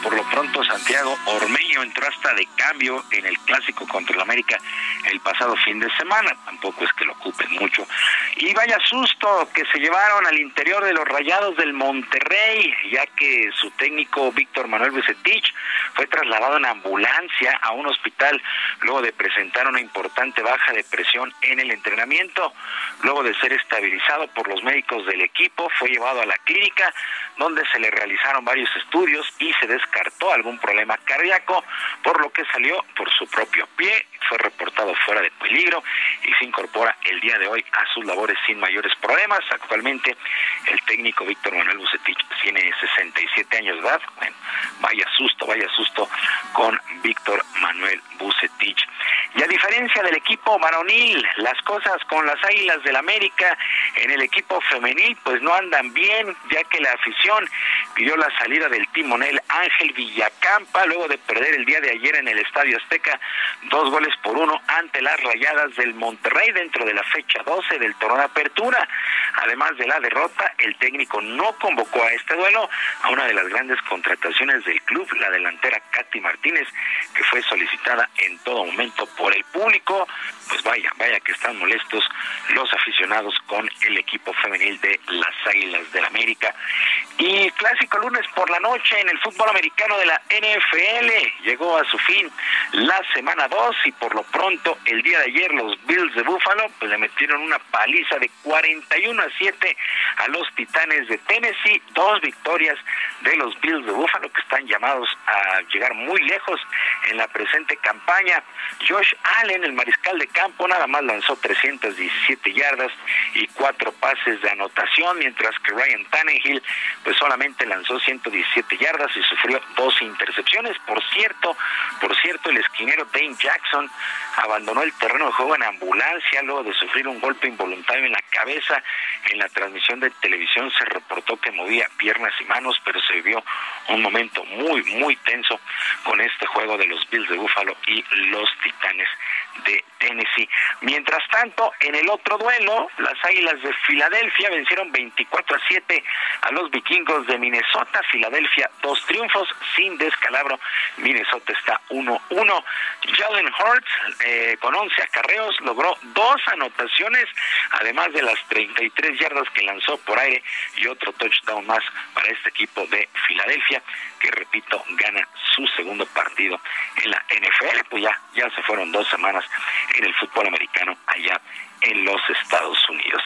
por lo pronto Santiago Ormeño entró hasta de cambio en el clásico contra el América el pasado fin de semana, tampoco es que lo ocupen mucho. Y vaya susto que se llevaron al interior de los Rayados del Monterrey, ya que su técnico Víctor Manuel Bucetich fue trasladado en ambulancia a un hospital luego de presentar una importante baja de presión en el entrenamiento. Luego de ser estabilizado por los médicos del equipo, fue llevado a la clínica donde se le realizaron varios estudios y se descartó algún problema cardíaco, por lo que salió por su propio pie, fue reportado fuera de peligro y se incorpora el día de hoy a sus labores sin mayores problemas. Actualmente el técnico Víctor Manuel Bucetich tiene 67 años de edad. Bueno, vaya susto, vaya susto con Víctor Manuel Bucetich. Y a diferencia del equipo varonil, las cosas con las Águilas del América en el equipo femenil pues no andan bien, ya que la afición pidió la salida del timonel Ángel Villacampa luego de perder el día de ayer en el Estadio Azteca dos goles por uno ante las Rayadas del Monterrey dentro de la fecha 12 del torneo apertura. Además de la derrota, el técnico no convocó a este duelo a una de las grandes contrataciones del club, la delantera Katy Martínez, que fue solicitada en todo momento por el público. Pues vaya, vaya que están molestos los aficionados con el equipo femenil de las Águilas del América. Y clásico lunes por la noche en el fútbol americano de la NFL. Llegó a su fin la semana 2 y por lo pronto el día de ayer los Bills de Buffalo pues le metieron una paliza de 41 a 7 a los Titanes de Tennessee. Dos victorias de los Bills de Buffalo que están llamados a llegar muy lejos en la presente campaña. Josh Allen, el mariscal de campo, nada más lanzó 317 yardas y cuatro pases de anotación, mientras que Ryan Tannehill pues solamente lanzó 117 yardas y sufrió dos intercepciones. Por cierto, por cierto, el esquinero Dane Jackson abandonó el terreno de juego en ambulancia luego de sufrir un golpe involuntario en la cabeza. En la transmisión de televisión se reportó que movía piernas y manos, pero se vivió un momento muy, muy tenso con este juego de los Bills de Buffalo y los Titanes de Tennessee. Mientras tanto, en el otro duelo, las Águilas de Filadelfia vencieron 24 a 7 a los vikingos de Minnesota. Filadelfia, dos triunfos sin descalabro. Minnesota está 1-1. Jalen Hurts, eh, con 11 acarreos, logró dos anotaciones, además de las 33 yardas que lanzó por aire y otro touchdown más para este equipo de Filadelfia, que repito, gana su segundo partido en la NFL. Pues ya, ya se fueron dos semanas en el fútbol americano allá en los Estados Unidos.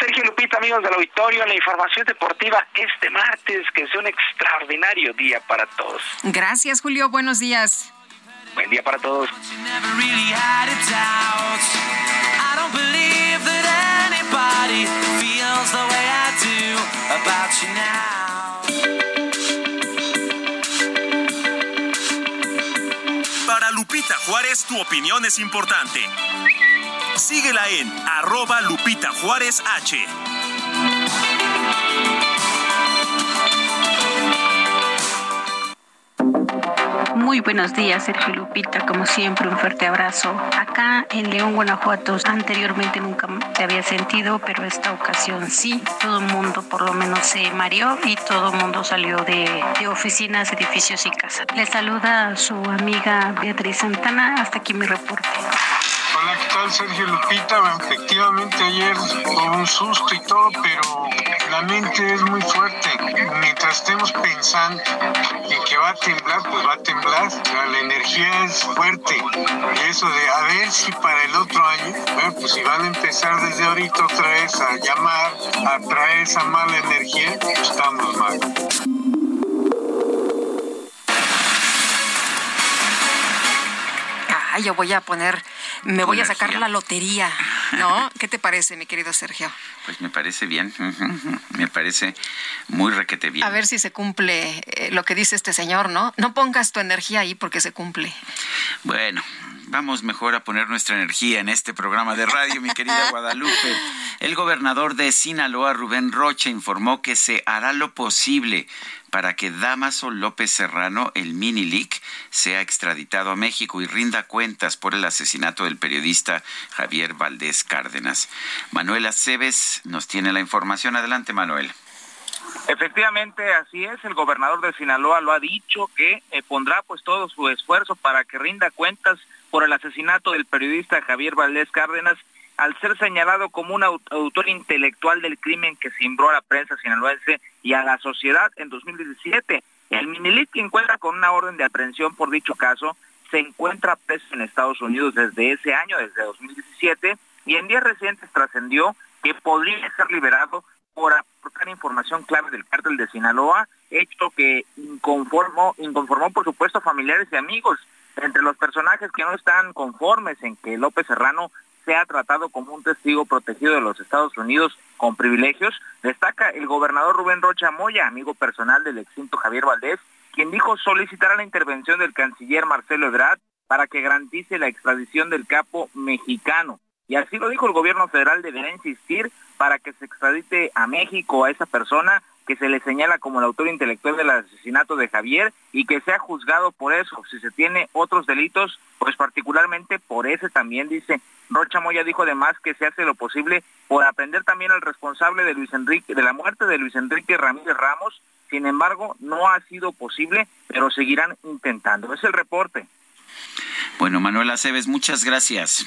Sergio Lupita, amigos del auditorio, la información deportiva este martes, que es un extraordinario día para todos. Gracias, Julio. Buenos días. Buen día para todos. Para Lupita Juárez, tu opinión es importante. Síguela en arroba Lupita Juárez H. Muy buenos días, Sergio Lupita. Como siempre, un fuerte abrazo. Acá en León, Guanajuato, anteriormente nunca se había sentido, pero esta ocasión sí. Todo el mundo por lo menos se mareó y todo el mundo salió de, oficinas, edificios y casas. Le saluda su amiga Beatriz Santana. Hasta aquí mi reporte. Hola, ¿qué tal Sergio Lupita? Efectivamente ayer con un susto y todo, pero la mente es muy fuerte. Mientras estemos pensando en que va a temblar, pues va a temblar. la energía es fuerte. Eso de a ver si para el otro año, bueno, pues si van a empezar desde ahorita otra vez a llamar, a traer esa mala energía, pues estamos mal. Ah, yo voy a poner, me voy a sacar la lotería, ¿no? [LAUGHS] ¿Qué te parece, mi querido Sergio? Pues me parece bien, me parece muy requete bien. A ver si se cumple eh, lo que dice este señor, ¿no? No pongas tu energía ahí porque se cumple. Bueno, vamos mejor a poner nuestra energía en este programa de radio, mi querida [LAUGHS] Guadalupe. El gobernador de Sinaloa, Rubén Rocha, informó que se hará lo posible para que Damaso López Serrano, el mini leak, sea extraditado a México y rinda cuentas por el asesinato del periodista Javier Valdés Cárdenas. Manuel Aceves nos tiene la información. Adelante, Manuel. Efectivamente, así es. El gobernador de Sinaloa lo ha dicho que eh, pondrá pues todo su esfuerzo para que rinda cuentas por el asesinato del periodista Javier Valdés Cárdenas al ser señalado como un autor intelectual del crimen que cimbró a la prensa sinaloense y a la sociedad en 2017. El Minilit, que encuentra con una orden de aprehensión por dicho caso, se encuentra preso en Estados Unidos desde ese año, desde 2017, y en días recientes trascendió que podría ser liberado por aportar información clave del cártel de Sinaloa, hecho que inconformó, inconformó por supuesto familiares y amigos. Entre los personajes que no están conformes en que López Serrano se ha tratado como un testigo protegido de los Estados Unidos con privilegios, destaca el gobernador Rubén Rocha Moya, amigo personal del extinto Javier Valdés, quien dijo solicitará la intervención del canciller Marcelo Ebrard para que garantice la extradición del capo mexicano. Y así lo dijo el gobierno federal, deberá insistir para que se extradite a México a esa persona que se le señala como el autor intelectual del asesinato de Javier y que sea juzgado por eso. Si se tiene otros delitos, pues particularmente por ese también dice. Rocha Moya dijo además que se hace lo posible por aprender también al responsable de Luis Enrique, de la muerte de Luis Enrique Ramírez Ramos. Sin embargo, no ha sido posible, pero seguirán intentando. Es el reporte. Bueno, Manuela Aceves, muchas gracias.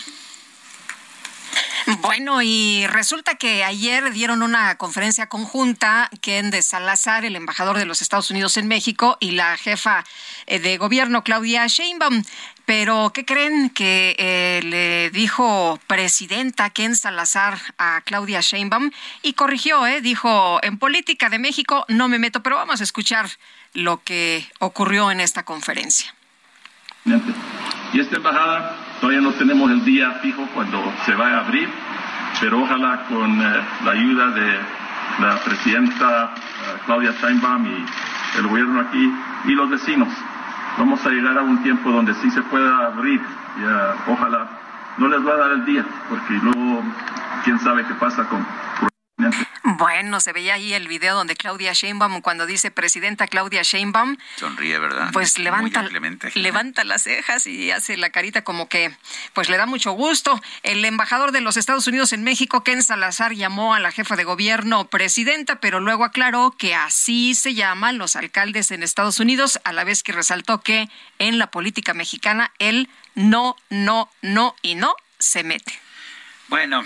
[LAUGHS] Bueno, y resulta que ayer dieron una conferencia conjunta Ken de Salazar, el embajador de los Estados Unidos en México, y la jefa eh, de gobierno, Claudia Sheinbaum. Pero, ¿qué creen que eh, le dijo presidenta Ken Salazar a Claudia Sheinbaum? Y corrigió, ¿eh? Dijo, en política de México no me meto, pero vamos a escuchar lo que ocurrió en esta conferencia. Y esta embajada todavía no tenemos el día fijo cuando se va a abrir, pero ojalá con eh, la ayuda de la presidenta eh, Claudia Steinbaum y el gobierno aquí y los vecinos, vamos a llegar a un tiempo donde sí se pueda abrir. Y, ojalá no les va a dar el día, porque luego quién sabe qué pasa con bueno, se veía ahí el video donde Claudia Sheinbaum, cuando dice presidenta Claudia Sheinbaum, sonríe, ¿verdad? Pues levanta, levanta las cejas y hace la carita como que, pues le da mucho gusto. El embajador de los Estados Unidos en México, Ken Salazar, llamó a la jefa de gobierno presidenta, pero luego aclaró que así se llaman los alcaldes en Estados Unidos, a la vez que resaltó que en la política mexicana él no, no, no y no se mete. Bueno,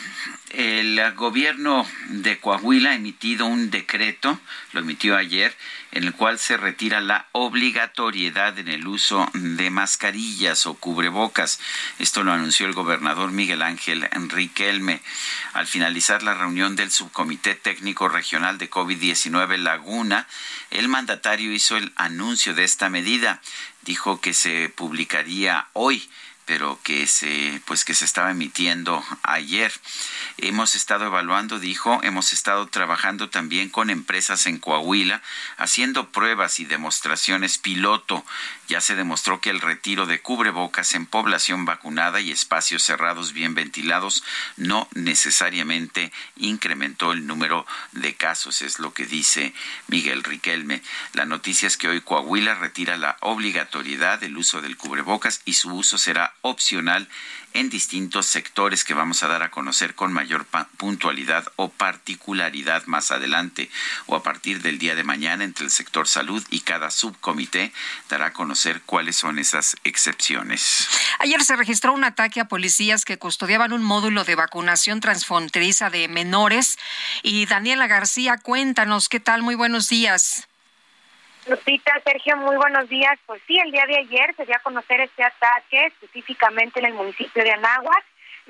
el gobierno de Coahuila ha emitido un decreto, lo emitió ayer, en el cual se retira la obligatoriedad en el uso de mascarillas o cubrebocas. Esto lo anunció el gobernador Miguel Ángel Enrique Elme. Al finalizar la reunión del Subcomité Técnico Regional de COVID-19 Laguna, el mandatario hizo el anuncio de esta medida. Dijo que se publicaría hoy pero que se pues que se estaba emitiendo ayer. Hemos estado evaluando, dijo, hemos estado trabajando también con empresas en Coahuila haciendo pruebas y demostraciones piloto. Ya se demostró que el retiro de cubrebocas en población vacunada y espacios cerrados bien ventilados no necesariamente incrementó el número de casos, es lo que dice Miguel Riquelme. La noticia es que hoy Coahuila retira la obligatoriedad del uso del cubrebocas y su uso será opcional en distintos sectores que vamos a dar a conocer con mayor puntualidad o particularidad más adelante o a partir del día de mañana entre el sector salud y cada subcomité dará a conocer cuáles son esas excepciones. Ayer se registró un ataque a policías que custodiaban un módulo de vacunación transfronteriza de menores y Daniela García, cuéntanos qué tal, muy buenos días. Lupita, Sergio, muy buenos días. Pues sí, el día de ayer se dio a conocer este ataque, específicamente en el municipio de Anáhuac,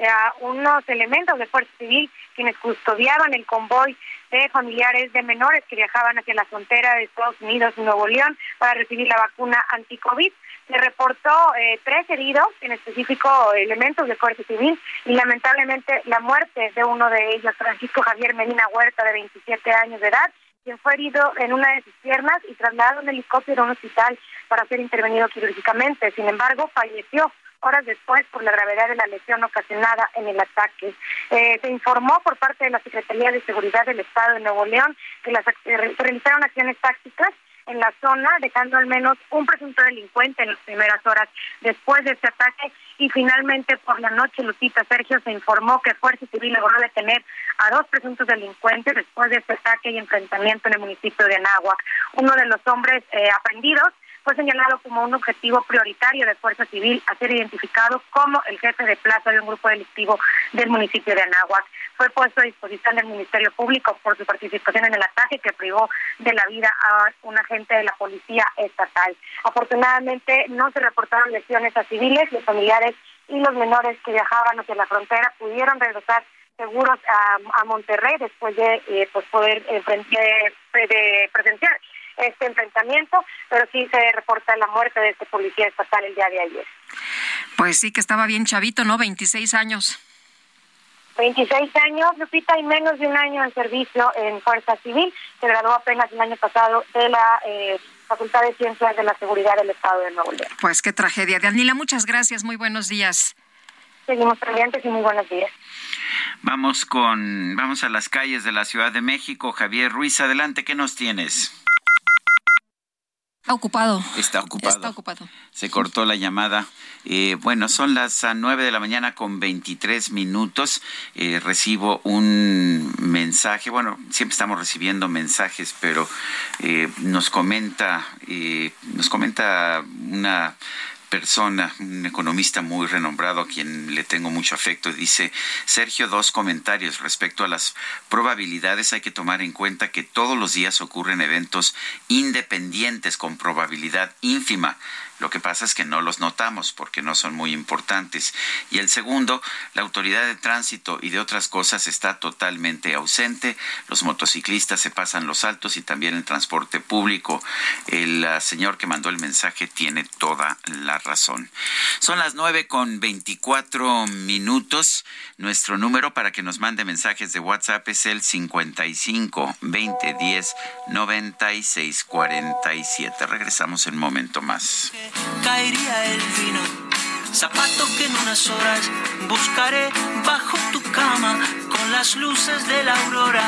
a unos elementos de Fuerza Civil quienes custodiaban el convoy de familiares de menores que viajaban hacia la frontera de Estados Unidos y Nuevo León para recibir la vacuna anti-COVID. Se reportó eh, tres heridos, en específico elementos de Fuerza Civil, y lamentablemente la muerte de uno de ellos, Francisco Javier Medina Huerta, de 27 años de edad, quien fue herido en una de sus piernas y trasladado en helicóptero a un hospital para ser intervenido quirúrgicamente. Sin embargo, falleció horas después por la gravedad de la lesión ocasionada en el ataque. Eh, se informó por parte de la Secretaría de Seguridad del Estado de Nuevo León que las, eh, realizaron acciones tácticas en la zona, dejando al menos un presunto delincuente en las primeras horas después de este ataque. Y finalmente, por la noche, Lucita Sergio se informó que Fuerza Civil logró detener a dos presuntos delincuentes después de este ataque y enfrentamiento en el municipio de Anáhuac. Uno de los hombres eh, aprendidos fue señalado como un objetivo prioritario de Fuerza Civil a ser identificado como el jefe de plaza de un grupo delictivo del municipio de Anáhuac. Fue puesto a disposición del Ministerio Público por su participación en el ataque que privó de la vida a un agente de la Policía Estatal. Afortunadamente no se reportaron lesiones a civiles, los familiares y los menores que viajaban hacia la frontera pudieron regresar seguros a, Monterrey después de eh, pues poder eh, de presenciar este enfrentamiento, pero sí se reporta la muerte de este policía estatal el día de ayer. Pues sí que estaba bien chavito, ¿no? 26 años. 26 años, Lupita, y menos de un año en servicio en Fuerza Civil. Se graduó apenas el año pasado de la eh, Facultad de Ciencias de la Seguridad del Estado de Nuevo León. Pues qué tragedia. Daniela, muchas gracias. Muy buenos días. Seguimos pendientes y muy buenos días. Vamos con, vamos a las calles de la Ciudad de México. Javier Ruiz, adelante, ¿qué nos tienes? Está ocupado. Está ocupado. Está ocupado. Se cortó la llamada. Eh, bueno, son las ah, nueve de la mañana con 23 minutos. Eh, recibo un mensaje. Bueno, siempre estamos recibiendo mensajes, pero eh, nos comenta, nos comenta una persona, un economista muy renombrado a quien le tengo mucho afecto, dice, Sergio, dos comentarios respecto a las probabilidades. Hay que tomar en cuenta que todos los días ocurren eventos independientes con probabilidad ínfima. Lo que pasa es que no los notamos porque no son muy importantes. Y el segundo, la autoridad de tránsito y de otras cosas está totalmente ausente. Los motociclistas se pasan los altos y también el transporte público. El uh, señor que mandó el mensaje tiene toda la razón. Son las nueve con veinticuatro minutos. Nuestro número para que nos mande mensajes de WhatsApp es el 55 20 10 96 47. Regresamos en un momento más caería el vino. Zapato que en unas horas buscaré bajo tu cama con las luces de la aurora.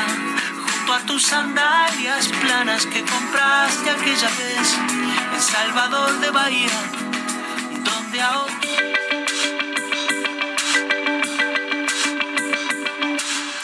Junto a tus sandalias planas que compraste aquella vez en Salvador de Bahía, donde ahora...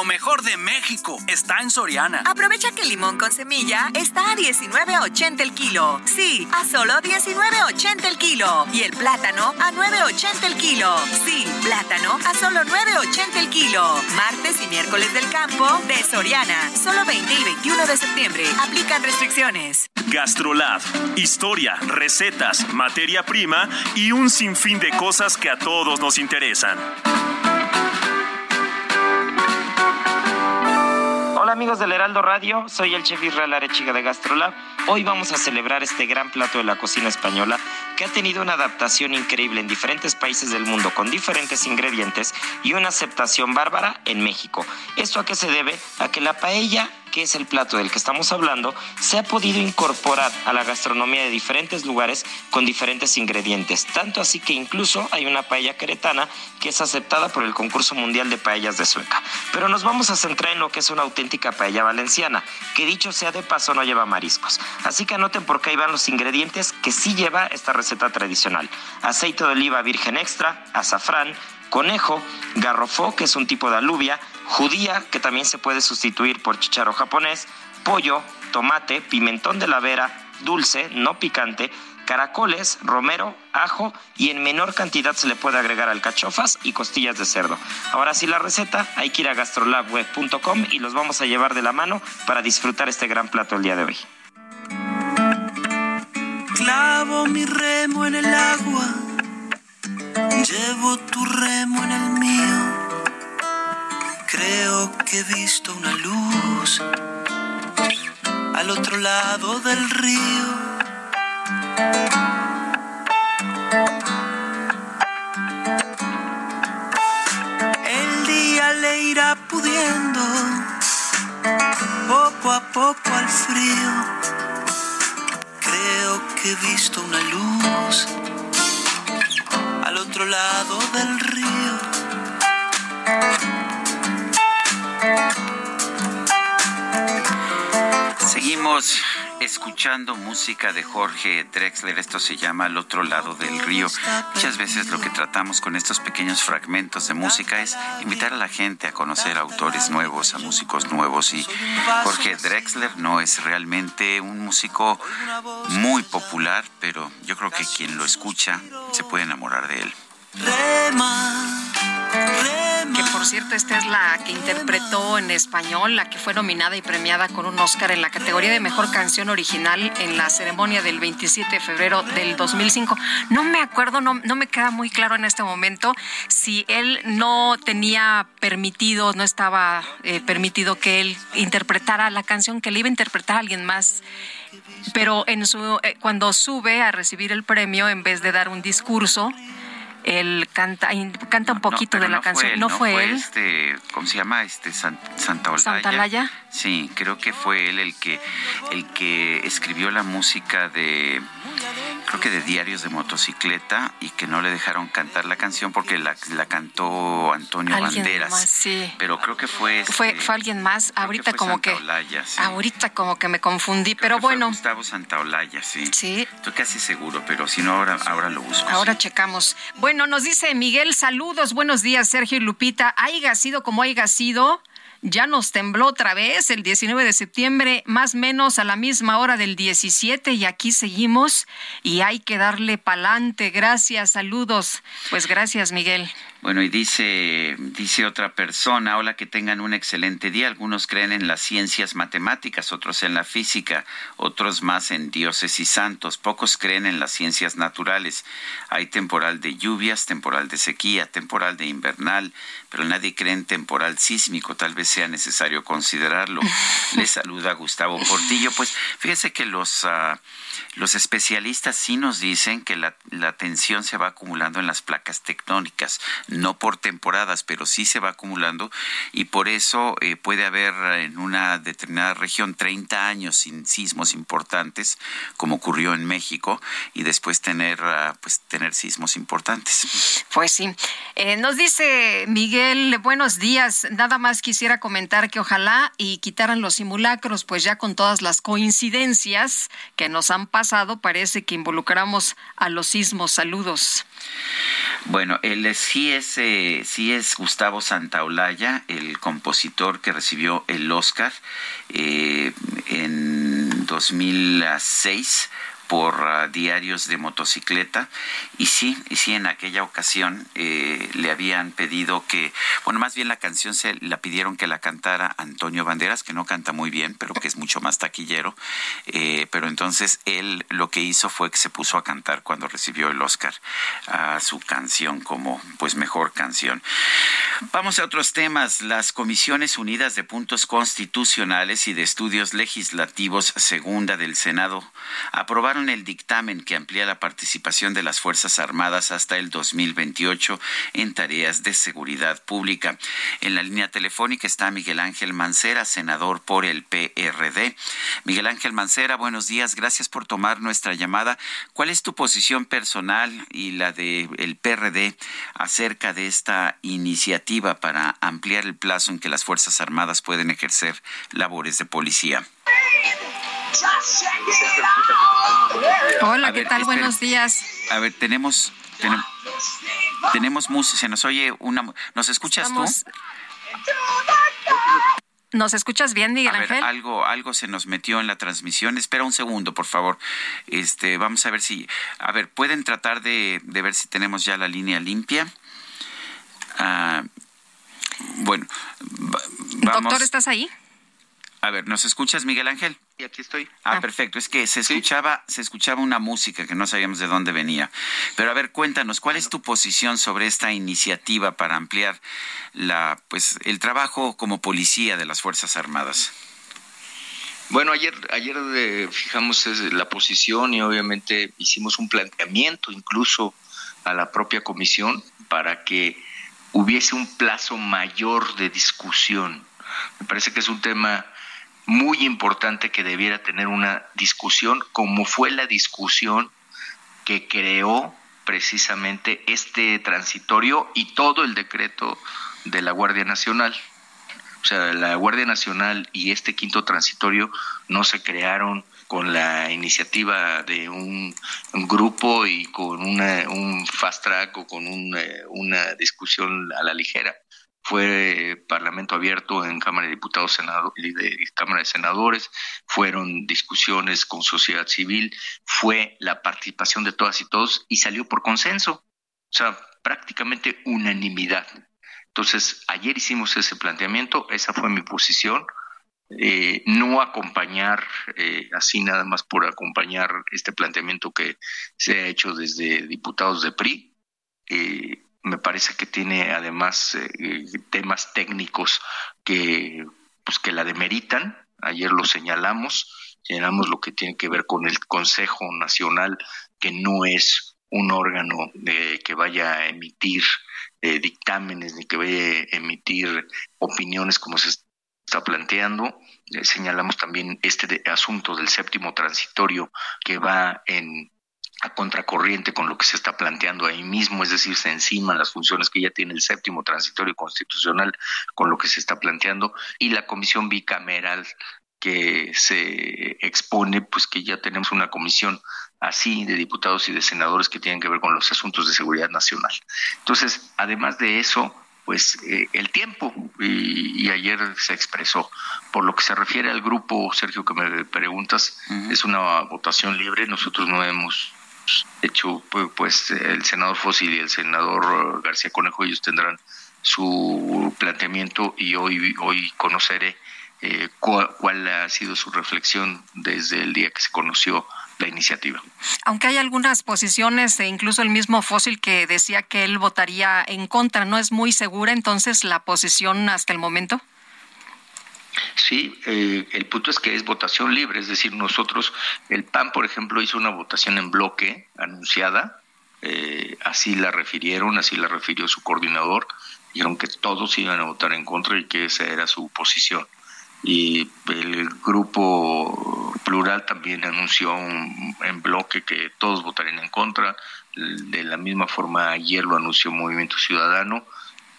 Lo mejor de México está en Soriana. Aprovecha que el limón con semilla está a 19.80 el kilo. Sí, a solo 19.80 el kilo. Y el plátano a 9.80 el kilo. Sí, plátano a solo 9.80 el kilo. Martes y miércoles del campo de Soriana. Solo 20 y 21 de septiembre. Aplican restricciones. Gastrolab. Historia, recetas, materia prima y un sinfín de cosas que a todos nos interesan. Amigos del Heraldo Radio? Soy el chef Israel Arechiga de Gastrolab. Hoy vamos a celebrar este gran plato de la cocina española que ha tenido una adaptación increíble en diferentes países del mundo con diferentes ingredientes y una aceptación bárbara en México. ¿Esto a qué se debe? A que la paella que es el plato del que estamos hablando, se ha podido incorporar a la gastronomía de diferentes lugares con diferentes ingredientes. Tanto así que incluso hay una paella queretana que es aceptada por el concurso mundial de paellas de Sueca. Pero nos vamos a centrar en lo que es una auténtica paella valenciana, que dicho sea de paso no lleva mariscos. Así que anoten por qué ahí van los ingredientes que sí lleva esta receta tradicional. Aceite de oliva virgen extra, azafrán, conejo, garrofó, que es un tipo de alubia, judía, que también se puede sustituir por chicharo japonés, pollo, tomate, pimentón de la vera, dulce, no picante, caracoles, romero, ajo y en menor cantidad se le puede agregar alcachofas y costillas de cerdo. Ahora sí la receta, hay que ir a gastrolabweb.com y los vamos a llevar de la mano para disfrutar este gran plato el día de hoy. Clavo mi remo en el agua, llevo tu remo en el mío. Creo que he visto una luz al otro lado del río. El día le irá pudiendo poco a poco al frío. Creo que he visto una luz al otro lado del río. Seguimos escuchando música de Jorge Drexler. Esto se llama Al otro lado del río. Muchas veces lo que tratamos con estos pequeños fragmentos de música es invitar a la gente a conocer autores nuevos, a músicos nuevos. Y Jorge Drexler no es realmente un músico muy popular, pero yo creo que quien lo escucha se puede enamorar de él. Por cierto, esta es la que interpretó en español, la que fue nominada y premiada con un Oscar en la categoría de Mejor Canción Original en la ceremonia del 27 de febrero del 2005. No me acuerdo, no, no me queda muy claro en este momento si él no tenía permitido, no estaba eh, permitido que él interpretara la canción que le iba a interpretar a alguien más pero en su eh, cuando sube a recibir el premio en vez de dar un discurso él canta canta un poquito de la no canción Fue él, no, fue él Este, ¿Cómo se llama? Este San- Santa Olaya. Sí, creo que fue él el que el que escribió la música de creo que de diarios de motocicleta y que no le dejaron cantar la canción porque la, la cantó Antonio Alguien Banderas. más, sí. Pero creo que fue este, fue fue alguien más ahorita como Santa que sí. ahorita como que me confundí Creo pero que fue bueno Gustavo Santaolalla, sí. Sí. Estoy casi seguro, pero si no ahora ahora lo busco. Ahora checamos. Bueno, nos dice Miguel, saludos, buenos días, Sergio y Lupita. Haiga sido como haiga sido, ya nos tembló otra vez el 19 de septiembre, más menos a la misma hora del 17, y aquí seguimos y hay que darle pa'lante. Gracias, saludos. Pues gracias, Miguel. Bueno, y dice, dice otra persona, hola, que tengan un excelente día. Algunos creen en las ciencias matemáticas, otros en la física, otros más en dioses y santos. Pocos creen en las ciencias naturales. Hay temporal de lluvias, temporal de sequía, temporal de invernal, pero nadie cree en temporal sísmico. Tal vez sea necesario considerarlo. [LAUGHS] Le saluda Gustavo Portillo. Pues fíjese que los, ah, los especialistas sí nos dicen que la, la tensión se va acumulando en las placas tectónicas, no por temporadas, pero sí se va acumulando y por eso eh, puede haber en una determinada región 30 años sin sismos importantes, como ocurrió en México, y después tener, ah, pues, tener sismos importantes. Pues sí. Eh, nos dice Miguel, buenos días. Nada más quisiera comentar que ojalá y quitaran los simulacros, pues ya con todas las coincidencias que nos han pasado, parece que involucramos a los sismos. Saludos. Bueno, él sí es, eh, sí es Gustavo Santaolalla, el compositor que recibió el Oscar eh, en 2006 por ah, diarios de motocicleta y sí, y sí en aquella ocasión eh, le habían pedido que, bueno, más bien la canción se la pidieron que la cantara Antonio Banderas, que no canta muy bien, pero que es mucho más taquillero, eh, pero entonces él lo que hizo fue que se puso a cantar cuando recibió el Oscar a su canción como pues mejor canción. Vamos a otros temas. Las Comisiones Unidas de Puntos Constitucionales y de Estudios Legislativos Segunda del Senado aprobaron el dictamen que amplía la participación de las Fuerzas Armadas hasta el 2028 en tareas de seguridad pública. En la línea telefónica está Miguel Ángel Mancera, senador por el PRD. Miguel Ángel Mancera, buenos días. Gracias por tomar nuestra llamada. ¿Cuál es tu posición personal y la del PRD acerca de esta iniciativa para ampliar el plazo en que las Fuerzas Armadas pueden ejercer labores de policía? Hola, ¿qué tal? Buenos días. A ver, tenemos, tenemos, música, se nos oye una... ¿Nos escuchas tú? ¿Nos escuchas bien, Miguel Ángel? algo, algo se nos metió en la transmisión. Espera un segundo, por favor. Este, vamos a ver si, a ver, pueden tratar de, ver si tenemos ya la línea limpia. Ah, bueno, Doctor, ¿estás ahí? A ver, ¿nos escuchas, Miguel Ángel? Aquí estoy. Ah, ah. perfecto. Es que se escuchaba, se escuchaba una música que no sabíamos de dónde venía. Pero a ver, cuéntanos, ¿cuál es tu posición sobre esta iniciativa para ampliar la, pues, el trabajo como policía de las Fuerzas Armadas? Bueno, ayer, ayer eh, fijamos la posición y obviamente hicimos un planteamiento incluso a la propia comisión para que hubiese un plazo mayor de discusión. Me parece que es un tema muy importante que debiera tener una discusión, como fue la discusión que creó precisamente este transitorio y todo el decreto de la Guardia Nacional. O sea, la Guardia Nacional y este quinto transitorio no se crearon con la iniciativa de un, grupo y con un fast track o con una discusión a la ligera fue Parlamento abierto en Cámara de Diputados Senado, de Cámara de Senadores, fueron discusiones con sociedad civil, fue la participación de todas y todos y salió por consenso, o sea, prácticamente unanimidad. Entonces, ayer hicimos ese planteamiento, esa fue mi posición, eh, no acompañar, eh, así nada más por acompañar este planteamiento que se ha hecho desde diputados de PRI. Eh, me parece que tiene además eh, temas técnicos que pues que la demeritan. Ayer lo señalamos señalamos lo que tiene que ver con el Consejo Nacional que no es un órgano de, que vaya a emitir eh, dictámenes ni que vaya a emitir opiniones como se está planteando. Eh, señalamos también este asunto del séptimo transitorio que va en a contracorriente con lo que se está planteando ahí mismo, es decir, se enciman las funciones que ya tiene el séptimo transitorio constitucional con lo que se está planteando y la comisión bicameral que se expone, pues que ya tenemos una comisión así de diputados y de senadores que tienen que ver con los asuntos de seguridad nacional. Entonces, además de eso, pues eh, el tiempo, y, ayer se expresó. Por lo que se refiere al grupo, Sergio, que me preguntas, es una votación libre, nosotros no hemos de hecho, pues el senador Fósil y el senador García Conejo, ellos tendrán su planteamiento y hoy, hoy conoceré eh, cuál, ha sido su reflexión desde el día que se conoció la iniciativa. Aunque hay algunas posiciones, e incluso el mismo Fósil que decía que él votaría en contra, ¿no es muy segura entonces la posición hasta el momento? Sí, eh, el punto es que es votación libre, es decir, nosotros, el PAN, por ejemplo, hizo una votación en bloque anunciada, eh, así la refirieron, así la refirió su coordinador, dijeron que todos iban a votar en contra y que esa era su posición. Y el grupo plural también anunció en bloque que todos votarían en contra, de la misma forma ayer lo anunció Movimiento Ciudadano,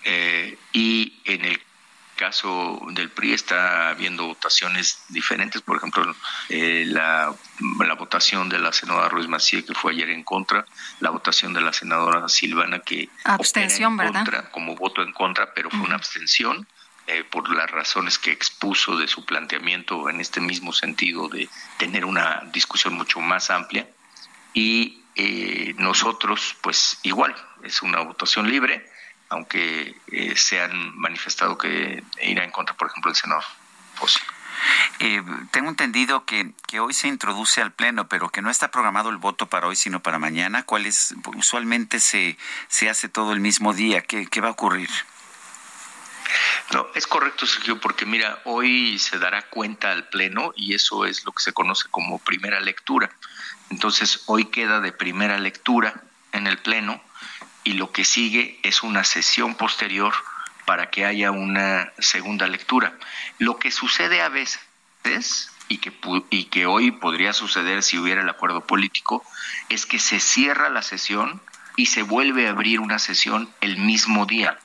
eh, y en el caso del PRI está habiendo votaciones diferentes, por ejemplo, eh, la, votación de la senadora Ruiz Macié, que fue ayer en contra, la votación de la senadora Silvana, que abstención, ¿verdad? como voto en contra, pero fue una abstención. Eh, por las razones que expuso de su planteamiento en este mismo sentido de tener una discusión mucho más amplia y eh, nosotros pues igual, es una votación libre, aunque eh, se han manifestado que irá en contra, por ejemplo, el senador eh, tengo entendido que, que, hoy se introduce al Pleno, pero que no está programado el voto para hoy, sino para mañana. ¿Cuál es? Usualmente se, se hace todo el mismo día. ¿Qué, qué va a ocurrir? No, es correcto, Sergio, porque mira, hoy se dará cuenta al Pleno y eso es lo que se conoce como primera lectura. Entonces, hoy queda de primera lectura en el Pleno y lo que sigue es una sesión posterior para que haya una segunda lectura. Lo que sucede a veces, y que, y que hoy podría suceder si hubiera el acuerdo político, es que se cierra la sesión y se vuelve a abrir una sesión el mismo día,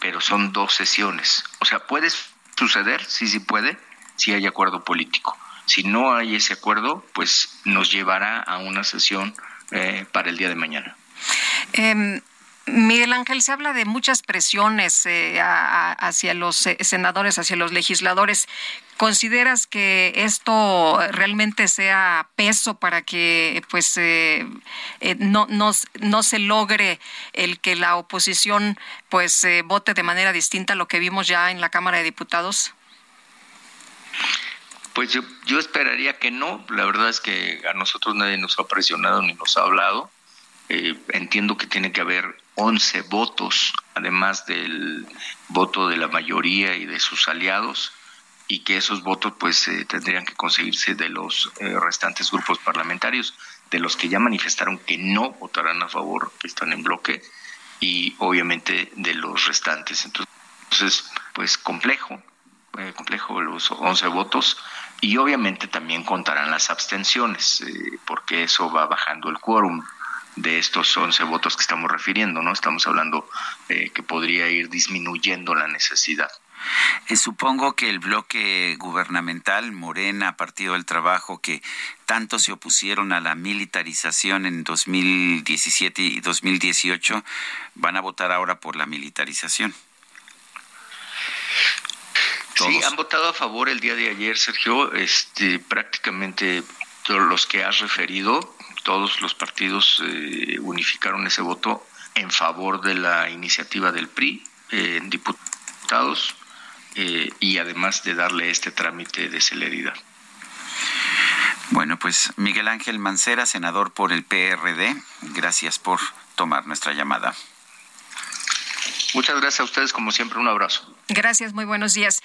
pero son dos sesiones. O sea, puede suceder, sí, sí puede, si hay acuerdo político. Si no hay ese acuerdo, pues nos llevará a una sesión eh, para el día de mañana. Em, Miguel Ángel, se habla de muchas presiones eh, hacia los eh, senadores, hacia los legisladores. ¿Consideras que esto realmente sea peso para que pues eh, no, no, se logre el que la oposición pues vote de manera distinta a lo que vimos ya en la Cámara de Diputados? Pues yo, yo esperaría que no. La verdad es que a nosotros nadie nos ha presionado ni nos ha hablado. entiendo que tiene que haber 11 votos, además del voto de la mayoría y de sus aliados, y que esos votos pues eh, tendrían que conseguirse de los eh, restantes grupos parlamentarios, de los que ya manifestaron que no votarán a favor, que están en bloque, y obviamente de los restantes. Entonces, pues complejo, eh, complejo los 11 votos, y obviamente también contarán las abstenciones, porque eso va bajando el quórum de estos 11 votos que estamos refiriendo, ¿no? Estamos hablando eh, que podría ir disminuyendo la necesidad. Eh, supongo que el bloque gubernamental, Morena, Partido del Trabajo, que tanto se opusieron a la militarización en 2017 y 2018, van a votar ahora por la militarización. Sí, han votado a favor el día de ayer, Sergio. Este, prácticamente todos los que has referido, todos los partidos eh, unificaron ese voto en favor de la iniciativa del PRI en diputados eh, y además de darle este trámite de celeridad. Bueno, pues Miguel Ángel Mancera, senador por el PRD, gracias por tomar nuestra llamada. Muchas gracias a ustedes, como siempre, un abrazo. Gracias, muy buenos días.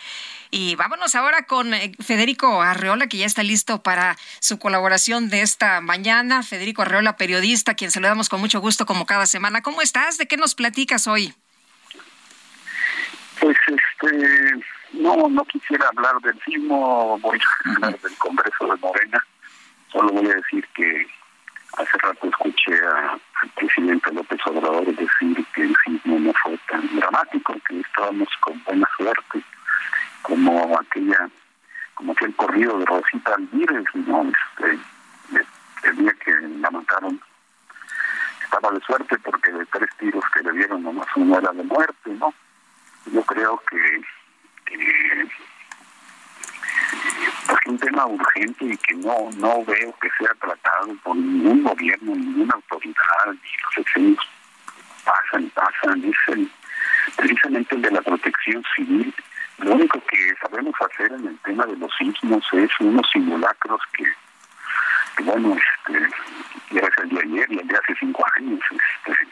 Y vámonos ahora con eh, Federico Arreola, que ya está listo para su colaboración de esta mañana. Federico Arreola, periodista, quien se lo damos con mucho gusto como cada semana. ¿Cómo estás? ¿De qué nos platicas hoy? Pues este, no, no quisiera hablar del sismo, voy a hablar del Congreso de Morena. Solo voy a decir que hace rato escuché al presidente López Obrador decir que el sismo no fue tan dramático, que estábamos con buena suerte como aquella como aquel corrido de Rosita Alvírez, ¿no? Este, el día que la mataron estaba de suerte porque de tres tiros que le dieron nomás uno era de muerte, ¿no? Yo creo que es un tema urgente y que no no veo que sea tratado por ningún gobierno, ninguna autoridad, y los exenios. Pasan, pasan, es el, precisamente el de la protección civil. Lo único que sabemos hacer en el tema de los sismos es unos simulacros que, bueno, este, ya es el de ayer y el de hace cinco años, este,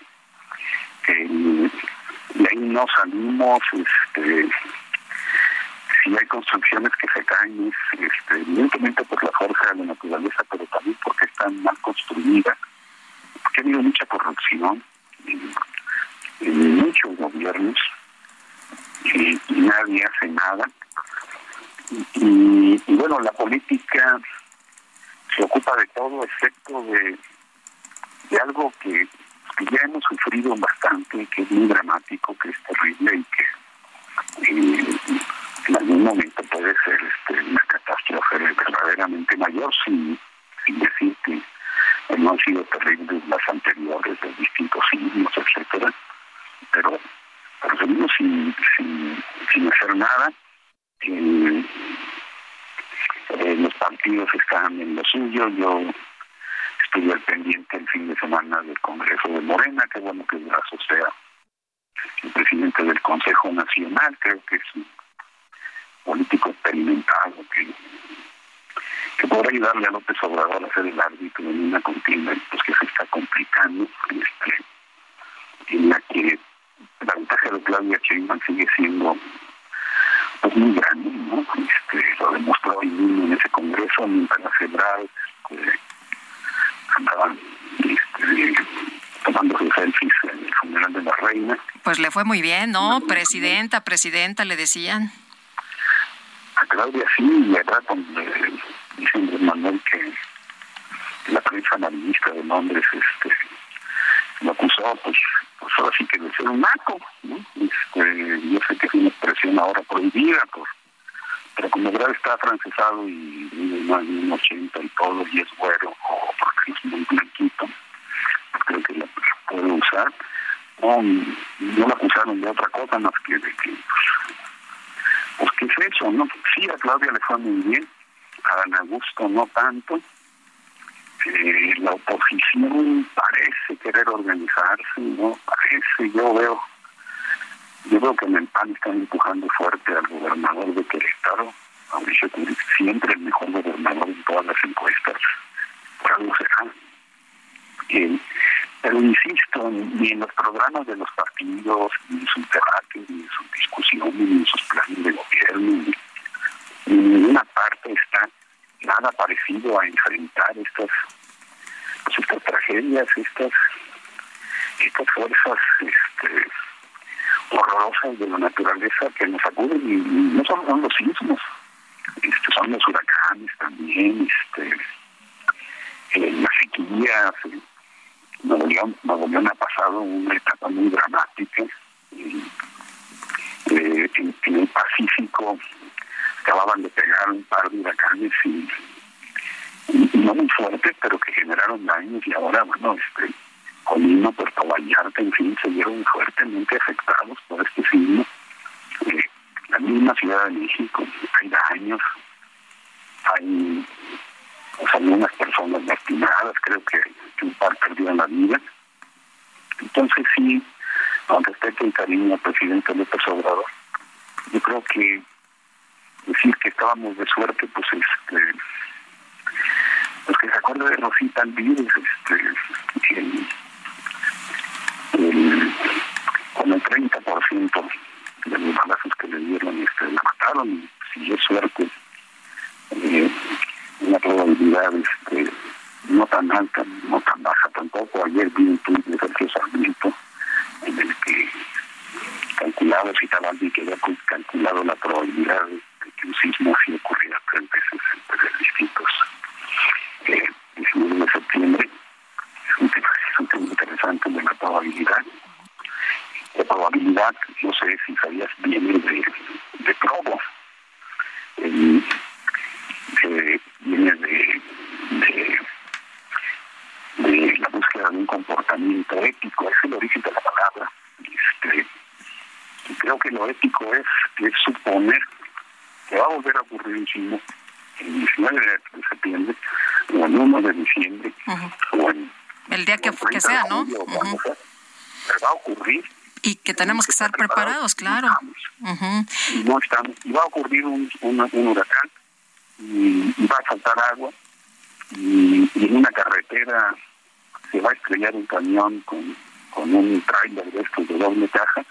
y ahí no salimos, este, si hay construcciones que se caen es este, evidentemente por la fuerza de la naturaleza, pero también porque están mal construidas, porque ha habido mucha corrupción en muchos gobiernos y, nadie hace nada. Y, bueno, la política se ocupa de todo excepto de, de algo que, ya hemos sufrido bastante, que es muy dramático, que es terrible y que eh, en algún momento puede ser este, una catástrofe verdaderamente mayor, sin, sin decir que no han sido terribles las anteriores de distintos signos, etcétera. Pero seguimos sin, sin, sin hacer nada. Eh, los partidos están en lo suyo. Yo estoy al pendiente fin de semana del Congreso de Morena, qué bueno que Brazo sea el presidente del Consejo Nacional, creo que es político experimentado que, que podrá ayudarle a López Obrador a ser el árbitro en una contienda pues, que se está complicando, este, en la que la ventaja de Claudia Sheinbaum sigue siendo pues muy grande, ¿no? Este, lo demostró hoy mismo en ese congreso, mientras la Federal este, andaban este, tomando sus selfies en el funeral de la reina. Pues le fue muy bien, ¿no? Presidenta, presidenta, le decían. A Claudia sí, y acá donde dicen Manuel que la prensa amarillista de Londres este, lo acusó, pues, pues ahora sí que de ser un naco, ¿no? Este, yo sé que es una expresión ahora prohibida, por, pero como grave está francesado y vive más de un 80 y todo, y es güero, o porque es muy blanquito, pues creo que la puede usar. No, no lo acusaron de otra cosa más que de que, pues, pues ¿qué es eso, no? Sí, a Claudia le fue muy bien, a Dan Augusto no tanto, eh, la oposición parece querer organizarse, no parece, yo veo, yo veo que en el PAN están empujando fuerte al gobernador de Querétaro, Mauricio Curi, siempre el mejor gobernador en todas las encuestas, por algo será. Eh, pero insisto, ni en los programas de los partidos, ni en sus debates, ni en sus discusiones, ni en sus planes de gobierno, ni, en ninguna parte está nada parecido a enfrentar estas pues estas tragedias, estas estas fuerzas este, horrorosas de la naturaleza que nos acuden y, y no son los sismos, este, son los huracanes también, este, eh, las sequías, eh, Nuevo León, Nuevo ha pasado una etapa muy dramática eh, en, el Pacífico acababan de pegar un par de huracanes y, no muy fuertes, pero que generaron daños y ahora, bueno, este, Colima, Puerto Vallarta, en fin, se vieron fuertemente afectados por este sismo. Eh, la misma Ciudad de México, hay daños, hay pues, algunas personas lastimadas, creo que, un par perdieron la vida. Entonces sí, con respecto cariño al presidente López Obrador, yo creo que decir que estábamos de suerte, pues este pues que se acuerda de Rosita Alvirez, este, el, el, con el 30% de los balazos que le dieron, este, la mataron, si es suerte, eh, una probabilidad este, no tan alta, no tan baja tampoco. Ayer vi un tuit de Sergio en el que calculaba, citaba alguien que había calculado la probabilidad de que un sismo así ocurriera tres veces entre distintos eh, 19 de septiembre. Es un, tema, interesante de la probabilidad. La probabilidad, no sé si sabías, viene de, de probo. Eh, viene de, de, de la búsqueda de un comportamiento ético, es el origen de la palabra. Este, y creo que lo ético es, es suponer que va a volver a ocurrir un sismo el 19 de septiembre o el 1 de diciembre uh -huh. o en el día que, que sea, ¿no? Uh -huh. a, va a ocurrir y que tenemos que estar preparados, claro. No estamos. Uh -huh. no estamos. Y va a ocurrir un, un, un huracán va a faltar agua y, en una carretera se va a estrellar un camión con, con un trailer de estos de doble caja.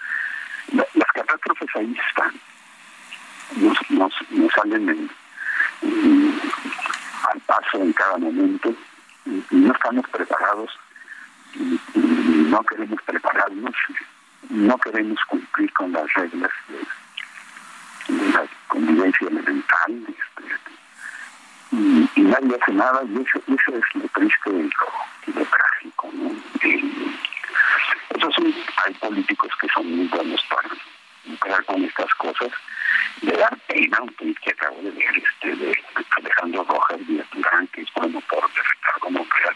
La, las catástrofes ahí están. Nos, nos, salen en, en, al paso en cada momento y, no estamos preparados y, no queremos prepararnos no queremos cumplir con las reglas de, de la convivencia elemental y, y, nadie hace nada y eso, eso es lo triste y lo, lo trágico ¿no? Y, eso sí, hay políticos que son muy buenos para lucrar con estas cosas de dar pena un tweet que acabo de ver este de Alejandro Rojas Díaz Durán que es promotor de Ricardo Monreal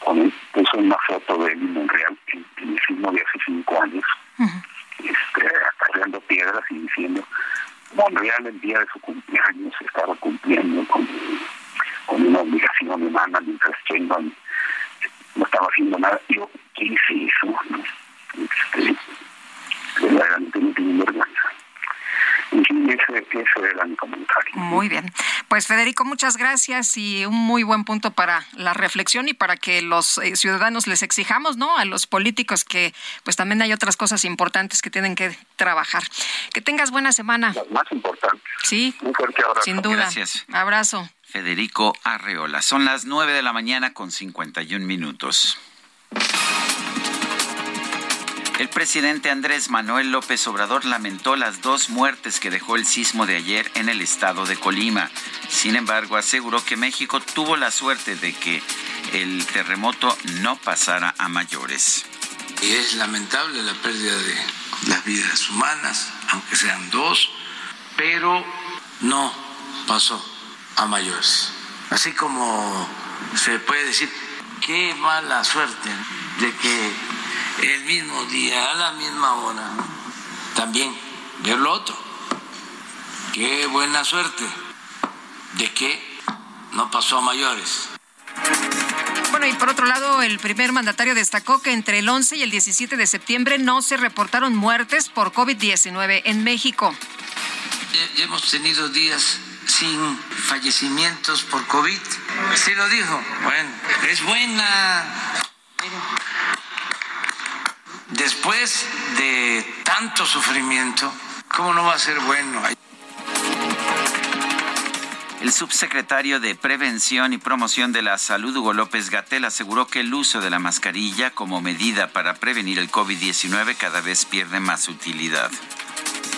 con, puso una foto de él en Monreal en, el de hace cinco años uh -huh. este, acarreando piedras y diciendo Monreal el día de su cumpleaños estaba cumpliendo con, con una obligación humana mientras Sheinbaum estaba haciendo nada. Yo, ¿qué hice eso? Este, verdaderamente no tengo vergüenza. En fin, ese, ese era mi comentario. Muy bien. Pues Federico, muchas gracias y un muy buen punto para la reflexión y para que los eh, ciudadanos les exijamos, ¿no? A los políticos que pues también hay otras cosas importantes que tienen que trabajar. Que tengas buena semana. Las más importantes. Sí. Un fuerte abrazo. Sin duda. Gracias. Abrazo. Federico Arreola. Son las 9 de la mañana con 51 minutos. El presidente Andrés Manuel López Obrador lamentó las dos muertes que dejó el sismo de ayer en el estado de Colima. Sin embargo, aseguró que México tuvo la suerte de que el terremoto no pasara a mayores. Es lamentable la pérdida de las vidas humanas, aunque sean dos, pero no pasó a mayores. Así como se puede decir, qué mala suerte de que el mismo día, a la misma hora, también ver lo otro. Qué buena suerte de que no pasó a mayores. Bueno, y por otro lado, el primer mandatario destacó que entre el 11 y el 17 de septiembre no se reportaron muertes por COVID-19 en México. Ya hemos tenido días sin fallecimientos por COVID. Sí lo dijo. Bueno, es buena. Después de tanto sufrimiento, ¿cómo no va a ser bueno? El subsecretario de Prevención y Promoción de la Salud, Hugo López Gatel, aseguró que el uso de la mascarilla como medida para prevenir el COVID-19 cada vez pierde más utilidad.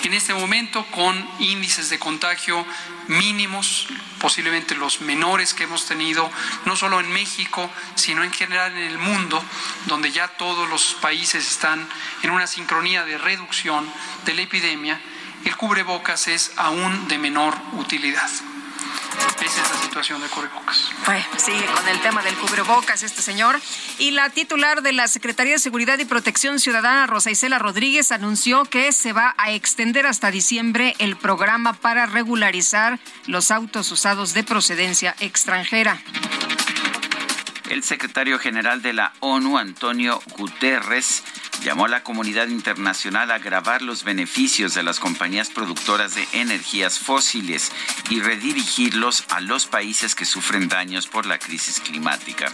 En este momento, con índices de contagio mínimos, posiblemente los menores que hemos tenido, no solo en México, sino en general en el mundo, donde ya todos los países están en una sincronía de reducción de la epidemia, el cubrebocas es aún de menor utilidad. Esa es la situación de cubrebocas. Bueno, sigue con el tema del cubrebocas este señor. Y la titular de la Secretaría de Seguridad y Protección Ciudadana, Rosa Isela Rodríguez, anunció que se va a extender hasta diciembre el programa para regularizar los autos usados de procedencia extranjera. El secretario general de la ONU, Antonio Guterres, llamó a la comunidad internacional a grabar los beneficios de las compañías productoras de energías fósiles y redirigirlos a los países que sufren daños por la crisis climática.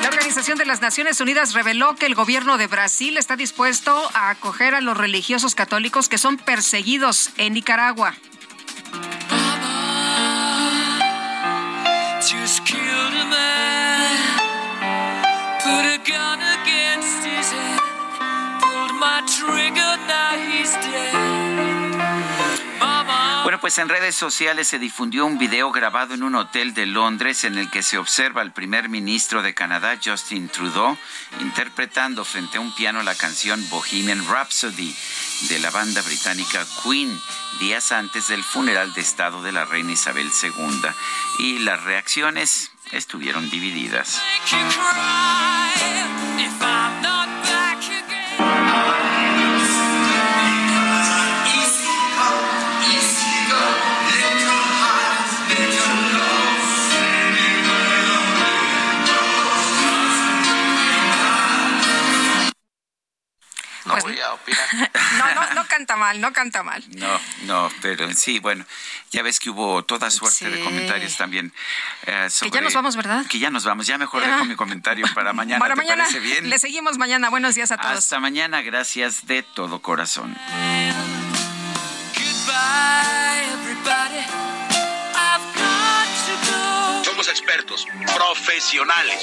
La Organización de las Naciones Unidas reveló que el gobierno de Brasil está dispuesto a acoger a los religiosos católicos que son perseguidos en Nicaragua. Just killed a man, put a gun against. Bueno, pues en redes sociales se difundió un video grabado en un hotel de Londres en el que se observa al primer ministro de Canadá, Justin Trudeau, interpretando frente a un piano la canción Bohemian Rhapsody de la banda británica Queen, días antes del funeral de Estado de la reina Isabel II. Y las reacciones estuvieron divididas. No voy a opinar. [LAUGHS] No, no, no canta mal, no canta mal. No, no, pero sí, bueno, ya ves que hubo toda suerte de comentarios también. eh, Que ya nos vamos, ¿verdad? Que ya nos vamos, ya mejor Ya. dejo mi comentario para [LAUGHS] mañana, Para ¿te mañana, parece bien? le seguimos mañana. Buenos días a todos. Hasta mañana, gracias de todo corazón. Goodbye, everybody. I've got to go. Somos expertos, profesionales.